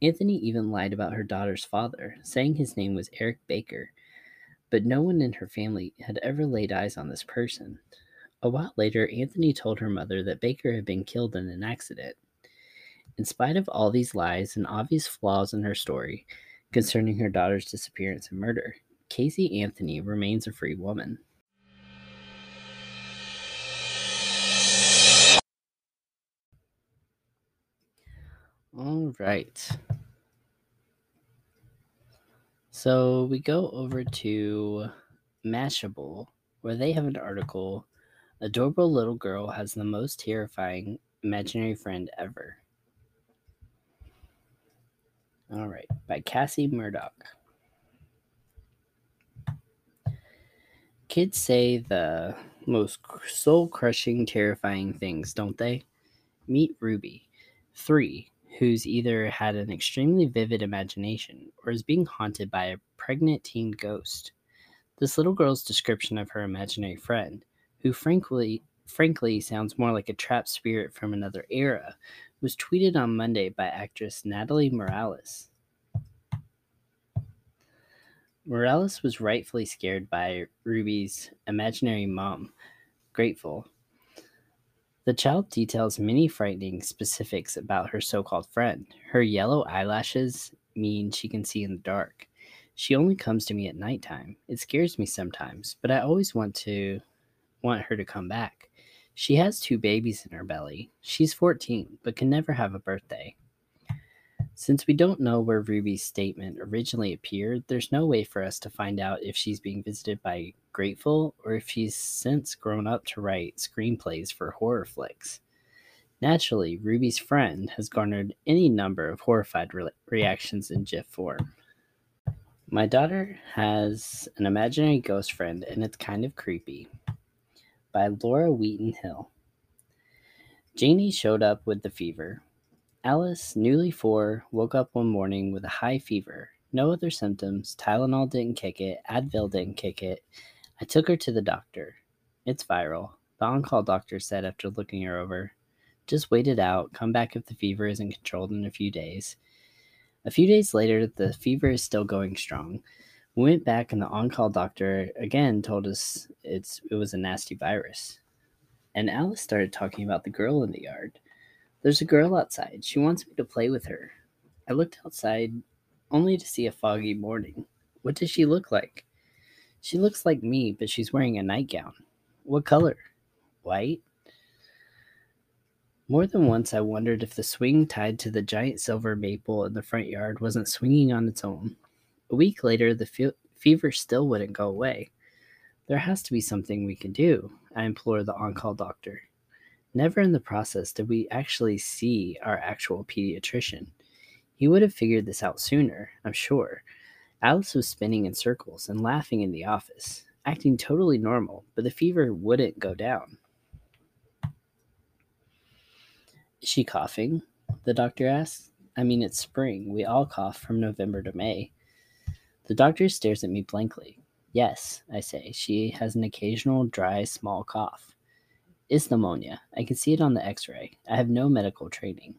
Anthony even lied about her daughter's father, saying his name was Eric Baker, but no one in her family had ever laid eyes on this person. A while later, Anthony told her mother that Baker had been killed in an accident. In spite of all these lies and obvious flaws in her story concerning her daughter's disappearance and murder, Casey Anthony remains a free woman. All right. So we go over to Mashable, where they have an article Adorable Little Girl has the most terrifying imaginary friend ever. All right, by Cassie Murdoch. Kids say the most soul crushing, terrifying things, don't they? Meet Ruby, three, who's either had an extremely vivid imagination or is being haunted by a pregnant teen ghost. This little girl's description of her imaginary friend, who frankly frankly sounds more like a trapped spirit from another era, was tweeted on Monday by actress Natalie Morales. Morales was rightfully scared by Ruby's imaginary mom, Grateful, the child details many frightening specifics about her so called friend. Her yellow eyelashes mean she can see in the dark. She only comes to me at nighttime. It scares me sometimes, but I always want to want her to come back. She has two babies in her belly. She's 14, but can never have a birthday. Since we don't know where Ruby's statement originally appeared, there's no way for us to find out if she's being visited by Grateful or if he's since grown up to write screenplays for horror flicks. Naturally, Ruby's friend has garnered any number of horrified re- reactions in GIF form. My daughter has an imaginary ghost friend, and it's kind of creepy. By Laura Wheaton Hill. Janie showed up with the fever, Alice, newly four, woke up one morning with a high fever. No other symptoms. Tylenol didn't kick it. Advil didn't kick it. I took her to the doctor. It's viral. The on call doctor said after looking her over. Just wait it out. Come back if the fever isn't controlled in a few days. A few days later, the fever is still going strong. We went back, and the on call doctor again told us it's, it was a nasty virus. And Alice started talking about the girl in the yard. There's a girl outside. She wants me to play with her. I looked outside only to see a foggy morning. What does she look like? She looks like me, but she's wearing a nightgown. What color? White? More than once, I wondered if the swing tied to the giant silver maple in the front yard wasn't swinging on its own. A week later, the Fever still wouldn't go away. There has to be something we can do, I implored the on call doctor. Never in the process did we actually see our actual pediatrician. He would have figured this out sooner, I'm sure. Alice was spinning in circles and laughing in the office, acting totally normal, but the fever wouldn't go down. Is she coughing? The doctor asked. I mean, it's spring. We all cough from November to May. The doctor stares at me blankly. Yes, I say. She has an occasional dry, small cough. It's pneumonia. I can see it on the x ray. I have no medical training.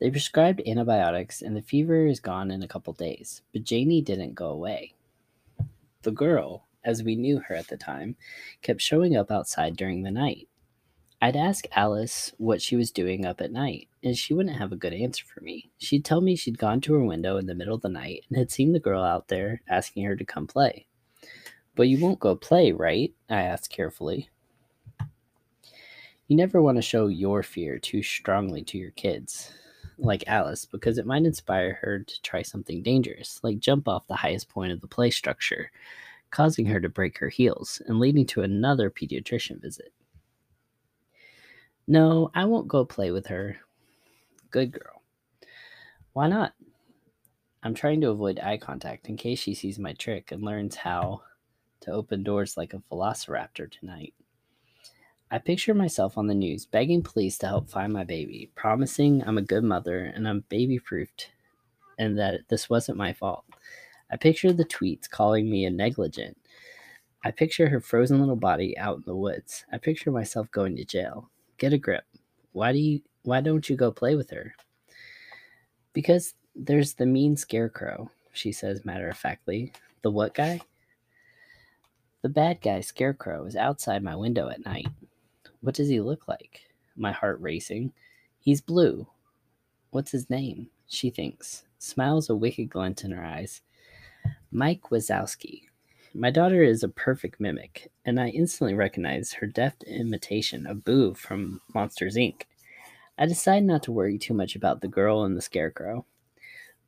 They prescribed antibiotics, and the fever is gone in a couple days, but Janie didn't go away. The girl, as we knew her at the time, kept showing up outside during the night. I'd ask Alice what she was doing up at night, and she wouldn't have a good answer for me. She'd tell me she'd gone to her window in the middle of the night and had seen the girl out there asking her to come play. But you won't go play, right? I asked carefully. You never want to show your fear too strongly to your kids, like Alice, because it might inspire her to try something dangerous, like jump off the highest point of the play structure, causing her to break her heels and leading to another pediatrician visit. No, I won't go play with her. Good girl. Why not? I'm trying to avoid eye contact in case she sees my trick and learns how to open doors like a velociraptor tonight. I picture myself on the news begging police to help find my baby, promising I'm a good mother and I'm baby proofed and that this wasn't my fault. I picture the tweets calling me a negligent. I picture her frozen little body out in the woods. I picture myself going to jail. Get a grip. Why do you why don't you go play with her? Because there's the mean scarecrow, she says matter of factly. The what guy? The bad guy scarecrow is outside my window at night. What does he look like? My heart racing. He's blue. What's his name? She thinks, smiles a wicked glint in her eyes. Mike Wazowski. My daughter is a perfect mimic, and I instantly recognize her deft imitation of Boo from Monsters Inc. I decide not to worry too much about the girl and the scarecrow.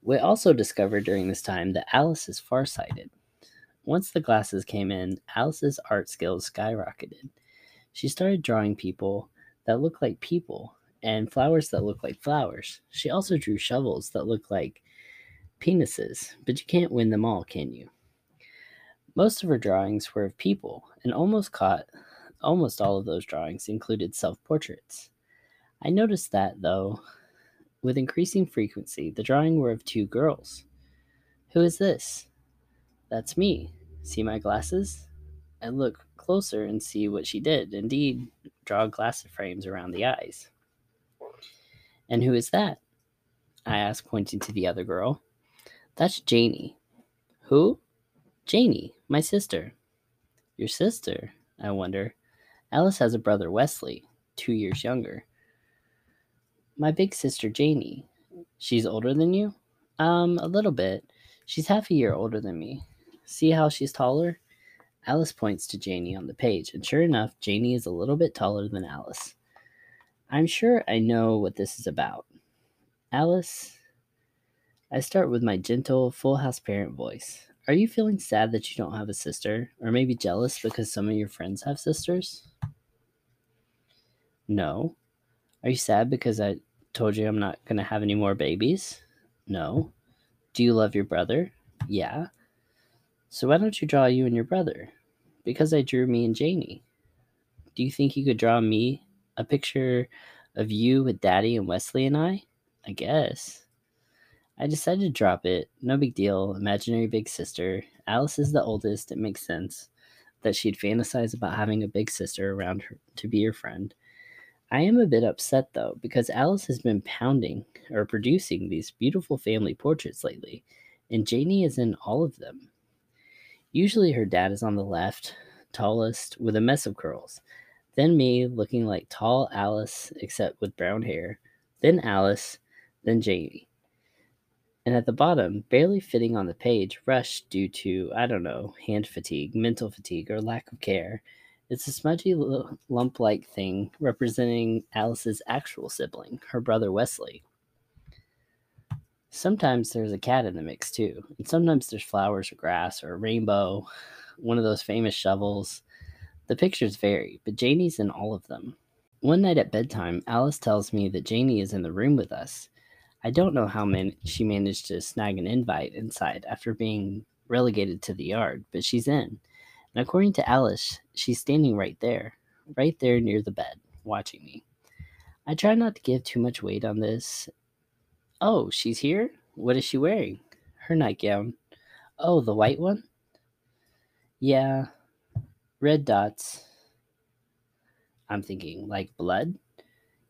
We also discovered during this time that Alice is farsighted. Once the glasses came in, Alice's art skills skyrocketed. She started drawing people that look like people and flowers that look like flowers. She also drew shovels that look like penises, but you can't win them all, can you? Most of her drawings were of people, and almost caught almost all of those drawings included self-portraits. I noticed that though, with increasing frequency, the drawing were of two girls. Who is this? That's me. See my glasses? I look closer and see what she did. Indeed, draw glass frames around the eyes. And who is that? I asked, pointing to the other girl. That's Janie. Who? Janie, my sister. Your sister? I wonder. Alice has a brother, Wesley, two years younger. My big sister, Janie. She's older than you? Um, a little bit. She's half a year older than me. See how she's taller? Alice points to Janie on the page, and sure enough, Janie is a little bit taller than Alice. I'm sure I know what this is about. Alice, I start with my gentle, full house parent voice. Are you feeling sad that you don't have a sister? Or maybe jealous because some of your friends have sisters? No. Are you sad because I told you I'm not going to have any more babies? No. Do you love your brother? Yeah. So why don't you draw you and your brother? Because I drew me and Janie. Do you think you could draw me a picture of you with Daddy and Wesley and I? I guess. I decided to drop it. No big deal. Imaginary big sister. Alice is the oldest. It makes sense that she'd fantasize about having a big sister around her to be her friend. I am a bit upset though, because Alice has been pounding or producing these beautiful family portraits lately, and Janie is in all of them. Usually her dad is on the left, tallest, with a mess of curls. Then me, looking like tall Alice, except with brown hair. Then Alice, then Janie. and at the bottom, barely fitting on the page, rushed due to, I don't know, hand fatigue, mental fatigue, or lack of care. It's a smudgy lump like thing representing Alice's actual sibling, her brother Wesley. Sometimes there's a cat in the mix too, and sometimes there's flowers or grass or a rainbow, one of those famous shovels. The pictures vary, but Janie's in all of them. One night at bedtime, Alice tells me that Janie is in the room with us. I don't know how man- she managed to snag an invite inside after being relegated to the yard, but she's in. And according to Alice, she's standing right there, right there near the bed, watching me. I try not to give too much weight on this. Oh, she's here? What is she wearing? Her nightgown. Oh, the white one? Yeah. Red dots. I'm thinking, like blood?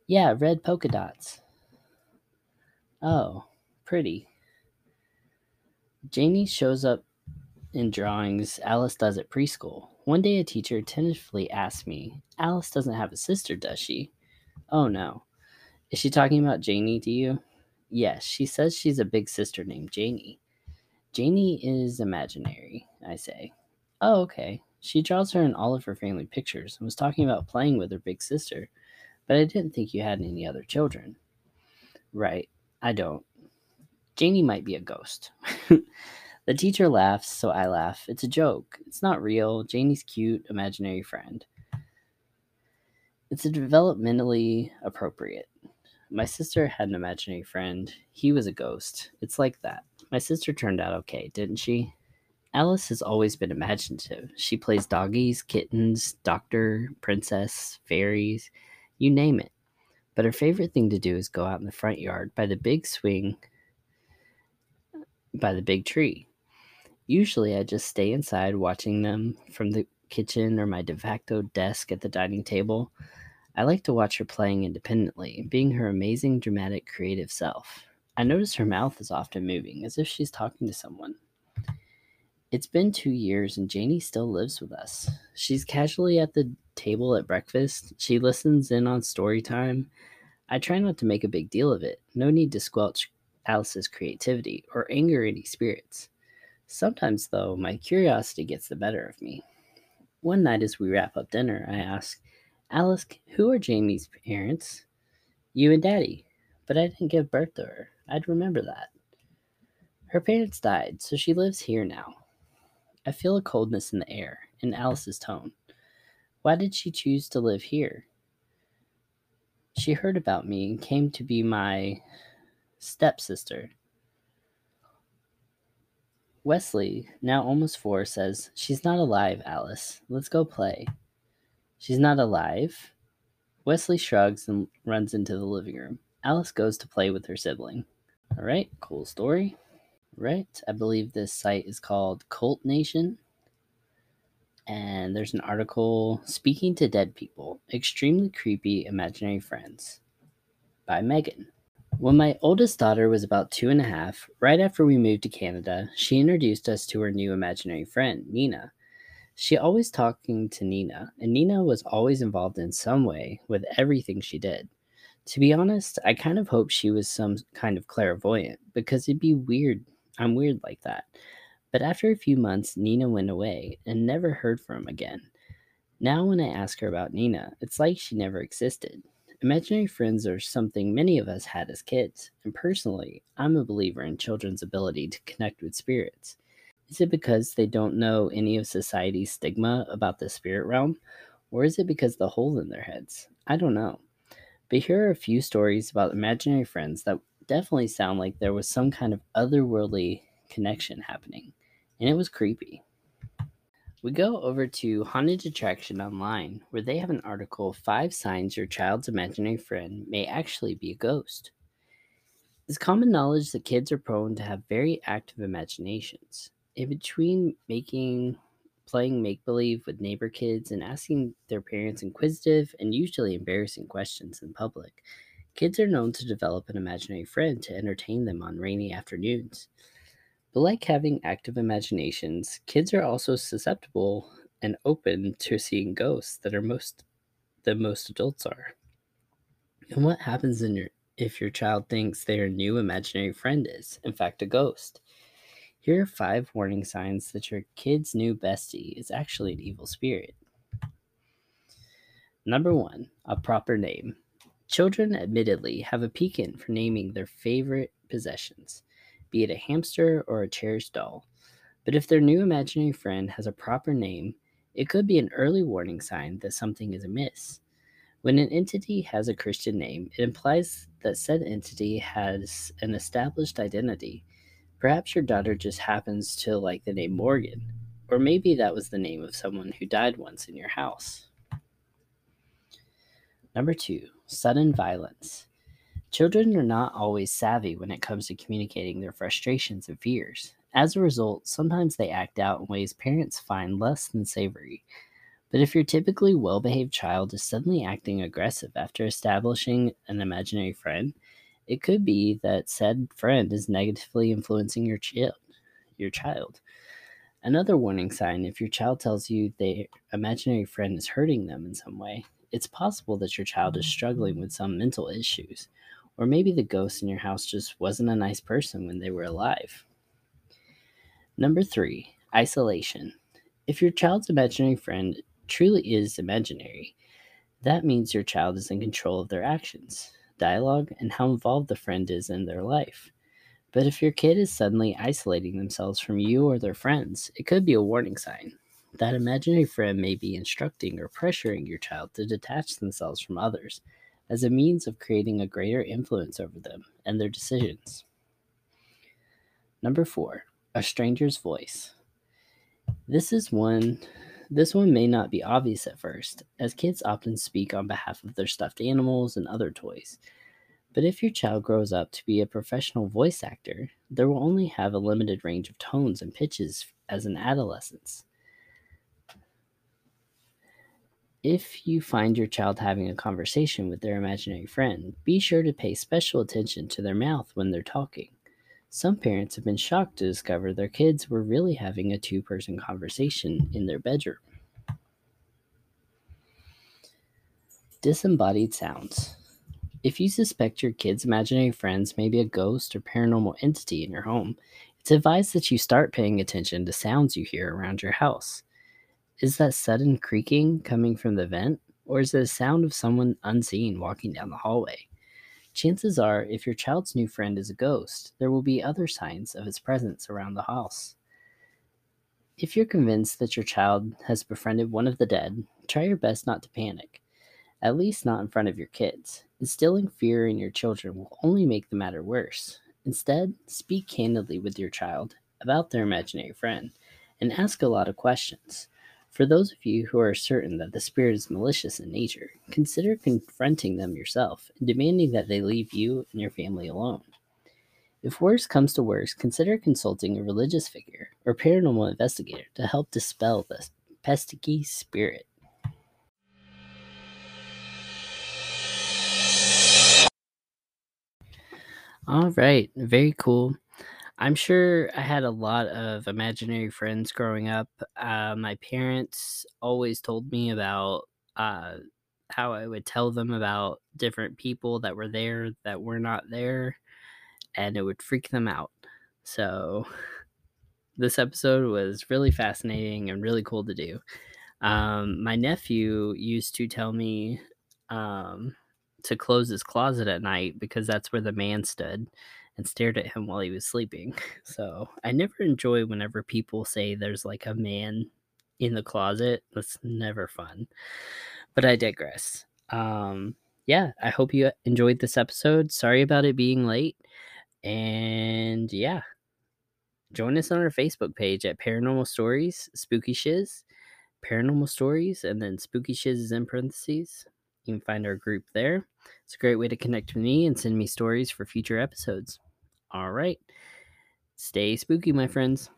Yeah, red polka dots. Oh, pretty. Janie shows up in drawings Alice does at preschool. One day, a teacher tentatively asked me, Alice doesn't have a sister, does she? Oh no. Is she talking about Janie to you? Yes, she says she's a big sister named Janie. Janie is imaginary, I say. Oh, okay. She draws her in all of her family pictures and was talking about playing with her big sister, but I didn't think you had any other children. Right, I don't. Janie might be a ghost. the teacher laughs, so I laugh. It's a joke. It's not real. Janie's cute, imaginary friend. It's a developmentally appropriate. My sister had an imaginary friend. He was a ghost. It's like that. My sister turned out okay, didn't she? Alice has always been imaginative. She plays doggies, kittens, doctor, princess, fairies, you name it. But her favorite thing to do is go out in the front yard by the big swing, by the big tree. Usually I just stay inside watching them from the kitchen or my de facto desk at the dining table. I like to watch her playing independently, being her amazing, dramatic, creative self. I notice her mouth is often moving, as if she's talking to someone. It's been two years and Janie still lives with us. She's casually at the table at breakfast. She listens in on story time. I try not to make a big deal of it. No need to squelch Alice's creativity or anger any spirits. Sometimes, though, my curiosity gets the better of me. One night as we wrap up dinner, I ask, Alice, who are Janie's parents? You and Daddy. But I didn't give birth to her. I'd remember that. Her parents died, so she lives here now. I feel a coldness in the air, in Alice's tone. Why did she choose to live here? She heard about me and came to be my stepsister. Wesley, now almost four, says, She's not alive, Alice. Let's go play. She's not alive? Wesley shrugs and runs into the living room. Alice goes to play with her sibling. All right, cool story. Right, I believe this site is called Cult Nation. And there's an article Speaking to Dead People Extremely Creepy Imaginary Friends by Megan. When my oldest daughter was about two and a half, right after we moved to Canada, she introduced us to her new imaginary friend, Nina. She always talking to Nina, and Nina was always involved in some way with everything she did. To be honest, I kind of hoped she was some kind of clairvoyant because it'd be weird I'm weird like that. But after a few months, Nina went away and never heard from him again. Now, when I ask her about Nina, it's like she never existed. Imaginary friends are something many of us had as kids, and personally, I'm a believer in children's ability to connect with spirits. Is it because they don't know any of society's stigma about the spirit realm, or is it because the hole in their heads? I don't know. But here are a few stories about imaginary friends that definitely sound like there was some kind of otherworldly connection happening, and it was creepy. We go over to Haunted Attraction Online, where they have an article Five Signs Your Child's Imaginary Friend May Actually Be a Ghost. It's common knowledge that kids are prone to have very active imaginations. In between making playing make believe with neighbor kids and asking their parents inquisitive and usually embarrassing questions in public, Kids are known to develop an imaginary friend to entertain them on rainy afternoons. But like having active imaginations, kids are also susceptible and open to seeing ghosts that are most than most adults are. And what happens your if your child thinks their new imaginary friend is, in fact, a ghost? Here are five warning signs that your kid's new bestie is actually an evil spirit. Number one, a proper name. Children, admittedly, have a piquant for naming their favorite possessions. be it a hamster or a cherished doll. But if their new imaginary friend has a proper name, it could be an early warning sign that something is amiss. When an entity has a Christian name, it implies that said entity has an established identity. Perhaps your daughter just happens to like the name Morgan, or maybe that was the name of someone who died once in your house. Number two, sudden violence. Children are not always savvy when it comes to communicating their frustrations and fears. As a result, sometimes they act out in ways parents find less than savory. But if your typically well behaved child is suddenly acting aggressive after establishing an imaginary friend, it could be that said friend is negatively influencing your child. Your child. Another warning sign if your child tells you their imaginary friend is hurting them in some way, it's possible that your child is struggling with some mental issues, or maybe the ghost in your house just wasn't a nice person when they were alive. Number three, isolation. If your child's imaginary friend truly is imaginary, that means your child is in control of their actions, dialogue, and how involved the friend is in their life. But if your kid is suddenly isolating themselves from you or their friends, it could be a warning sign. That imaginary friend may be instructing or pressuring your child to detach themselves from others as a means of creating a greater influence over them and their decisions. Number four, a stranger's voice. This is one this one may not be obvious at first, as kids often speak on behalf of their stuffed animals and other toys. But if your child grows up to be a professional voice actor, they will only have a limited range of tones and pitches as an adolescence. If you find your child having a conversation with their imaginary friend, be sure to pay special attention to their mouth when they're talking. Some parents have been shocked to discover their kids were really having a two person conversation in their bedroom. Disembodied sounds. If you suspect your kid's imaginary friends may be a ghost or paranormal entity in your home, it's advised that you start paying attention to sounds you hear around your house. Is that sudden creaking coming from the vent, or is it a sound of someone unseen walking down the hallway? Chances are, if your child's new friend is a ghost, there will be other signs of its presence around the house. If you're convinced that your child has befriended one of the dead, try your best not to panic, at least not in front of your kids. Instilling fear in your children will only make the matter worse. Instead, speak candidly with your child about their imaginary friend and ask a lot of questions. For those of you who are certain that the spirit is malicious in nature, consider confronting them yourself and demanding that they leave you and your family alone. If worse comes to worse, consider consulting a religious figure or paranormal investigator to help dispel the pesky spirit. All right, very cool. I'm sure I had a lot of imaginary friends growing up. Uh, my parents always told me about uh, how I would tell them about different people that were there that were not there, and it would freak them out. So, this episode was really fascinating and really cool to do. Um, my nephew used to tell me um, to close his closet at night because that's where the man stood and stared at him while he was sleeping. So I never enjoy whenever people say there's like a man in the closet. That's never fun. But I digress. Um, yeah, I hope you enjoyed this episode. Sorry about it being late. And yeah, join us on our Facebook page at Paranormal Stories, Spooky Shiz, Paranormal Stories, and then Spooky Shiz is in parentheses. You can find our group there. It's a great way to connect with me and send me stories for future episodes. All right. Stay spooky, my friends.